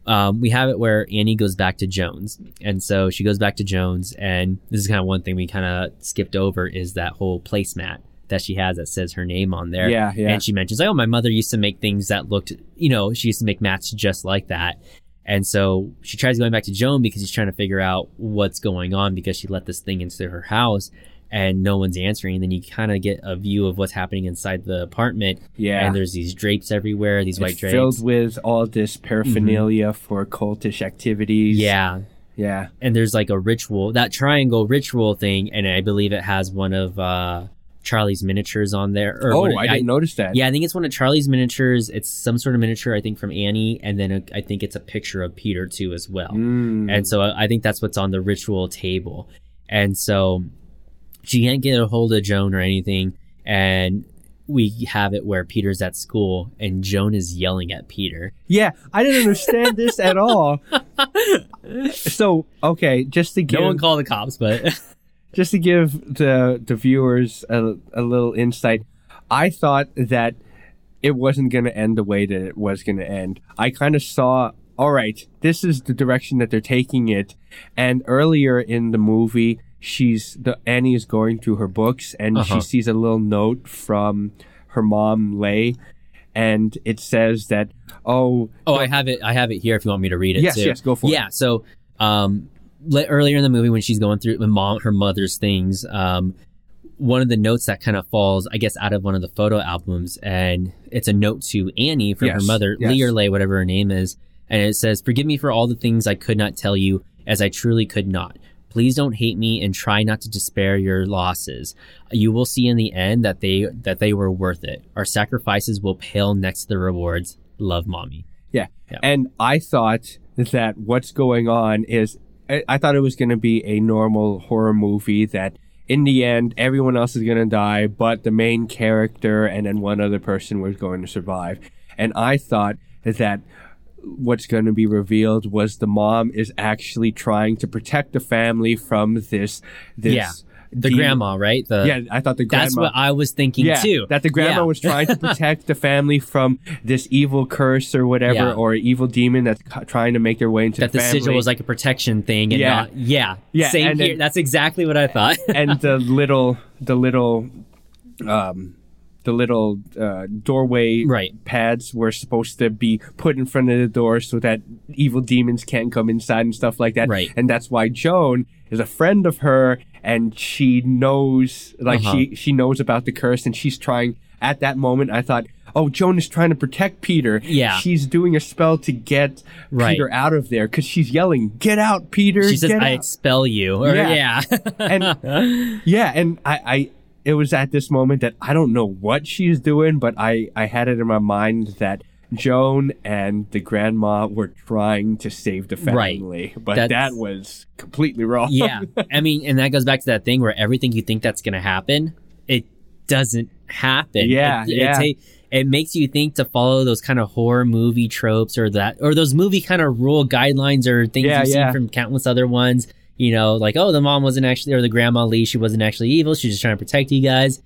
um, we have it where Annie goes back to Joan's. And so she goes back to Joan's. And this is kind of one thing we kind of skipped over is that whole placemat that she has that says her name on there. yeah, yeah. And she mentions, like, oh, my mother used to make things that looked, you know, she used to make mats just like that. And so she tries going back to Joan because she's trying to figure out what's going on because she let this thing into her house and no one's answering. Then you kind of get a view of what's happening inside the apartment. Yeah. And there's these drapes everywhere, these white it's drapes. filled with all this paraphernalia for cultish activities. yeah. Yeah. And there's like a ritual, that triangle ritual thing. And I believe it has one of, uh, Charlie's miniatures on there. Or Oh, one- I didn't notice that. Yeah, I think it's one of Charlie's miniatures. It's some sort of miniature, I think, from Annie, and then a, I think it's a picture of Peter too as well. Mm. And so I I think that's what's on the ritual table. And so she can't get a hold of Joan or anything, and we have it where Peter's at school and Joan is yelling at Peter. Yeah, I didn't understand this at all. (laughs) So, okay, just to give No one called the cops, but (laughs) just to give the the viewers a, a little insight, I thought that it wasn't going to end the way that it was going to end. I kind of saw, all right, this is the direction that they're taking it. And earlier in the movie, she's the Annie is going through her books and Uh-huh. she sees a little note from her mom, Lay, and it says that, oh, Oh, I have it. I have it here. If you want me to read it. Yes, too. yes, go for it. Yeah. So, um, le- earlier in the movie when she's going through the mom, her mother's things, um, one of the notes that kind of falls, I guess, out of one of the photo albums, and it's a note to Annie from her mother, yes. Lee or Lay, whatever her name is, and it says, "Forgive me for all the things I could not tell you, as I truly could not." Please don't hate me and try not to despair your losses. You will see in the end that they that they were worth it. Our sacrifices will pale next to the rewards. Love, mommy. Yeah. Yeah. And I thought that what's going on is, I, I thought it was going to be a normal horror movie that in the end, everyone else is going to die, but the main character and then one other person was going to survive. And I thought that what's going to be revealed was the mom is actually trying to protect the family from this, this, Yeah. The demon- grandma, right? The Yeah, I thought the grandma. That's what I was thinking yeah, too. That the grandma Yeah. was trying to (laughs) protect the family from this evil curse or whatever, Yeah. or evil demon that's trying to make their way into that the the family. sigil was like a protection thing and Yeah. not yeah Yeah, same here then- that's exactly what i thought (laughs) and the little, the little, um, the little uh, doorway right pads were supposed to be put in front of the door so that evil demons can't come inside and stuff like that. Right. And that's why Joan is a friend of her and she knows like Uh-huh. she she knows about the curse and she's trying at that moment I thought, "Oh, Joan is trying to protect Peter. Yeah. She's doing a spell to get Right. Peter out of there cuz she's yelling, "Get out, Peter." she says i out." expel you or Yeah. yeah, and (laughs) yeah, and I, I it was at this moment that I don't know what she's doing, but I I had it in my mind that Joan and the grandma were trying to save the Right. family, but That's- that was completely wrong. yeah (laughs) i mean and that goes back to that thing where everything you think that's gonna happen it doesn't happen Yeah, it, it yeah. ta- it makes you think to follow those kind of horror movie tropes or that or those movie kind of rule guidelines or things Yeah, you've yeah. seen from countless other ones you know like oh the mom wasn't actually or the grandma lee she wasn't actually evil she's just trying to protect you guys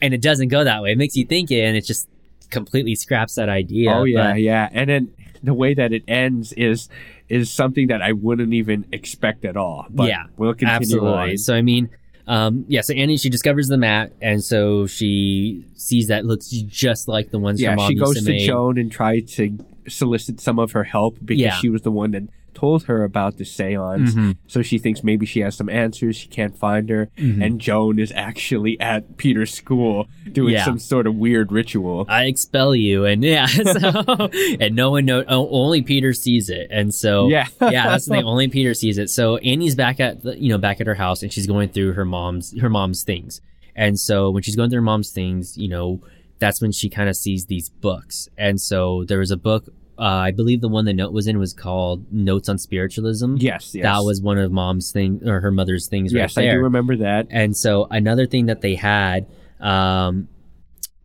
and it doesn't go that way it makes you think it and it just completely scraps that idea oh yeah, but- yeah, and then the way that it ends is is something that I wouldn't even expect at all. But Yeah, we'll continue Absolutely. on. So I mean, um, yeah. So Annie, she discovers the mat, and so she sees that looks just like the ones her Yeah, she goes to to. Joan and tries to solicit some of her help because Yeah. she was the one that told her about the seance. Mhm. So she thinks maybe she has some answers. She can't find her. Mhm. And Joan is actually at Peter's school doing Yeah. some sort of weird ritual. I expel you, and (laughs) yeah, so, (laughs) and no one know. oh, Only Peter sees it, and so Yeah. (laughs) yeah, that's the thing. Only Peter sees it. So Annie's back at the, you know back at her house, and she's going through her mom's her mom's things. And so when she's going through her mom's things, you know, that's when she kind of sees these books. And so there was a book. Uh, I believe the one the note was in was called Notes on Spiritualism. Yes, yes. That was one of mom's thing or her mother's things Yes, right I do remember that. And so another thing that they had, um,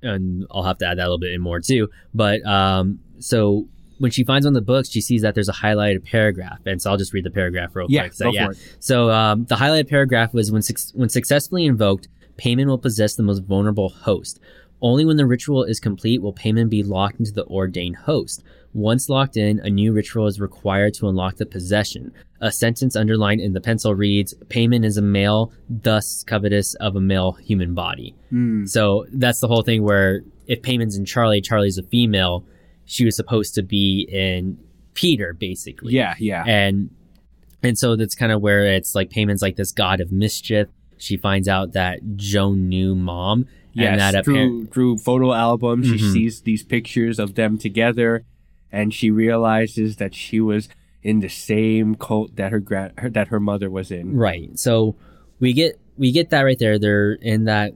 and I'll have to add that a little bit in more too. But um, so when she finds one of the books, she sees that there's a highlighted paragraph, and so I'll just read the paragraph real Yeah, quick. So, go yeah. for it. So um, the highlighted paragraph was when suc when successfully invoked, Paimon will possess the most vulnerable host. Only when the ritual is complete will Paimon be locked into the ordained host. Once locked in, a new ritual is required to unlock the possession. A sentence underlined in the pencil reads, Paimon is a male, thus covetous of a male human body. Hmm. So that's the whole thing where if Paimon's in Charlie, Charlie's a female, she was supposed to be in Peter, basically. Yeah, yeah. And and so that's kind of where it's like Paimon's like this god of mischief. She finds out that Joan knew mom. Yes, and that through, through photo albums, she Mhm. sees these pictures of them together, and she realizes that she was in the same cult that her, gra- her that her mother was in. Right. So we get we get that right there. They're in that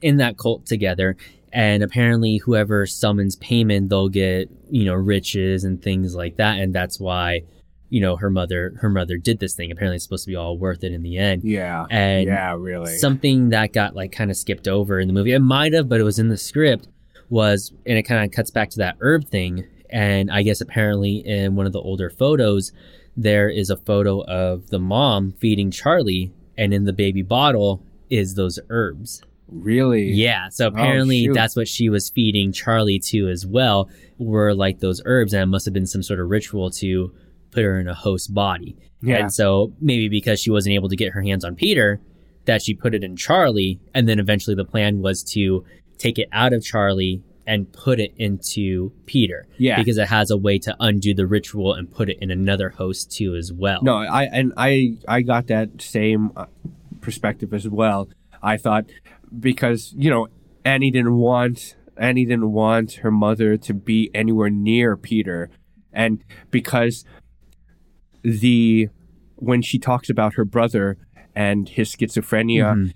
in that cult together. And apparently whoever summons Paimon, they'll get, you know, riches and things like that. And that's why, you know, her mother her mother did this thing. Apparently it's supposed to be all worth it in the end. Yeah, And yeah, really. something that got like kind of skipped over in the movie. It might have, but it was in the script. Was and it kind of cuts back to that herb thing. And I guess apparently in one of the older photos, there is a photo of the mom feeding Charlie, and in the baby bottle is those herbs. really? Yeah, so oh, apparently shoot. that's what she was feeding Charlie to as well. Were like those herbs, and it must have been some sort of ritual to put her in a host body. Yeah. And so maybe because she wasn't able to get her hands on Peter, that she put it in Charlie, and then eventually the plan was to take it out of Charlie and put it into Peter. Yeah. Because it has a way to undo the ritual and put it in another host too as well. No, I and I I got that same uh, perspective as well. I thought because you know Annie didn't want Annie didn't want her mother to be anywhere near Peter, and because the when she talks about her brother and his schizophrenia, Mhm.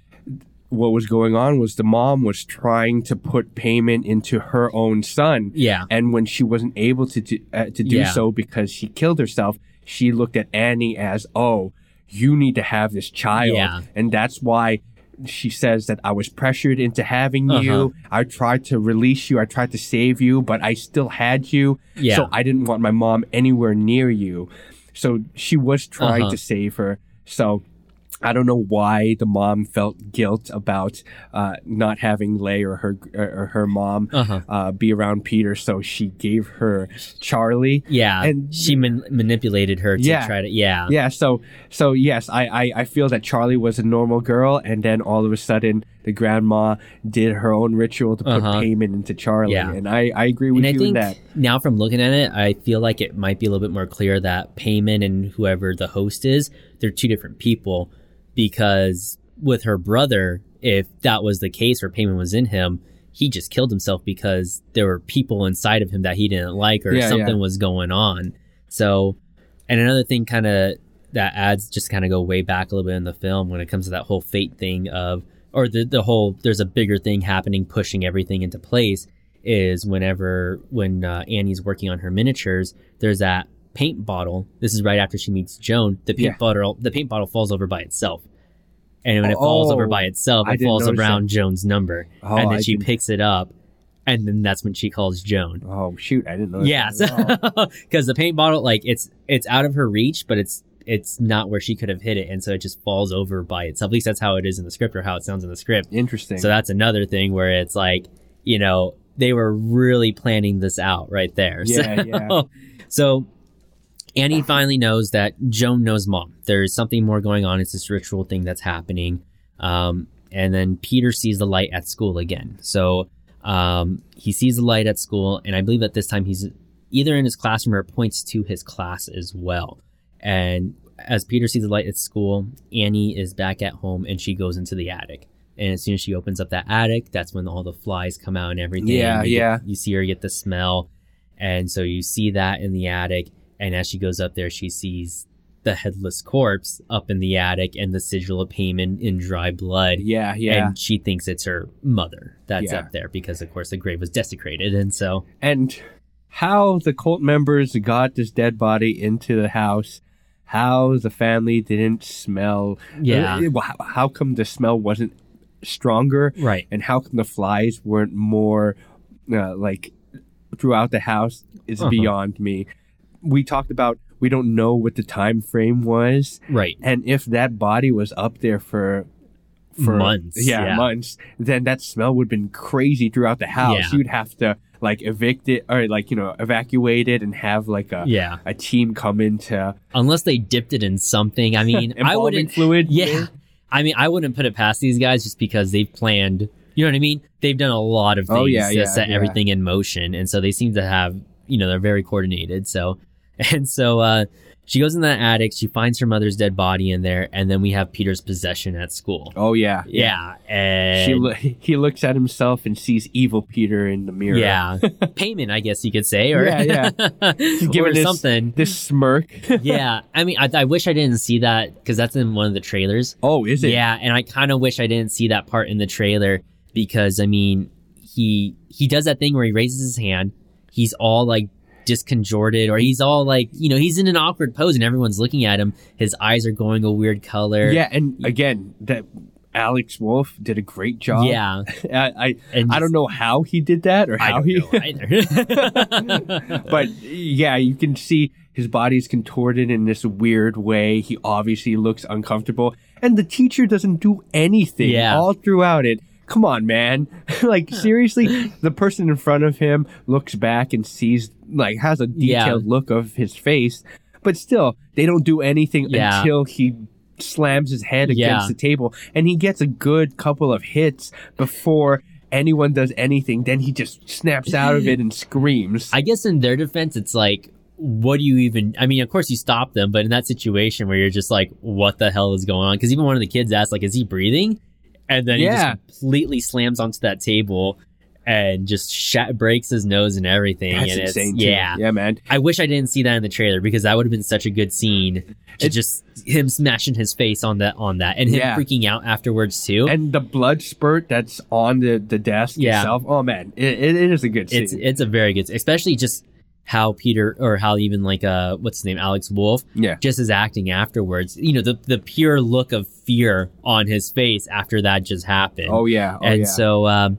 What was going on was the mom was trying to put Paimon into her own son, Yeah. and when she wasn't able to do, uh, to do Yeah. so because she killed herself, she looked at Annie as, "Oh, you need to have this child," Yeah. and that's why she says that I was pressured into having Uh-huh. you. I tried to release you. I tried to save you, but I still had you. Yeah. So I didn't want my mom anywhere near you. So she was trying Uh-huh. to save her. So I don't know why the mom felt guilt about uh, not having Lay or her or her mom Uh-huh. uh, be around Peter. So she gave her Charlie. Yeah. And- she man- manipulated her to Yeah. try to. Yeah. Yeah. So so yes, I, I I feel that Charlie was a normal girl, and then all of a sudden the grandma did her own ritual to put Uh-huh. Paimon into Charlie, Yeah. and I I agree with and I you think in that. now from looking at it, I feel like it might be a little bit more clear that Paimon and whoever the host is, they're two different people. Because with her brother, if that was the case, or Paimon was in him, he just killed himself because there were people inside of him that he didn't like, or Yeah, something yeah. was going on. So, and another thing, kind of that adds just kind of go way back a little bit in the film when it comes to that whole fate thing of, or the the whole there's a bigger thing happening, pushing everything into place is whenever when uh, Annie's working on her miniatures, there's that paint bottle. This is right after she meets Joan. The paint Yeah. bottle, the paint bottle falls over by itself, and when it falls over Oh, by itself, it falls around Joan's number, Oh, and then I she didn't- picks it up, and then that's when she calls Joan. Oh shoot, I didn't know. Yeah, that because (laughs) the paint bottle, like it's it's out of her reach, but it's it's not where she could have hit it, and so it just falls over by itself. At least that's how it is in the script, or how it sounds in the script. Interesting. So that's another thing where it's like, you know, they were really planning this out right there. (laughs) Yeah, so, yeah. so Annie finally knows that Joan knows mom. There's something more going on. It's this ritual thing that's happening. Um, and then Peter sees the light at school again. So um, he sees the light at school, and I believe that this time he's either in his classroom or points to his class as well. And as Peter sees the light at school, Annie is back at home and she goes into the attic. And as soon as she opens up that attic, that's when all the flies come out and everything. Yeah, You get- yeah. you see her get the smell. And so you see that in the attic. And as she goes up there, she sees the headless corpse up in the attic and the sigil of Paimon in dry blood. yeah, yeah. And she thinks it's her mother that's Yeah. up there because, of course, the grave was desecrated. And so, and how the cult members got this dead body into the house how the family didn't smell Yeah. uh, how, how come the smell wasn't stronger right. and how come the flies weren't more uh, like throughout the house is Uh-huh. beyond me we talked about we don't know what the time frame was Right. and if that body was up there for for Months, yeah, yeah. months, then that smell would have been crazy throughout the house. Yeah. You'd have to like evict it or like you know evacuate it and have like a Yeah. a team come in to Unless they dipped it in something. I mean, (laughs) I wouldn't. fluid. Yeah. I mean, I wouldn't put it past these guys just because they've planned. You know what I mean? They've done a lot of oh, things Oh, yeah, to set everything in motion, and so they seem to have. You know, they're very coordinated. So, (laughs) And so uh, she goes in that attic. She finds her mother's dead body in there, and then we have Peter's possession at school. Oh yeah, Yeah, and She lo- (laughs) he looks at himself and sees evil Peter in the mirror. yeah, (laughs) Paimon, I guess you could say, or Yeah, or Giving this- something. This smirk. yeah, I mean, I, I wish I didn't see that because that's in one of the trailers. oh, is it? Yeah, and I kind of wish I didn't see that part in the trailer because I mean, he he does that thing where he raises his hand. He's all like disconjorted or he's all like, you know, he's in an awkward pose and everyone's looking at him. His eyes are going a weird color. Yeah, and again, that Alex Wolff did a great job. Yeah. (laughs) I I, I don't know how he did that or I how don't he. know (laughs) either. (laughs) but yeah, you can see his body's contorted in this weird way. He obviously looks uncomfortable, and the teacher doesn't do anything Yeah. all throughout it. Come on, man! (laughs) like seriously, the person in front of him looks back and sees like has a Yeah. detailed look of his face, but still, they don't do anything Yeah. until he slams his head against Yeah. the table, and he gets a good couple of hits before. Anyone does anything, then he just snaps out of it and (laughs) screams. I guess in their defense, it's like, what do you even? I mean, of course you stop them, but in that situation where you're just like, what the hell is going on? Because even one of the kids asked, like, is he breathing? And then he just completely slams onto that table and just shat- breaks his nose and everything. That's and insane. Yeah. yeah, man. I wish I didn't see that in the trailer because that would have been such a good scene. To It- just him smashing his face on that on that and him Yeah. freaking out afterwards too. And the blood spurt that's on the, the desk Yeah. itself. Oh man, it, it, it is a good scene. it's it's a very good, especially just how Peter or how even like uh what's his name Alex Wolff yeah, just his acting afterwards. You know the the pure look of fear on his face after that just happened. oh yeah, oh and yeah. so um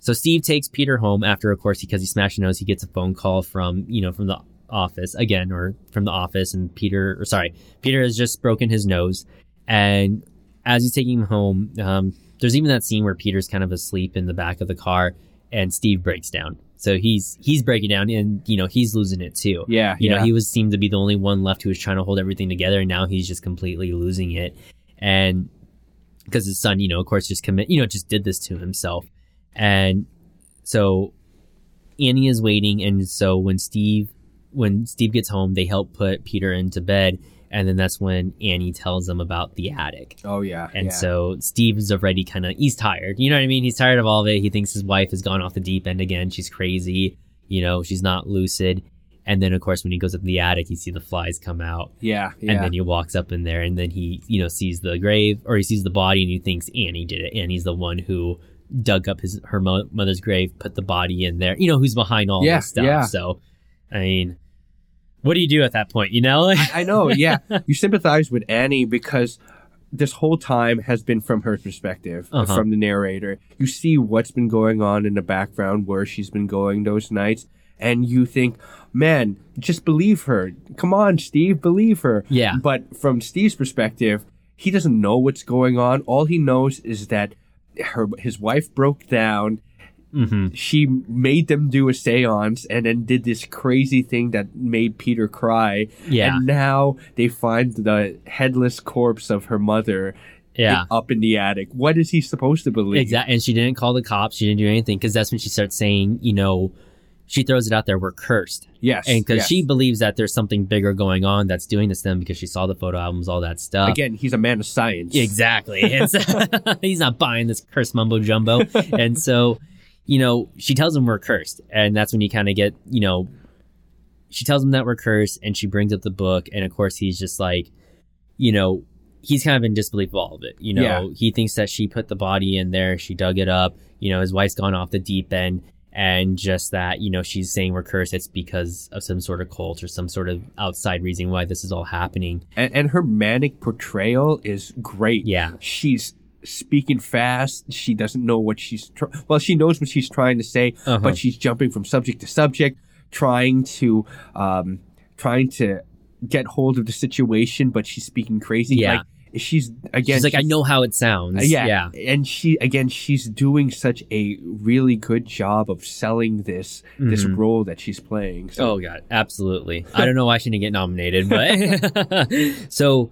so Steve takes Peter home after of course because he smashed a nose he gets a phone call from you know from the office again or from the office and Peter or sorry Peter has just broken his nose and as he's taking him home um there's even that scene where Peter's kind of asleep in the back of the car and Steve breaks down so he's he's breaking down and you know he's losing it too yeah, you yeah. know, he was seemed to be the only one left who was trying to hold everything together, and now he's just completely losing it. And because his son, you know, of course, just commit, you know, just did this to himself. And so Annie is waiting, and so when Steve, when Steve gets home, they help put Peter into bed, and then that's when Annie tells them about the attic. oh yeah, And yeah. so Steve's already kind of he's tired. You know what I mean? He's tired of all of it. He thinks his wife has gone off the deep end again. She's crazy. You know, she's not lucid. And then of course when he goes up to the attic, you see the flies come out. yeah, yeah. And then he walks up in there and then he, you know, sees the grave or he sees the body and he thinks Annie did it. Annie's the one who dug up his her mo- mother's grave, put the body in there. You know, who's behind all Yeah, this stuff. yeah. So, I mean, what do you do at that point? You know, I know. Yeah, (laughs) you sympathize with Annie because this whole time has been from her perspective, Uh-huh. from the narrator. You see what's been going on in the background, where she's been going those nights, and you think, man, just believe her. Come on, Steve, believe her. Yeah. But from Steve's perspective, he doesn't know what's going on. All he knows is that her his wife broke down. Hmm She made them do a séance and then did this crazy thing that made Peter cry. yeah, And now they find the headless corpse of her mother yeah. up in the attic. What is he supposed to believe? Exactly. And she didn't call the cops. She didn't do anything because that's when she starts saying, you know, she throws it out there, we're cursed. Yes. And because yes. she believes that there's something bigger going on that's doing this to them because she saw the photo albums, all that stuff. Again, he's a man of science. Exactly. (laughs) He's not buying this cursed mumbo jumbo. (laughs) and so, you know, she tells him we're cursed. And that's when you kind of get, you know, she tells him that we're cursed and she brings up the book. And of course, he's just like, you know, he's kind of in disbelief of all of it. You know, Yeah. he thinks that she put the body in there, she dug it up. You know, his wife's gone off the deep end. And just that, you know, she's saying we're cursed. It's because of some sort of cult or some sort of outside reason why this is all happening. And, and her manic portrayal is great. Yeah. She's speaking fast. She doesn't know what she's, tr- well, she knows what she's trying to say, Uh-huh. but she's jumping from subject to subject, trying to, um, trying to get hold of the situation, but she's speaking crazy. Yeah. Like, she's, again, she's like, I know how it sounds. Uh, yeah, Yeah. and she again, she's doing such a really good job of selling this this Mhm. role that she's playing. So, Oh god, absolutely. I don't know why she didn't get nominated, but (laughs) (laughs) so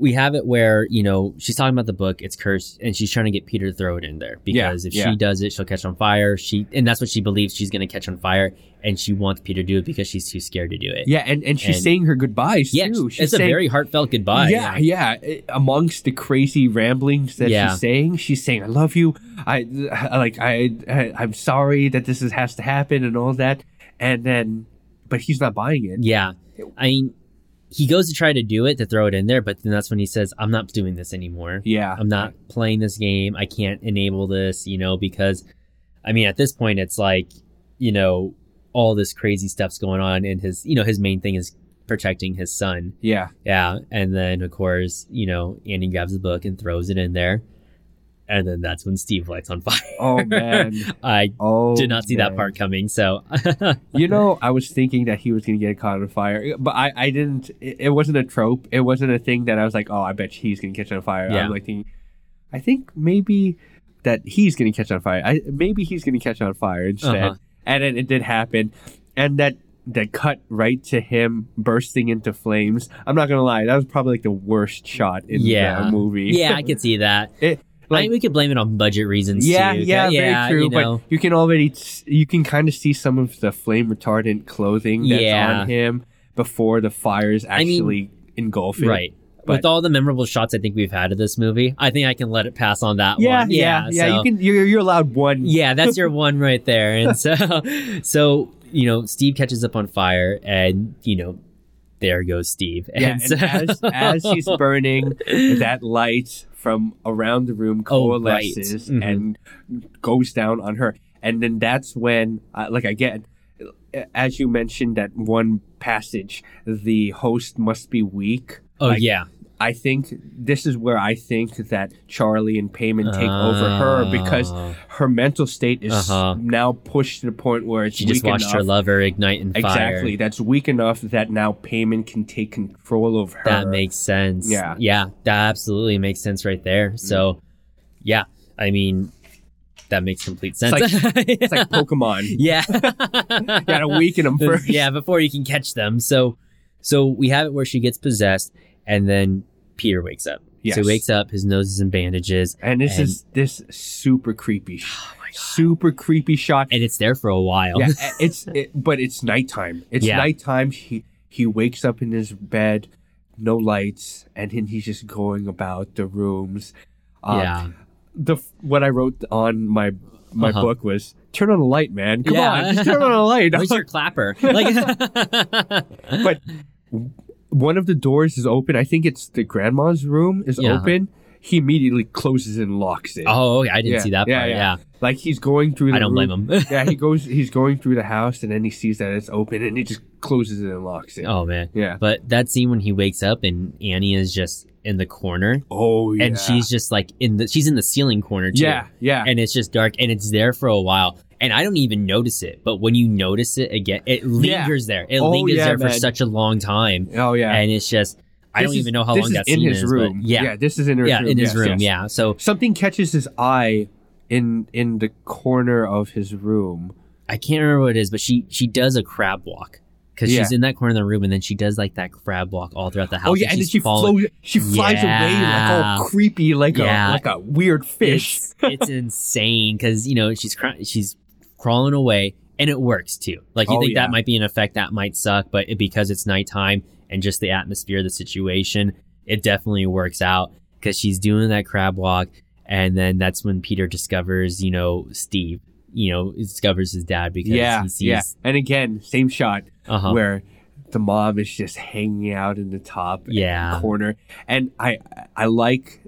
we have it where you know she's talking about the book it's cursed and she's trying to get peter to throw it in there because if yeah. she does it she'll catch on fire she and that's what she believes she's going to catch on fire and she wants peter to do it because she's too scared to do it Yeah, and, and she's And- saying her goodbyes yeah too. She's it's a very heartfelt goodbye yeah, yeah. eh, Amongst the crazy ramblings that Yeah. she's saying, she's saying, "I love you. I, I like. I, I. I'm sorry that this is, has to happen and all that." And then, but he's not buying it. Yeah. I mean, he goes to try to do it to throw it in there, but then that's when he says, I'm not doing this anymore. Yeah, I'm not playing this game. I can't enable this, you know, because I mean, at this point, it's like, you know, all this crazy stuff's going on, and his, you know, his main thing is protecting his son. Yeah, Yeah. And then, of course, you know, Annie grabs the book and throws it in there. And then that's when Steve lights on fire. Oh man. (laughs) I Oh, did not see that part coming. So, (laughs) You know, I was thinking that he was going to get caught on fire, but I, I didn't. It, it wasn't a trope. It wasn't a thing that I was like, oh, I bet he's going to catch on fire. I Yeah. was like thinking, I think maybe that he's going to catch on fire. I, maybe he's going to catch on fire instead. Uh-huh. And then it did happen. And that that cut right to him bursting into flames. I'm not going to lie, that was probably like the worst shot in Yeah. the movie. yeah, I could (laughs) see that. It, I like, mean, we could blame it on budget reasons yeah, too. yeah, yeah, very true. You know, But you can already, you can kind of see some of the flame retardant clothing that's Yeah. on him before the fires I mean, actually engulf right. But- With all the memorable shots I think we've had of this movie, I think I can let it pass on that Yeah, one. yeah, yeah. so- You can. You're, you're allowed one. yeah, that's your (laughs) one right there. And so, (laughs) so you know, Steve catches up on fire, and you know, there goes Steve. Yeah, And and so- as, as he's burning, (laughs) that light from around the room Oh, right. coalesces Mhm. and goes down on her. And then that's when, uh, like again, as you mentioned that one passage, the host must be weak. oh Like, yeah, I think this is where I think that Charlie and Paimon take over her because Oh. her mental state is Uh-huh. now pushed to the point where it's she just watched enough. her lover ignite in fire. Exactly. That's weak enough that now Paimon can take control of her. That makes sense. Yeah. Yeah, that absolutely makes sense right there. So, yeah, I mean, that makes complete sense. (laughs) it's like Pokemon. (laughs) yeah. (laughs) Gotta weaken them first. yeah, before you can catch them. So, so we have it where she gets possessed, and then Peter wakes up. Yes. So he wakes up, his nose is in bandages, And this And- is this super creepy, Oh super creepy shot. and it's there for a while. Yeah, (laughs) it's it, but it's nighttime. It's Yeah. nighttime. He he wakes up in his bed, no lights, and then he's just going about the rooms. Um, yeah. The what I wrote on my my Uh-huh. book was turn on the light, man. Come Yeah. on, just turn on the light. (laughs) Where's your (laughs) clapper? Like, but one of the doors is open. I think it's the grandma's room is Yeah. open. He immediately closes and locks it. oh, okay, I didn't Yeah, see that yeah, part. yeah. Yeah, Like he's going through. The I don't blame him. (laughs) yeah, he goes. He's going through the house, and then he sees that it's open, and he just closes it and locks it. oh man. Yeah. But that scene when he wakes up and Annie is just in the corner, Oh yeah. and she's just like in the she's in the ceiling corner too. yeah, yeah, and it's just dark and it's there for a while and i don't even notice it but when you notice it again it lingers there it Oh, lingers yeah, there for man. such a long time oh yeah. and it's just i This don't is- even know how long is that in scene his is room. yeah yeah, this is in his room. in his yes, room yes. yeah so Something catches his eye in in the corner of his room. i can't remember what it is but she she does a crab walk because she's in that corner of the room and then she does like that crab walk all throughout the oh, house oh yeah, and then she following- flows. She flies away like all creepy, like Yeah. a like a weird fish. It's, it's insane because you know she's cr- she's crawling away, and it works too. Like you Oh, think yeah. that might be an effect that might suck, but it, because it's nighttime and just the atmosphere, of the situation, it definitely works out because she's doing that crab walk, and then that's when Peter discovers, you know, Steve, you know, discovers his dad because yeah, he sees, yeah. And again, same shot uh-huh, where the mom is just hanging out in the top Yeah. corner, and I I like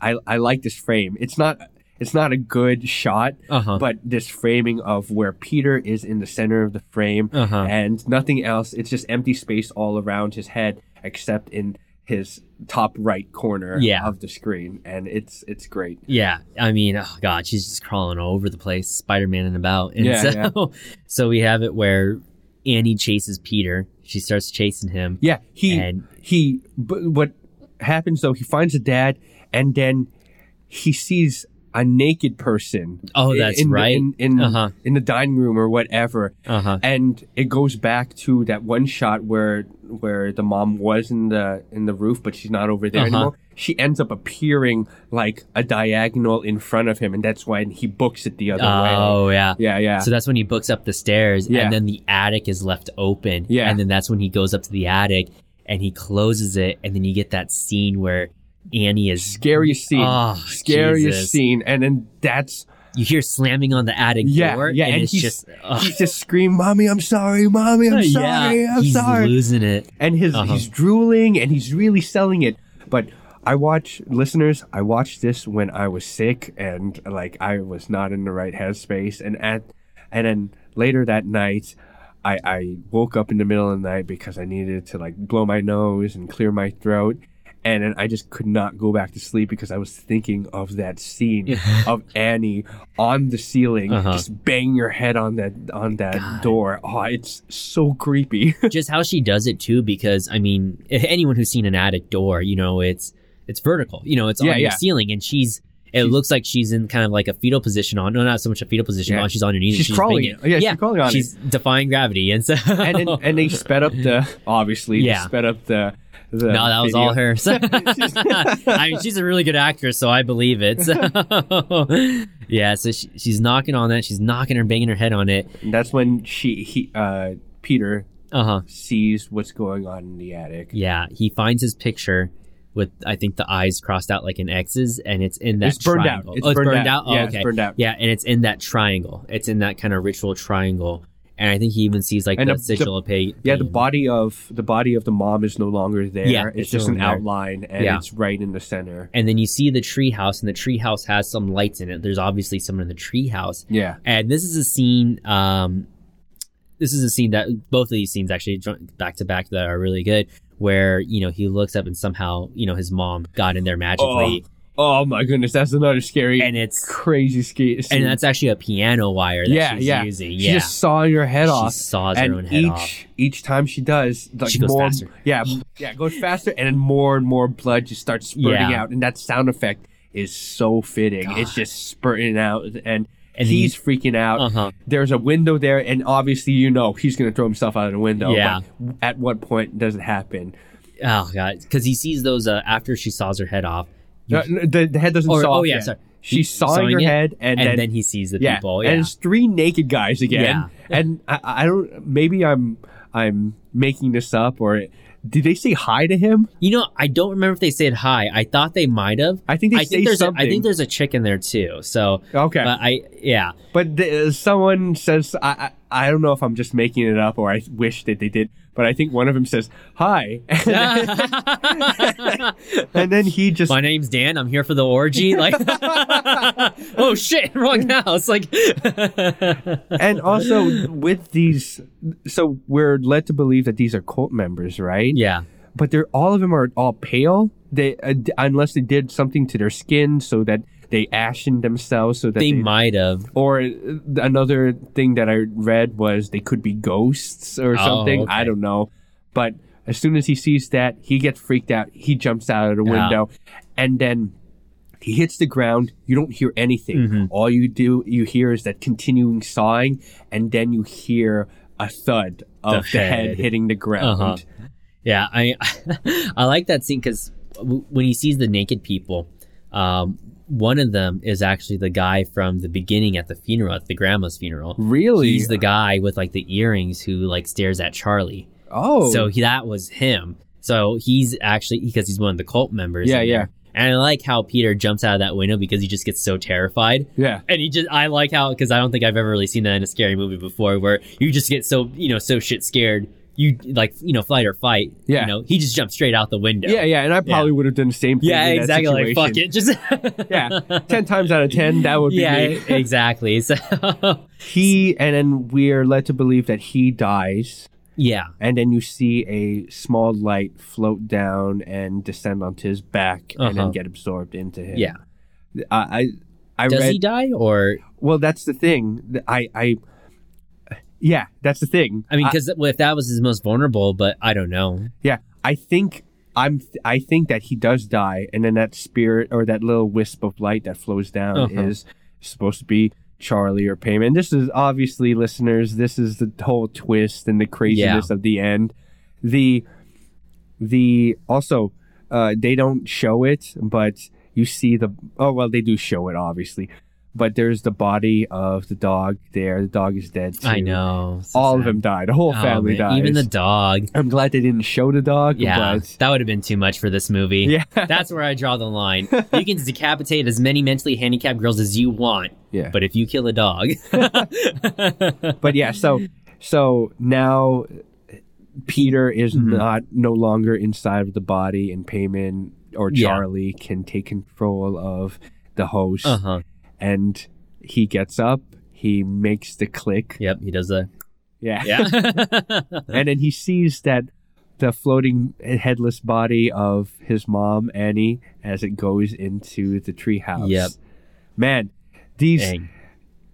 I I like this frame. It's not it's not a good shot, uh-huh, but this framing of where Peter is in the center of the frame uh-huh. and nothing else. It's just empty space all around his head, except in his top right corner Yeah. of the screen, and it's it's great. Yeah, I mean, oh god, she's just crawling all over the place, Spider-Man and about. And Yeah, so, (laughs) so we have it where Annie chases Peter. She starts chasing him, Yeah, he and he. But what happens though? He finds a dad, and then he sees a naked person. Oh, that's in, right. In in, Uh-huh. in the dining room or whatever, Uh huh. and it goes back to that one shot where where the mom was in the in the roof, but she's not over there Uh-huh. anymore. She ends up appearing like a diagonal in front of him, and that's when he books it the other way. Oh yeah. Yeah, yeah. So that's when he books up the stairs, Yeah. and then the attic is left open. Yeah. And then that's when he goes up to the attic and he closes it, and then you get that scene where Annie is Scariest scene. Oh, Scariest Jesus. scene. And then that's You hear slamming on the attic Yeah, door, yeah, and, and it's he's- just he's just screaming, "Mommy, I'm sorry, mommy, I'm sorry, yeah, I'm he's sorry." losing it. and his Uh-huh. he's drooling and he's really selling it. But I watch listeners. I watched this when I was sick and like I was not in the right headspace. And at and then later that night, I I woke up in the middle of the night because I needed to like blow my nose and clear my throat. And I just could not go back to sleep because I was thinking of that scene (laughs) of Annie on the ceiling, Uh-huh. just banging her head on that on that door. Oh, it's so creepy. (laughs) just how she does it too because i mean anyone who's seen an attic door you know it's it's vertical you know it's Yeah, on the yeah. ceiling and she's it looks like she's in kind of like a fetal position on no not so much a fetal position but she's on her knees and She's crawling it. Yeah, she's crawling on it. she's defying gravity and so and then, and they sped up the (laughs) obviously they Yeah. sped up the no that was video. all her (laughs) (laughs) i mean she's a really good actress so i believe it so (laughs) yeah so she, she's knocking on that she's knocking her banging her head on it And that's when she he uh Peter uh-huh sees what's going on in the attic. yeah he finds his picture with I think the eyes crossed out like an X's, and it's in that It's burned out. It's oh, it's burned burned, out. out. Oh, Yeah, okay. it's burned out. Yeah, and it's in that triangle. It's in that kind of ritual triangle, and I think he even sees like And the, the- sigil of pay. Yeah, the body of the body of the mom is no longer there. Yeah, it's, it's just an there. outline, and Yeah. it's right in the center. And then you see the treehouse, and the treehouse has some lights in it. There's obviously someone in the treehouse, Yeah, and this is a scene. Um, this is a scene that both of these scenes actually back to back that are really good. Where you know he looks up and somehow you know his mom got in there magically, Oh my goodness, that's another scary, and it's crazy scary. and that's actually a piano wire that yeah, she's yeah. using. She Yeah, just sawing her head she off. saws her own head each off. each time she does, like She goes more, faster. yeah, yeah, it goes faster, and then more and more blood just starts spurting Yeah. out, and that sound effect is so fitting. It's just spurting out, and, And he's freaking out. Uh-huh. There's a window there, and obviously you know he's gonna throw himself out of the window. Yeah. at what point does it happen? Oh god, because he sees those uh, after she saws her head off. No, no, the, the head doesn't Or- saw. oh, yeah, yet. sorry. She's He's sawing, sawing her it, head, and, and then, then he sees the yeah, people. and Yeah, it's three naked guys again. Yeah. And I, I don't. Maybe I'm I'm making this up, or did they say hi to him? you know, I don't remember if they said hi. I thought they might have. I think they I think there's a, something. I think there's a chick in there too. So, Okay, but I yeah. but the, someone says I, I don't know if I'm just making it up or I wish that they did, but I think one of them says hi, (laughs) and then he just My name's Dan. I'm here for the orgy. (laughs) Like, (laughs) oh shit, wrong house. Like, and also with these, so we're led to believe that these are cult members, right? yeah, but they're all of them are all pale. They uh, d- unless they did something to their skin so that they ashen themselves so that they they, might have. or another thing that I read was they could be ghosts or Oh, something. okay. I don't know, but as soon as he sees that, he gets freaked out. He jumps out of the Yeah. window, and then he hits the ground. You don't hear anything. Mm-hmm. All you do you hear is that continuing sawing, and then you hear a thud of the, head. head. hitting the ground. Uh-huh. Yeah, I (laughs) I like that scene because when he sees the naked people, um, one of them is actually the guy from the beginning at the funeral, at the grandma's funeral. Really? He's the guy with like the earrings who like stares at Charlie. oh, So he, that was him. So he's actually because he's one of the cult members. Yeah, yeah. And I like how Peter jumps out of that window because he just gets so terrified. yeah. And he just, I like how, because I don't think I've ever really seen that in a scary movie before where you just get so, you know, so shit scared. You like, you know, flight or fight. Yeah. You know, he just jumped straight out the window. Yeah, yeah, and I probably would have done the same thing. Yeah, in that exactly. Like, fuck it. Just, (laughs) Yeah, ten times out of ten, that would be yeah, me. (laughs) exactly. So, (laughs) He and then we're led to believe that he dies, yeah. and then you see a small light float down and descend onto his back, and Uh-huh. then get absorbed into him. Yeah. I, I, I Does read. he die or, well, that's the thing. I, I, yeah, that's the thing. I mean, because if that was his most vulnerable, but I don't know. Yeah, I think I'm I think that he does die, and then that spirit or that little wisp of light that flows down Uh-huh. is supposed to be Charlie or Paimon. This is obviously listeners. This is the whole twist and the craziness of the end. The the also uh, they don't show it, but you see the oh well they do show it obviously, but there's the body of the dog there. The dog is dead. Too. I know. So All of them died. The whole Oh, family man, died. Even the dog. I'm glad they didn't show the dog. Yeah, but that would have been too much for this movie. yeah, (laughs) That's where I draw the line. You can (laughs) decapitate as many mentally handicapped girls as you want, yeah. but if you kill a dog, (laughs) but yeah, so so now Peter is Mhm. not no longer inside of the body, and Paimon or Yeah. Charlie can take control of the host, uh huh. And he gets up, he makes the click, Yep, he does that. yeah, yeah. (laughs) (laughs) and then he sees that the floating headless body of his mom Annie as it goes into the treehouse. Yep. man, these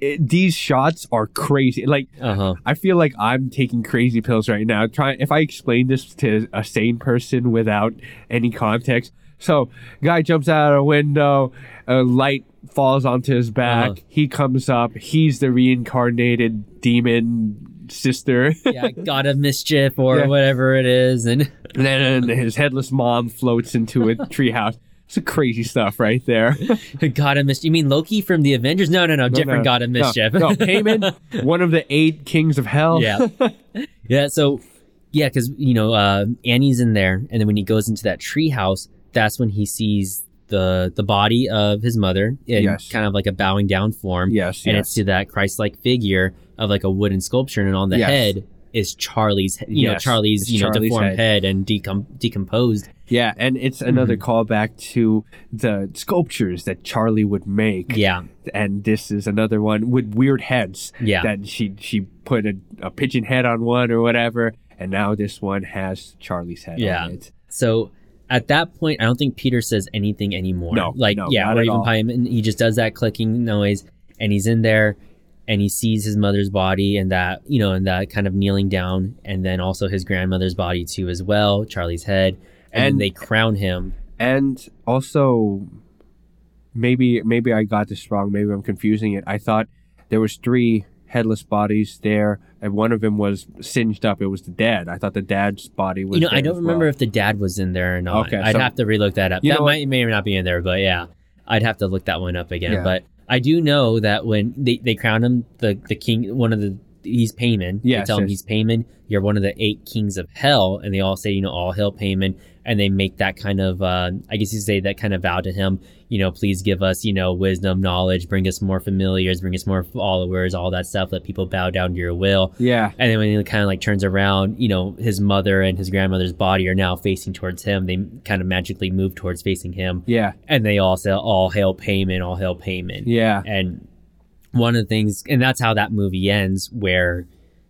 it, these shots are crazy. Like Uh huh. I feel like I'm taking crazy pills right now. Trying if I explain this to a sane person without any context. So, guy jumps out of a window, a light falls onto his back. Uh-huh. He comes up. He's the reincarnated demon sister. (laughs) Yeah, God of mischief or Yeah. whatever it is, and and then his headless mom floats into a (laughs) treehouse. Some crazy stuff right there. (laughs) God of mischief. You mean Loki from the Avengers? No, no, no, different no, God of mischief. No, Paimon, one of the eight kings of hell. yeah, yeah. So, yeah, because you know uh, Annie's in there, and then when he goes into that treehouse, that's when he sees the the body of his mother in Yes. kind of like a bowing down form, Yes, and yes. it's to that Christ-like figure of like a wooden sculpture, and on the Yes. head is Charlie's, you know, Charlie's, it's you know, Charlie's deformed head. head, and decom- decomposed. Yeah, and it's another Mm-hmm. callback to the sculptures that Charlie would make. Yeah, And this is another one with weird heads. yeah, That she she put a, a pigeon head on one or whatever, and now this one has Charlie's head Yeah. on it. So at that point, I don't think Peter says anything anymore. No, like no, yeah, or even all. Paimon, he just does that clicking noise, and he's in there, and he sees his mother's body, and that you know, and that kind of kneeling down, and then also his grandmother's body too as well, Charlie's head, and, And- they crown him. And also maybe maybe I got this wrong, maybe I'm confusing it. I thought there was three headless bodies there and one of them was singed up. It was the dad. I thought the dad's body was You know, I don't remember well. if the dad was in there or not. Okay, I'd so- have to relook that up. That might may or not be in there, but yeah, I'd have to look that one up again. Yeah. But I do know that when they, they crown him the the king, one of the he's Paimon. Yes, they tell him he's Paimon. You're one of the eight kings of hell, and they all say, you know, all hail Paimon, and they make that kind of, uh, I guess you say that kind of vow to him. You know, please give us, you know, wisdom, knowledge, bring us more familiars, bring us more followers, all that stuff. Let people bow down to your will. Yeah. And then when he kind of like turns around, you know, his mother and his grandmother's body are now facing towards him. They kind of magically move towards facing him. Yeah. And they all say, all hail Paimon, all hail Paimon. Yeah. And one of the things, and that's how that movie ends, where,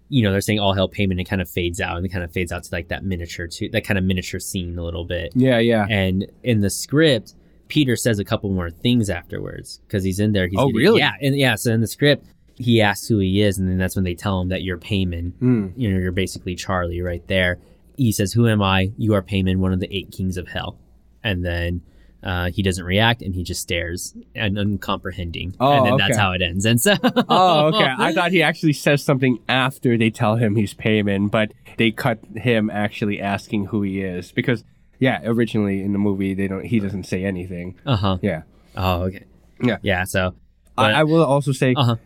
you know, they're saying all hell Paimon, and it kind of fades out, and it kind of fades out to like that miniature, too, that kind of miniature scene a little bit. Yeah, yeah. And in the script, Peter says a couple more things afterwards because he's in there. He's Oh, getting- really? Yeah. And yeah. So in the script, he asks who he is, and then that's when they tell him that you're Paimon. Hmm. You know, you're basically Charlie right there. He says, "Who am I? You are Paimon, one of the eight kings of hell." And then uh, he doesn't react, and he just stares and uncomprehending. Oh, and then that's how it ends. And so, (laughs) Oh, okay. I (laughs) thought he actually says something after they tell him he's Paimon, but they cut him actually asking who he is because, yeah, originally in the movie they don't. He doesn't say anything. uh huh. Yeah. Oh, okay. Yeah. Yeah. So, but, I, I will also say uh huh.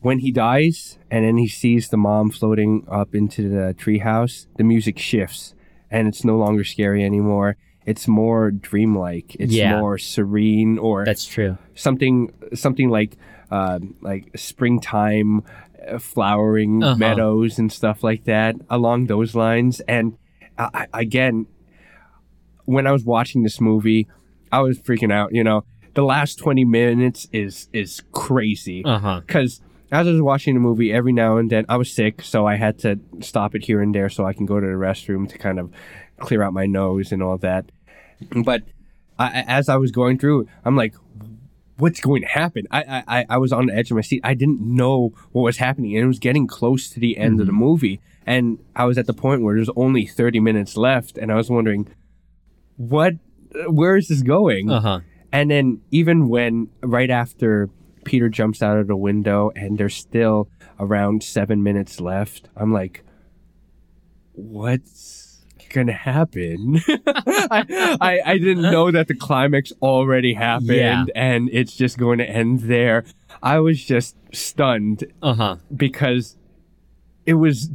when he dies and then he sees the mom floating up into the treehouse, the music shifts and it's no longer scary anymore. It's more dreamlike. It's Yeah. more serene, or That's true. something something like uh, like springtime uh, flowering Uh-huh. meadows and stuff like that along those lines. And I, again, when I was watching this movie, I was freaking out. You know, the last twenty minutes is is crazy Uh huh. because as I was watching the movie, every now and then I was sick, so I had to stop it here and there so I can go to the restroom to kind of clear out my nose and all that. But I, as I was going through, I'm like, "What's going to happen?" I, I I was on the edge of my seat. I didn't know what was happening, and it was getting close to the end of the movie, and I was at the point where there's only 30 minutes left, and I was wondering. what? Where is this going? Uh huh. And then even when right after Peter jumps out of the window and there's still around seven minutes left, I'm like, what's gonna happen? (laughs) I, I I didn't know that the climax already happened Yeah. and it's just going to end there. I was just stunned Uh huh. because it was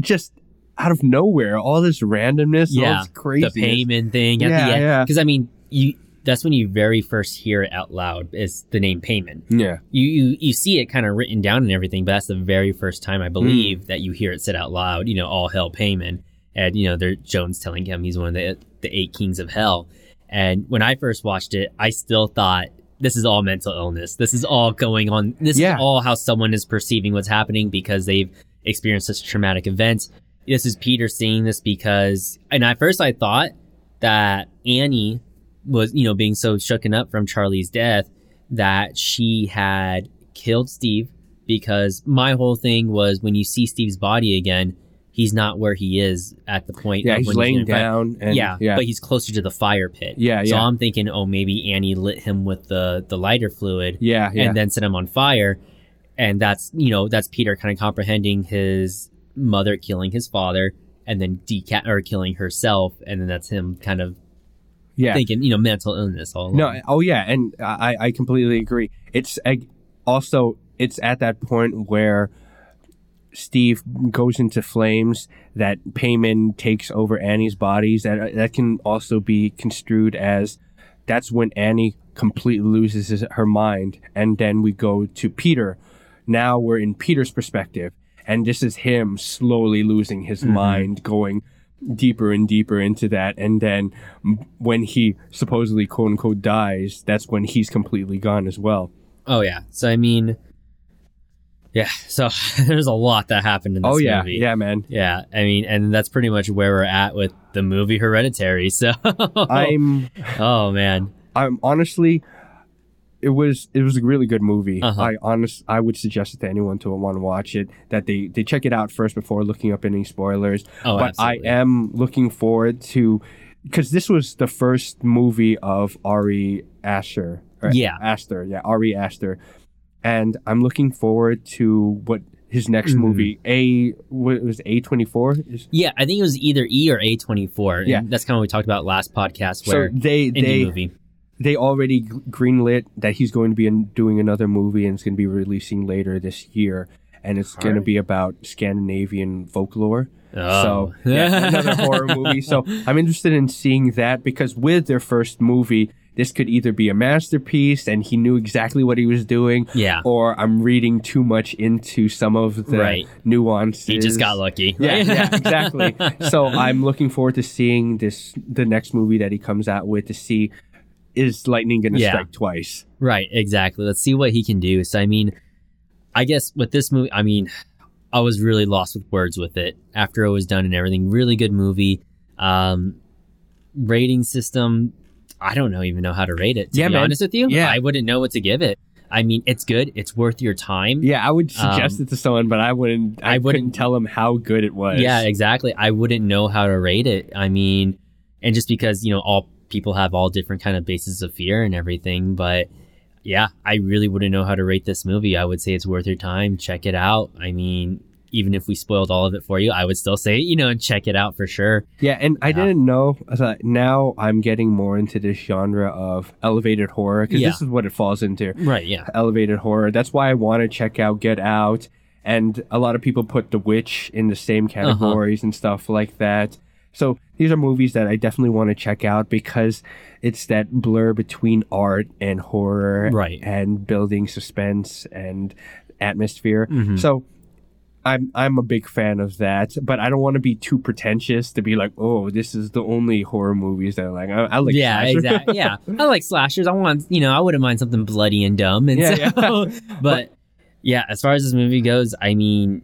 just out of nowhere. All this randomness, all Yeah. this crazy. The Paimon thing at Yeah, the end. yeah. Because I mean, you. That's when you very first hear it out loud. Is the name Paimon. Yeah. You you you see it kind of written down and everything, but that's the very first time I believe Hmm. that you hear it said out loud. You know, all hell Paimon, and you know, they're Joan's telling him he's one of the the eight kings of hell. And when I first watched it, I still thought this is all mental illness. This is all going on. This Yeah. is all how someone is perceiving what's happening because they've experienced such a traumatic event. This is Peter seeing this because, and at first I thought that Annie was, you know, being so shooken up from Charlie's death that she had killed Steve because my whole thing was when you see Steve's body again, he's not where he is at the point. Yeah, he's laying in front- down and yeah, yeah. but he's closer to the fire pit. Yeah, So yeah. I'm thinking, oh, maybe Annie lit him with the the lighter fluid yeah, yeah. and then set him on fire. And that's you know that's Peter kind of comprehending his mother killing his father and then deca- or killing herself, and then that's him kind of yeah. thinking you know mental illness all No, along. oh yeah, and I, I completely agree. It's also it's at that point where Steve goes into flames that Paimon takes over Annie's bodies. That that can also be construed as that's when Annie completely loses his, her mind, and then we go to Peter. Now we're in Peter's perspective, and this is him slowly losing his mm-hmm. mind, going deeper and deeper into that. And then when he supposedly quote unquote dies, that's when he's completely gone as well. Oh yeah. So I mean, yeah. So (laughs) there's a lot that happened in this oh yeah, movie. yeah, man. Yeah, I mean, and that's pretty much where we're at with the movie Hereditary. So, (laughs) I'm oh man, I'm honestly it was it was a really good movie. Uh-huh. I honest I would suggest it to anyone to want to watch it that they they check it out first before looking up any spoilers. oh, but absolutely. I am looking forward to because this was the first movie of Ari Aster. or Yeah. Aster. Yeah, Ari Aster. And I'm looking forward to what his next Mhm. movie. A what was A twenty four. Yeah, I think it was either E or A twenty four. Yeah. that's kind of what we talked about last podcast. So Where they indie they movie. they already greenlit that he's going to be in, doing another movie and it's going to be releasing later this year. And it's going to be about Scandinavian folklore. Oh, So yeah, another horror (laughs) movie. So I'm interested in seeing that because with their first movie, this could either be a masterpiece and he knew exactly what he was doing, yeah, or I'm reading too much into some of the Right. nuances. he just got lucky. Yeah, right? yeah, exactly. (laughs) so I'm looking forward to seeing this the next movie that he comes out with to see is lightning going to Yeah. strike twice. Right, exactly. Let's see what he can do. So, I mean, I guess with this movie, I mean, I was really lost with words with it after it was done and everything. Really good movie. Um, rating system, I don't know even know how to rate it. To Yeah, be man. honest with you, Yeah. I wouldn't know what to give it. I mean, it's good. It's worth your time. Yeah, I would suggest Um, it to someone, but I wouldn't. I, I wouldn't- tell them how good it was. Yeah, exactly. I wouldn't know how to rate it. I mean, and just because, you know, all people have all different kind of bases of fear and everything, but yeah, I really wouldn't know how to rate this movie. I would say it's worth your time. Check it out. I mean, even if we spoiled all of it for you, I would still say, you know, check it out for sure. yeah, and I didn't know. I thought, now I'm getting more into this genre of elevated horror because Yeah. this is what it falls into. Right, yeah. Elevated horror. That's why I want to check out Get Out, and a lot of people put The Witch in the same Uh-huh. categories and stuff like that. So these are movies that I definitely want to check out because it's that blur between art and horror, Right. and building suspense and atmosphere. Mhm. So I'm I'm a big fan of that, but I don't want to be too pretentious to be like, oh, this is the only horror movies that I like. I, I like yeah, exactly. Yeah, (laughs) I like slashers. I want, you know, I wouldn't mind something bloody and dumb. And Yeah, so, (laughs) but yeah, as far as this movie goes, I mean,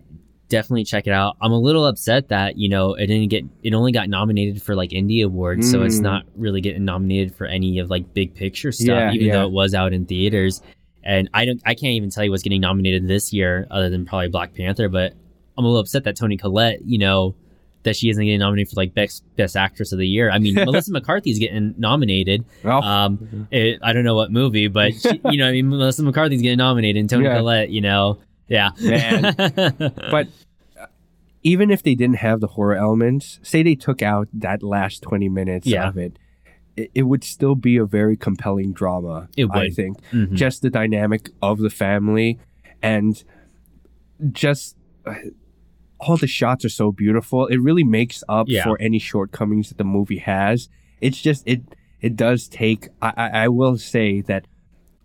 definitely check it out. I'm a little upset that you know it didn't get, it only got nominated for like indie awards, so it's Mm. not really getting nominated for any of like big picture stuff, Yeah, even yeah. though it was out in theaters. And I don't, I can't even tell you what's getting nominated this year, other than probably Black Panther. But I'm a little upset that Toni Collette, you know, that she isn't getting nominated for like best best actress of the year. I mean, (laughs) Melissa McCarthy's getting nominated. Oh, Um, it, I don't know what movie, but she, (laughs) you know, I mean, Melissa McCarthy's getting nominated, and Toni Yeah. Collette, you know, yeah, Man. (laughs) but uh, even if they didn't have the horror elements, say they took out that last 20 minutes Yeah. of it, it, it would still be a very compelling drama, I think. Mhm. Just the dynamic of the family and just uh, all the shots are so beautiful. It really makes up Yeah. for any shortcomings that the movie has. It's just, it, it does take, I, I, I will say that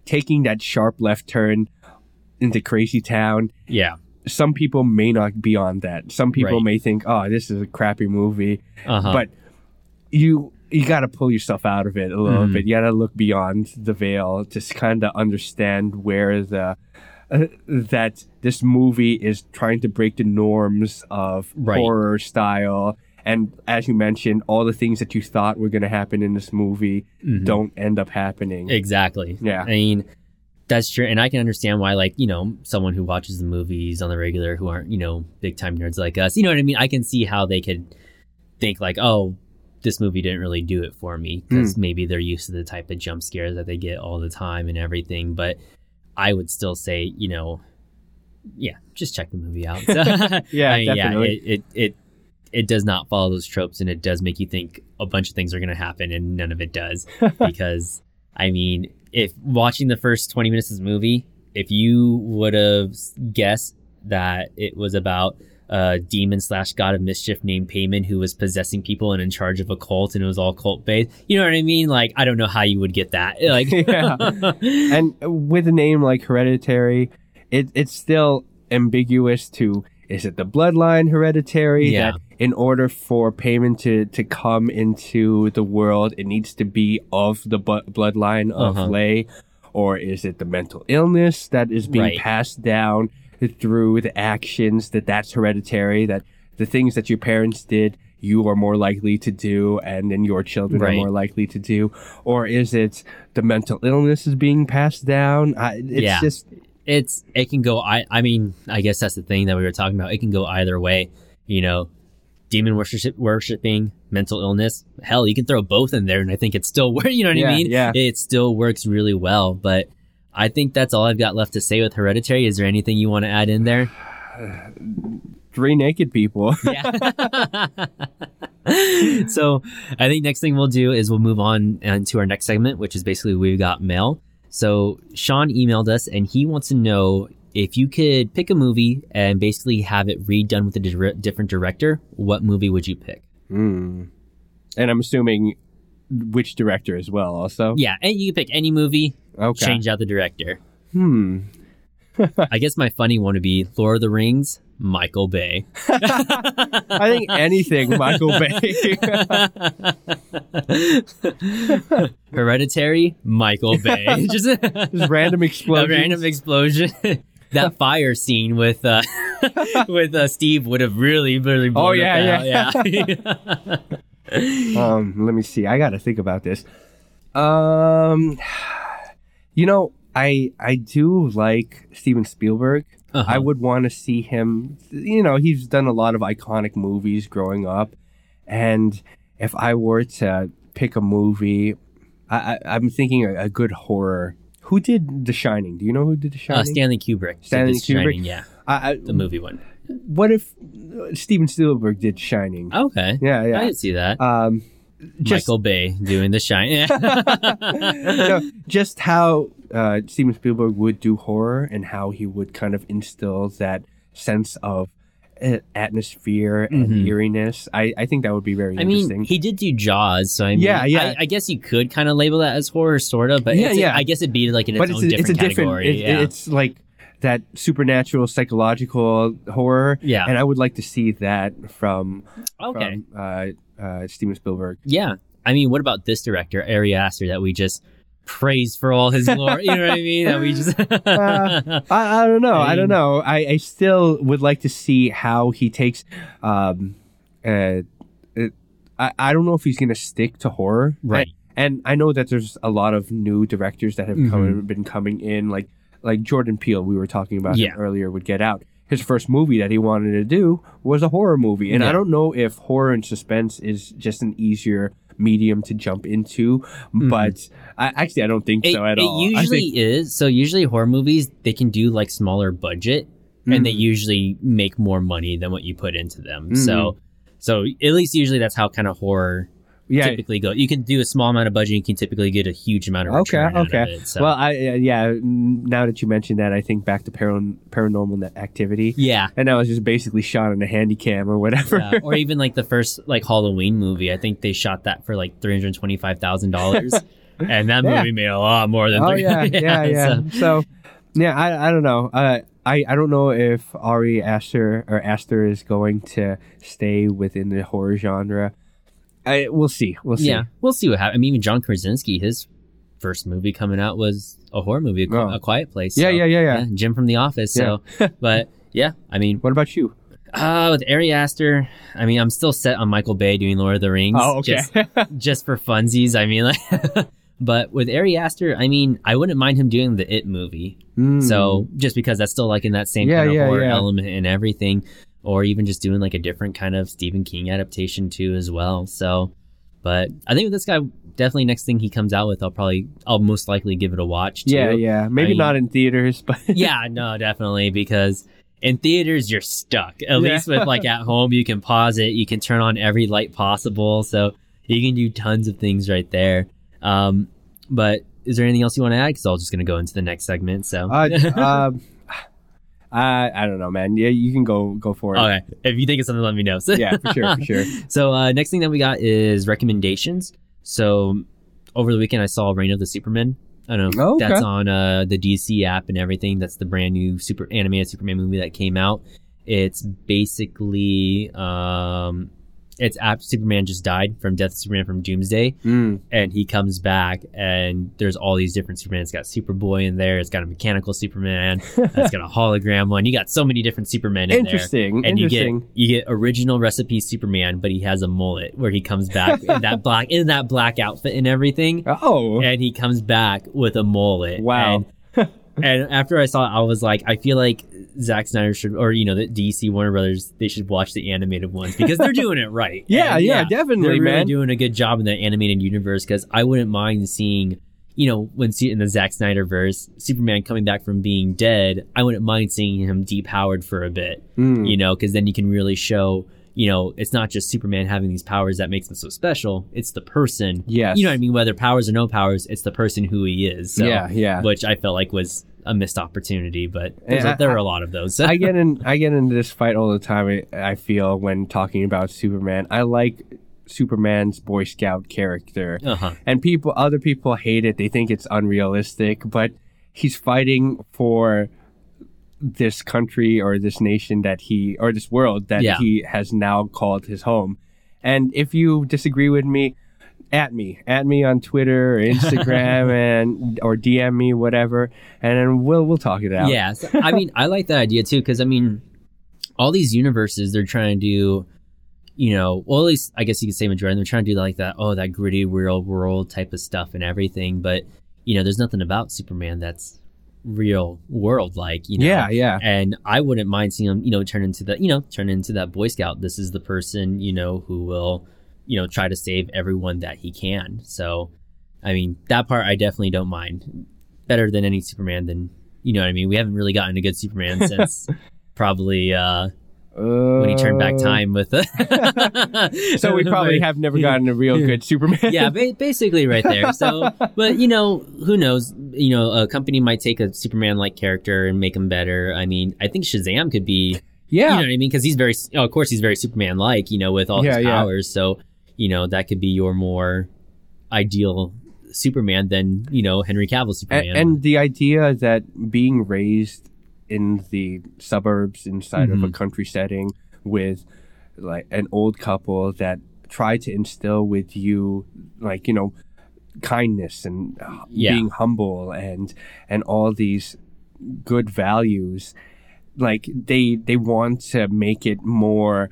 taking that sharp left turn into Crazy Town yeah, some people may not be on that. Some people Right. may think, "Oh, this is a crappy movie," uh-huh. but you you got to pull yourself out of it a little Mhm. bit. You got to look beyond the veil to kind of understand where the uh, that this movie is trying to break the norms of Right. horror style. And as you mentioned, all the things that you thought were going to happen in this movie Mhm. don't end up happening. exactly. Yeah. I mean, that's true, and I can understand why, like, you know, someone who watches the movies on the regular who aren't, you know, big time nerds like us, you know what I mean? I can see how they could think like, oh, this movie didn't really do it for me because hmm. maybe they're used to the type of jump scares that they get all the time and everything. But I would still say, you know, yeah, just check the movie out. (laughs) Yeah, (laughs) I mean. Yeah, it, it it it does not follow those tropes, and it does make you think a bunch of things are going to happen, and none of it does. (laughs) because I mean, if watching the first twenty minutes of this movie, if you would have guessed that it was about a demon slash god of mischief named Paimon who was possessing people and in charge of a cult, and it was all cult based, you know what I mean? Like, I don't know how you would get that. (laughs) Like, (laughs) Yeah. and with a name like Hereditary, it, it's still ambiguous to is it the bloodline hereditary Yeah. that in order for Paimon to, to come into the world, it needs to be of the bu- bloodline of Uh-huh. Leigh? Or is it the mental illness that is being Right. passed down through the actions that that's hereditary, that the things that your parents did, you are more likely to do, and then your children Right. are more likely to do? Or is it the mental illness is being passed down? I, it's Yeah. just it's it can go i i mean i guess that's the thing that we were talking about it can go either way you know demon worship worshiping mental illness hell you can throw both in there and i think it still (laughs) you know what Yeah, i mean yeah. it still works really well but i think that's all i've got left to say with hereditary. Is there anything you want to add in there? Three naked people. (laughs) yeah. (laughs) So i think next thing we'll do is we'll move on uh, to our next segment which is basically we've got mail. So sean emailed us and he wants to know if you could pick a movie and basically have it redone with a dir- different director what movie would you pick? Hmm. And I'm assuming which director as well, also. yeah and you can pick any movie Okay. change out the director Hmm. (laughs) i guess my funny one would be lord of the rings michael bay (laughs) (laughs) I think anything Michael Bay. Hereditary, Michael Bay. Just Just random a explosions. random explosion. that fire scene with uh with uh Steve would have really, really blown Oh, yeah, out. yeah. (laughs) Um, let me see. I got to think about this. Um, (sighs) you know, I I do like Steven Spielberg. Uh-huh. I would want to see him. You know, he's done a lot of iconic movies growing up, and if I were to pick a movie, I, I I'm thinking a, a good horror. Who did The Shining? Do you know who did The Shining? uh, Stanley Kubrick. Stanley The Shining, Kubrick? yeah. I, I, The movie one. What if uh, Steven Spielberg did Shining? Okay. Yeah, yeah. I can see that. Um, just Michael Bay doing the shine. (laughs) no, just how uh, Steven Spielberg would do horror and how he would kind of instill that sense of uh, atmosphere and Mhm. eeriness. I, I think that would be very I interesting. mean, he did do Jaws, so I mean, Yeah, yeah. I, I guess you could kind of label that as horror, sort of, but Yeah, yeah. I guess it'd be like in its but own it's a, different it's a different. category. it- yeah. It's like that supernatural psychological horror. Yeah. and I would like to see that from okay. from uh, uh, Steven Spielberg. Yeah. I mean, what about this director, Ari Aster, that we just praised for all his glory? you know what I mean? That we just. (laughs) Uh, I, I don't know. I, I don't know. I, I still would like to see how he takes. Um, uh, it, I I don't know if he's gonna stick to horror, Right. And, I know that there's a lot of new directors that have come, Mm-hmm. been coming in, like like Jordan Peele. We were talking about Yeah. earlier. Would Get Out. his first movie that he wanted to do was a horror movie, and Yeah. I don't know if horror and suspense is just an easier medium to jump into, but I, actually I don't think Mm-hmm. It, so at it all. It usually think- is. So usually horror movies they can do like smaller budget, and they Mm. usually make more money than what you put into them. Mm. So, so at least usually that's how kind of horror yeah. typically go. You can do a small amount of budget, you can typically get a huge amount of Okay, okay. it. So. Well, I uh, yeah. Now that you mentioned that, I think back to paran- paranormal Net- activity, yeah. and that was just basically shot in a handy cam or whatever. Yeah, or even like the first like Halloween movie. I think they shot that for like three hundred twenty five thousand dollars, (laughs) and that Yeah. movie made a lot more than. oh yeah, (laughs) yeah, yeah. so- So, yeah, I, I don't know. Uh, I I don't know if Ari Aster or Aster is going to stay within the horror genre. I we'll see. We'll see. yeah, we'll see what happens. I mean, even John Krasinski, his first movie coming out was a horror movie, A, Oh. a Quiet Place. Yeah, so- yeah, yeah, yeah. Jim from The Office. So, (laughs) but yeah, I mean, What about you? uh, with Ari Aster, I mean, I'm still set on Michael Bay doing Lord of the Rings. Oh, okay. Just, just for funsies. I mean, like, (laughs) but with Ari Aster, I mean, I wouldn't mind him doing the It movie. Mm. So just because that's still like in that same Yeah, kind of yeah, horror yeah. element and everything, or even just doing like a different kind of Stephen King adaptation too as well. So, but I think this guy, definitely next thing he comes out with, I'll probably, I'll most likely give it a watch. Too. yeah, yeah. Maybe I- not in theaters, but (laughs) yeah, no, definitely because in theaters you're stuck. At Yeah. least with like (laughs) at home, you can pause it, you can turn on every light possible, so you can do tons of things right there. Um, but is there anything else you want to add? Because I was just going to go into the next segment. So uh, (laughs) um, I I don't know, man. Yeah, you can go go for it. okay, if you think of something, let me know. (laughs) Yeah, for sure, for sure. So uh, next thing that we got is recommendations. So over the weekend, I saw Reign of the Supermen. I don't know. Oh, okay. That's on uh, the DC app and everything. That's the brand new super animated Superman movie that came out. It's basically um, it's after Superman just died from Death of Superman from Doomsday, Mm. and he comes back, and there's all these different Superman. It's got Superboy in there. It's got a mechanical Superman. (laughs) it's got a hologram one. You got so many different Supermen in there Interesting. and you get you get original recipe Superman, but he has a mullet where he comes back in that (laughs) black in that black outfit and everything, oh, and he comes back with a mullet. Wow. And, and after I saw it, I was like, I feel like Zack Snyder should, or you know, the DC Warner Brothers, they should watch the animated ones because they're (laughs) doing it right. yeah, And yeah, definitely, they're really man. doing a good job in the animated universe because I wouldn't mind seeing, you know, when see in the Zack Snyder verse, Superman coming back from being dead, I wouldn't mind seeing him depowered for a bit, Mm. you know, because then you can really show, you know, it's not just Superman having these powers that makes him so special. It's the person. Yes. You know what I mean? Whether powers or no powers, it's the person who he is. So, Yeah, yeah. Which I felt like was a missed opportunity, but Yeah, there are a lot of those. I get (laughs) in I get into this fight all the time. I, feel when talking about Superman. I like Superman's Boy Scout character, uh huh. and people other people hate it. They think it's unrealistic, but he's fighting for this country or this nation that he or this world that Yeah. he has now called his home. And if you disagree with me, at me, at me on Twitter or (laughs) Instagram, and or DM me, whatever, and then we'll we'll talk it out. Yeah, so, I mean, I like that idea too because I mean, all these universes they're trying to do, you know, well at least I guess you could say majority. They're trying to do like that, oh, that gritty real world type of stuff and everything. But you know, there's nothing about Superman that's real world like. You know? yeah, yeah. And I wouldn't mind seeing him, you know, turn into that, you know, turn into that Boy Scout. This is the person, you know, who will, you know, try to save everyone that he can. So, I mean, that part I definitely don't mind. Better than any Superman than, you know what I mean? We haven't really gotten a good Superman (laughs) since probably uh when he turned back Uh, time with the (laughs) So we probably (laughs) have never gotten a real good Superman. yeah, ba- basically right there. So, (laughs) but you know, who knows? You know, a company might take a Superman-like character and make him better. I mean, I think Shazam could be, yeah. you know what I mean? Because he's very, oh, of course, he's very Superman-like, you know, with all Yeah, his yeah. powers. So, you know, that could be your more ideal Superman than you know Henry Cavill Superman. and, the idea that being raised in the suburbs inside of a Mhm. country setting with like an old couple that try to instill with you like you know kindness and Yeah. being humble and and all these good values like they they want to make it more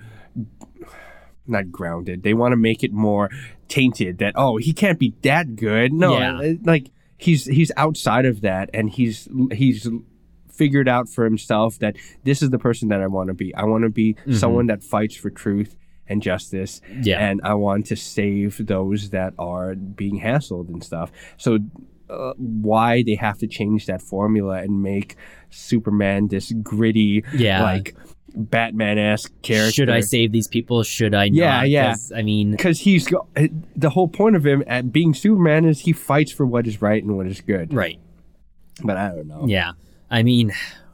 not grounded they want to make it more tainted that oh he can't be that good no Yeah. like he's he's outside of that and he's he's figured out for himself that this is the person that I want to be. I want to be Mm-hmm. someone that fights for truth and justice, Yeah. and I want to save those that are being hassled and stuff. So. Uh, why they have to change that formula and make Superman this gritty, Yeah. like Batman esque character? Should I save these people? Should I Yeah, not? yeah. I mean, because he's go- the whole point of him at being Superman is he fights for what is right and what is good. right. But I don't know. Yeah. I mean,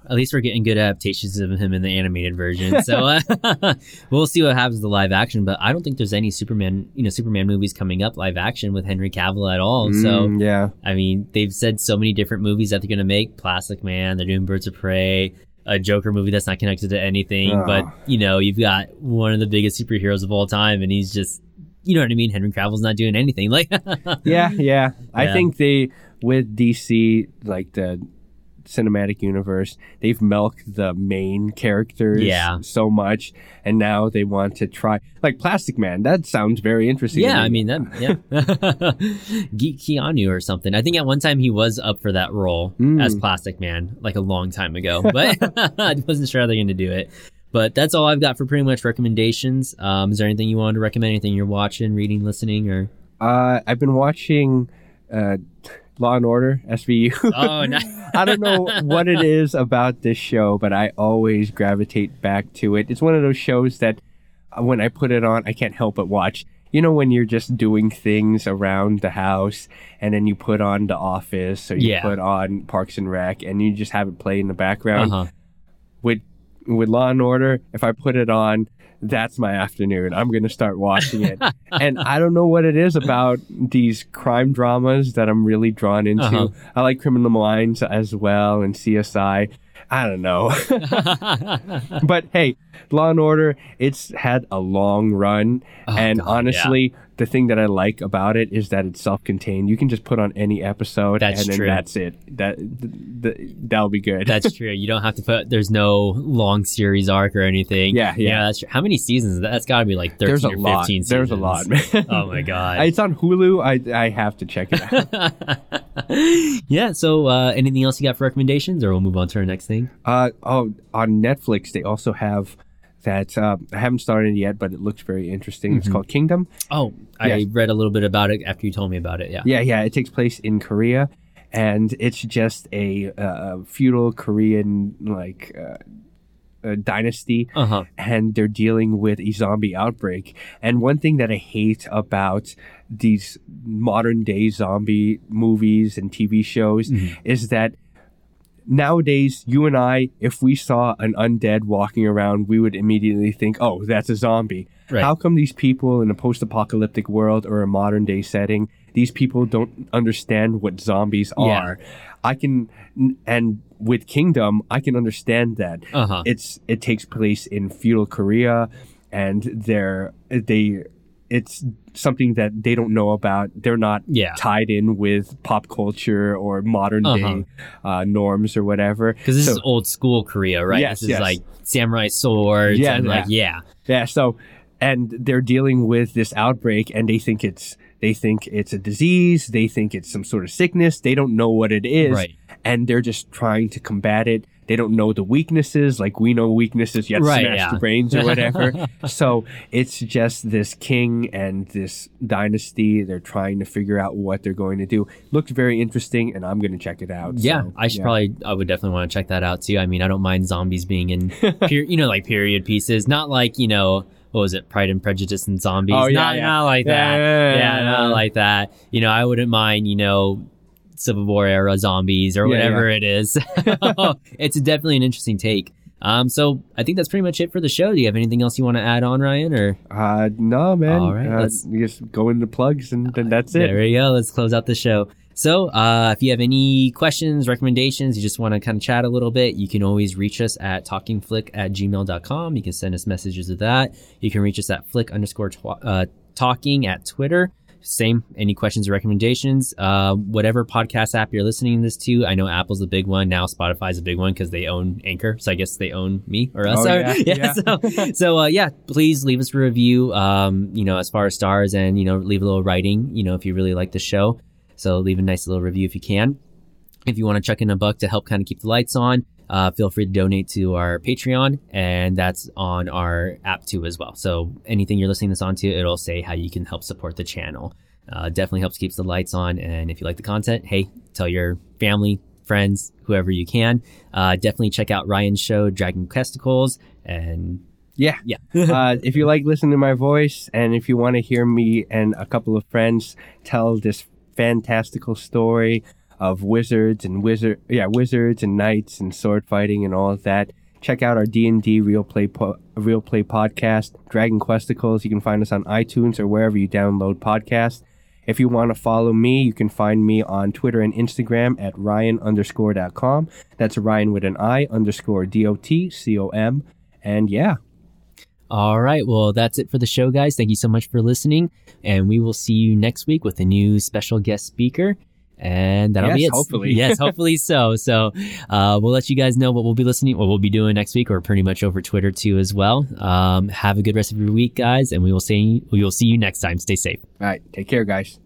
at least we're getting good adaptations of him in the animated version. So (laughs) uh, (laughs) we'll see what happens to live action. But I don't think there's any Superman, you know, Superman movies coming up live action with Henry Cavill at all. So Mm, yeah, I mean, they've said so many different movies that they're going to make. Plastic Man, they're doing Birds of Prey, a Joker movie that's not connected to anything. Oh. But, you know, you've got one of the biggest superheroes of all time, and he's just, you know what I mean? Henry Cavill's not doing anything. Like, (laughs) yeah, yeah. I think they with DC like the cinematic universe, they've milked the main characters Yeah. so much, and now they want to try like Plastic Man. That sounds very interesting. yeah, I mean, that, yeah. (laughs) Geek Keanu or something. I think at one time he was up for that role Mm. as Plastic Man, like a long time ago, but (laughs) I wasn't sure how they're going to do it. But that's all I've got for pretty much recommendations. Um, is there anything you wanted to recommend? Anything you're watching, reading, listening, or? uh, I've been watching uh, Law and Order SVU. Oh, no. (laughs) I don't know what it is about this show, but I always gravitate back to it. It's one of those shows that uh, when I put it on, I can't help but watch. You know, when you're just doing things around the house and then you put on The Office or you Yeah. put on Parks and Rec and you just have it play in the background. Uh-huh. With, with Law and Order, if I put it on, that's my afternoon. I'm going to start watching it. (laughs) and I don't know what it is about these crime dramas that I'm really drawn into. Uh-huh. I like Criminal Minds as well and CSI. I don't know. (laughs) (laughs) but hey, Law and Order, it's had a long run. Oh, and God, honestly, the thing that I like about it is that it's self contained. You can just put on any episode That's and then true. that's it. That th- th- that'll be good. That's true. You don't have to put. There's no long series arc or anything. Yeah, yeah. that's true. How many seasons? That's got to be like thirteen There's a or lot. fifteen. Seasons. There's a lot, man. (laughs) Oh my god. It's on Hulu. I I have to check it out. (laughs) yeah. So, uh, anything else you got for recommendations, or we'll move on to our next thing? Uh, oh, on Netflix they also have that. Uh, I haven't started it yet, but it looks very interesting. It's Mhm. called Kingdom. Oh, I Yes. read a little bit about it after you told me about it. Yeah. Yeah, yeah. It takes place in Korea, and it's just a, uh, feudal Korean like uh, a dynasty, Uh huh. and they're dealing with a zombie outbreak. And one thing that I hate about these modern day zombie movies and TV shows Mhm. is that nowadays you and I, if we saw an undead walking around, we would immediately think, "Oh, that's a zombie." Right. How come these people in a post-apocalyptic world or a modern day setting, these people don't understand what zombies Yeah. are? I can, and with Kingdom, I can understand that Uh huh. it's it takes place in feudal Korea, and they're they it's something that they don't know about. They're not Yeah. tied in with pop culture or modern Uh-huh. day uh, norms or whatever. Because this So- is old school Korea, right? Yes, this is yes. like samurai swords Yeah, and like yeah. Yeah, so and they're dealing with this outbreak and they think it's they think it's a disease, they think it's some sort of sickness, they don't know what it is. Right. And they're just trying to combat it. They don't know the weaknesses, like we know weaknesses, to Right, smash yeah. the brains or whatever. (laughs) so it's just this king and this dynasty. They're trying to figure out what they're going to do. Looked very interesting, and I'm going to check it out. Yeah, So, I should yeah. probably. I would definitely want to check that out too. I mean, I don't mind zombies being in, (laughs) per, you know, like period pieces. Not like you know, what was it, Pride and Prejudice and zombies. Oh, yeah, not, yeah. not like that. yeah, yeah, yeah. not like that. You know, I wouldn't mind. You know, Civil War era zombies or Yeah, whatever it is. (laughs) (laughs) it's definitely an interesting take. Um, so I think that's pretty much it for the show. Do you have anything else you want to add on, Ryan? Or Uh, no, man. All right, uh, let's- just go into plugs, and then that's it. There we go. Let's close out the show. So, uh, if you have any questions, recommendations, you just want to kind of chat a little bit, you can always reach us at talkingflick at gmail.com. You can send us messages of that. You can reach us at flick underscore twa- uh, talking at Twitter. Same, any questions or recommendations, uh, whatever podcast app you're listening this to. I know Apple's a big one. Now Spotify's a big one because they own Anchor. So I guess they own me or us. Oh, So, (laughs) yeah, yeah. So, so uh, yeah, please leave us a review. Um, you know, as far as stars and you know, leave a little writing. You know, if you really like the show, so leave a nice little review if you can. If you want to chuck in a buck to help kind of keep the lights on, uh, feel free to donate to our Patreon, and that's on our app too as well. So anything you're listening this onto, it'll say how you can help support the channel. Uh, definitely helps keeps the lights on, and if you like the content, hey, tell your family, friends, whoever you can. Uh, definitely check out Ryan's show, Dragon Questicles, and Yeah. yeah, (laughs) uh, if you like listening to my voice and if you want to hear me and a couple of friends tell this fantastical story of wizards and wizard yeah wizards and knights and sword fighting and all of that check out our d&d real play po- real play podcast dragon questicles you can find us on itunes or wherever you download podcasts if you want to follow me you can find me on twitter and instagram at ryan underscore dot com that's ryan with an i underscore d-o-t-c-o-m and yeah All right. Well, that's it for the show, guys. Thank you so much for listening. And we will see you next week with a new special guest speaker. And that'll be it. hopefully. yes, (laughs) hopefully so. So, uh, we'll let you guys know what we'll be listening, what we'll be doing next week, or pretty much over Twitter too as well. Um, have a good rest of your week, guys, and we will see we will see you next time. Stay safe. all right take care guys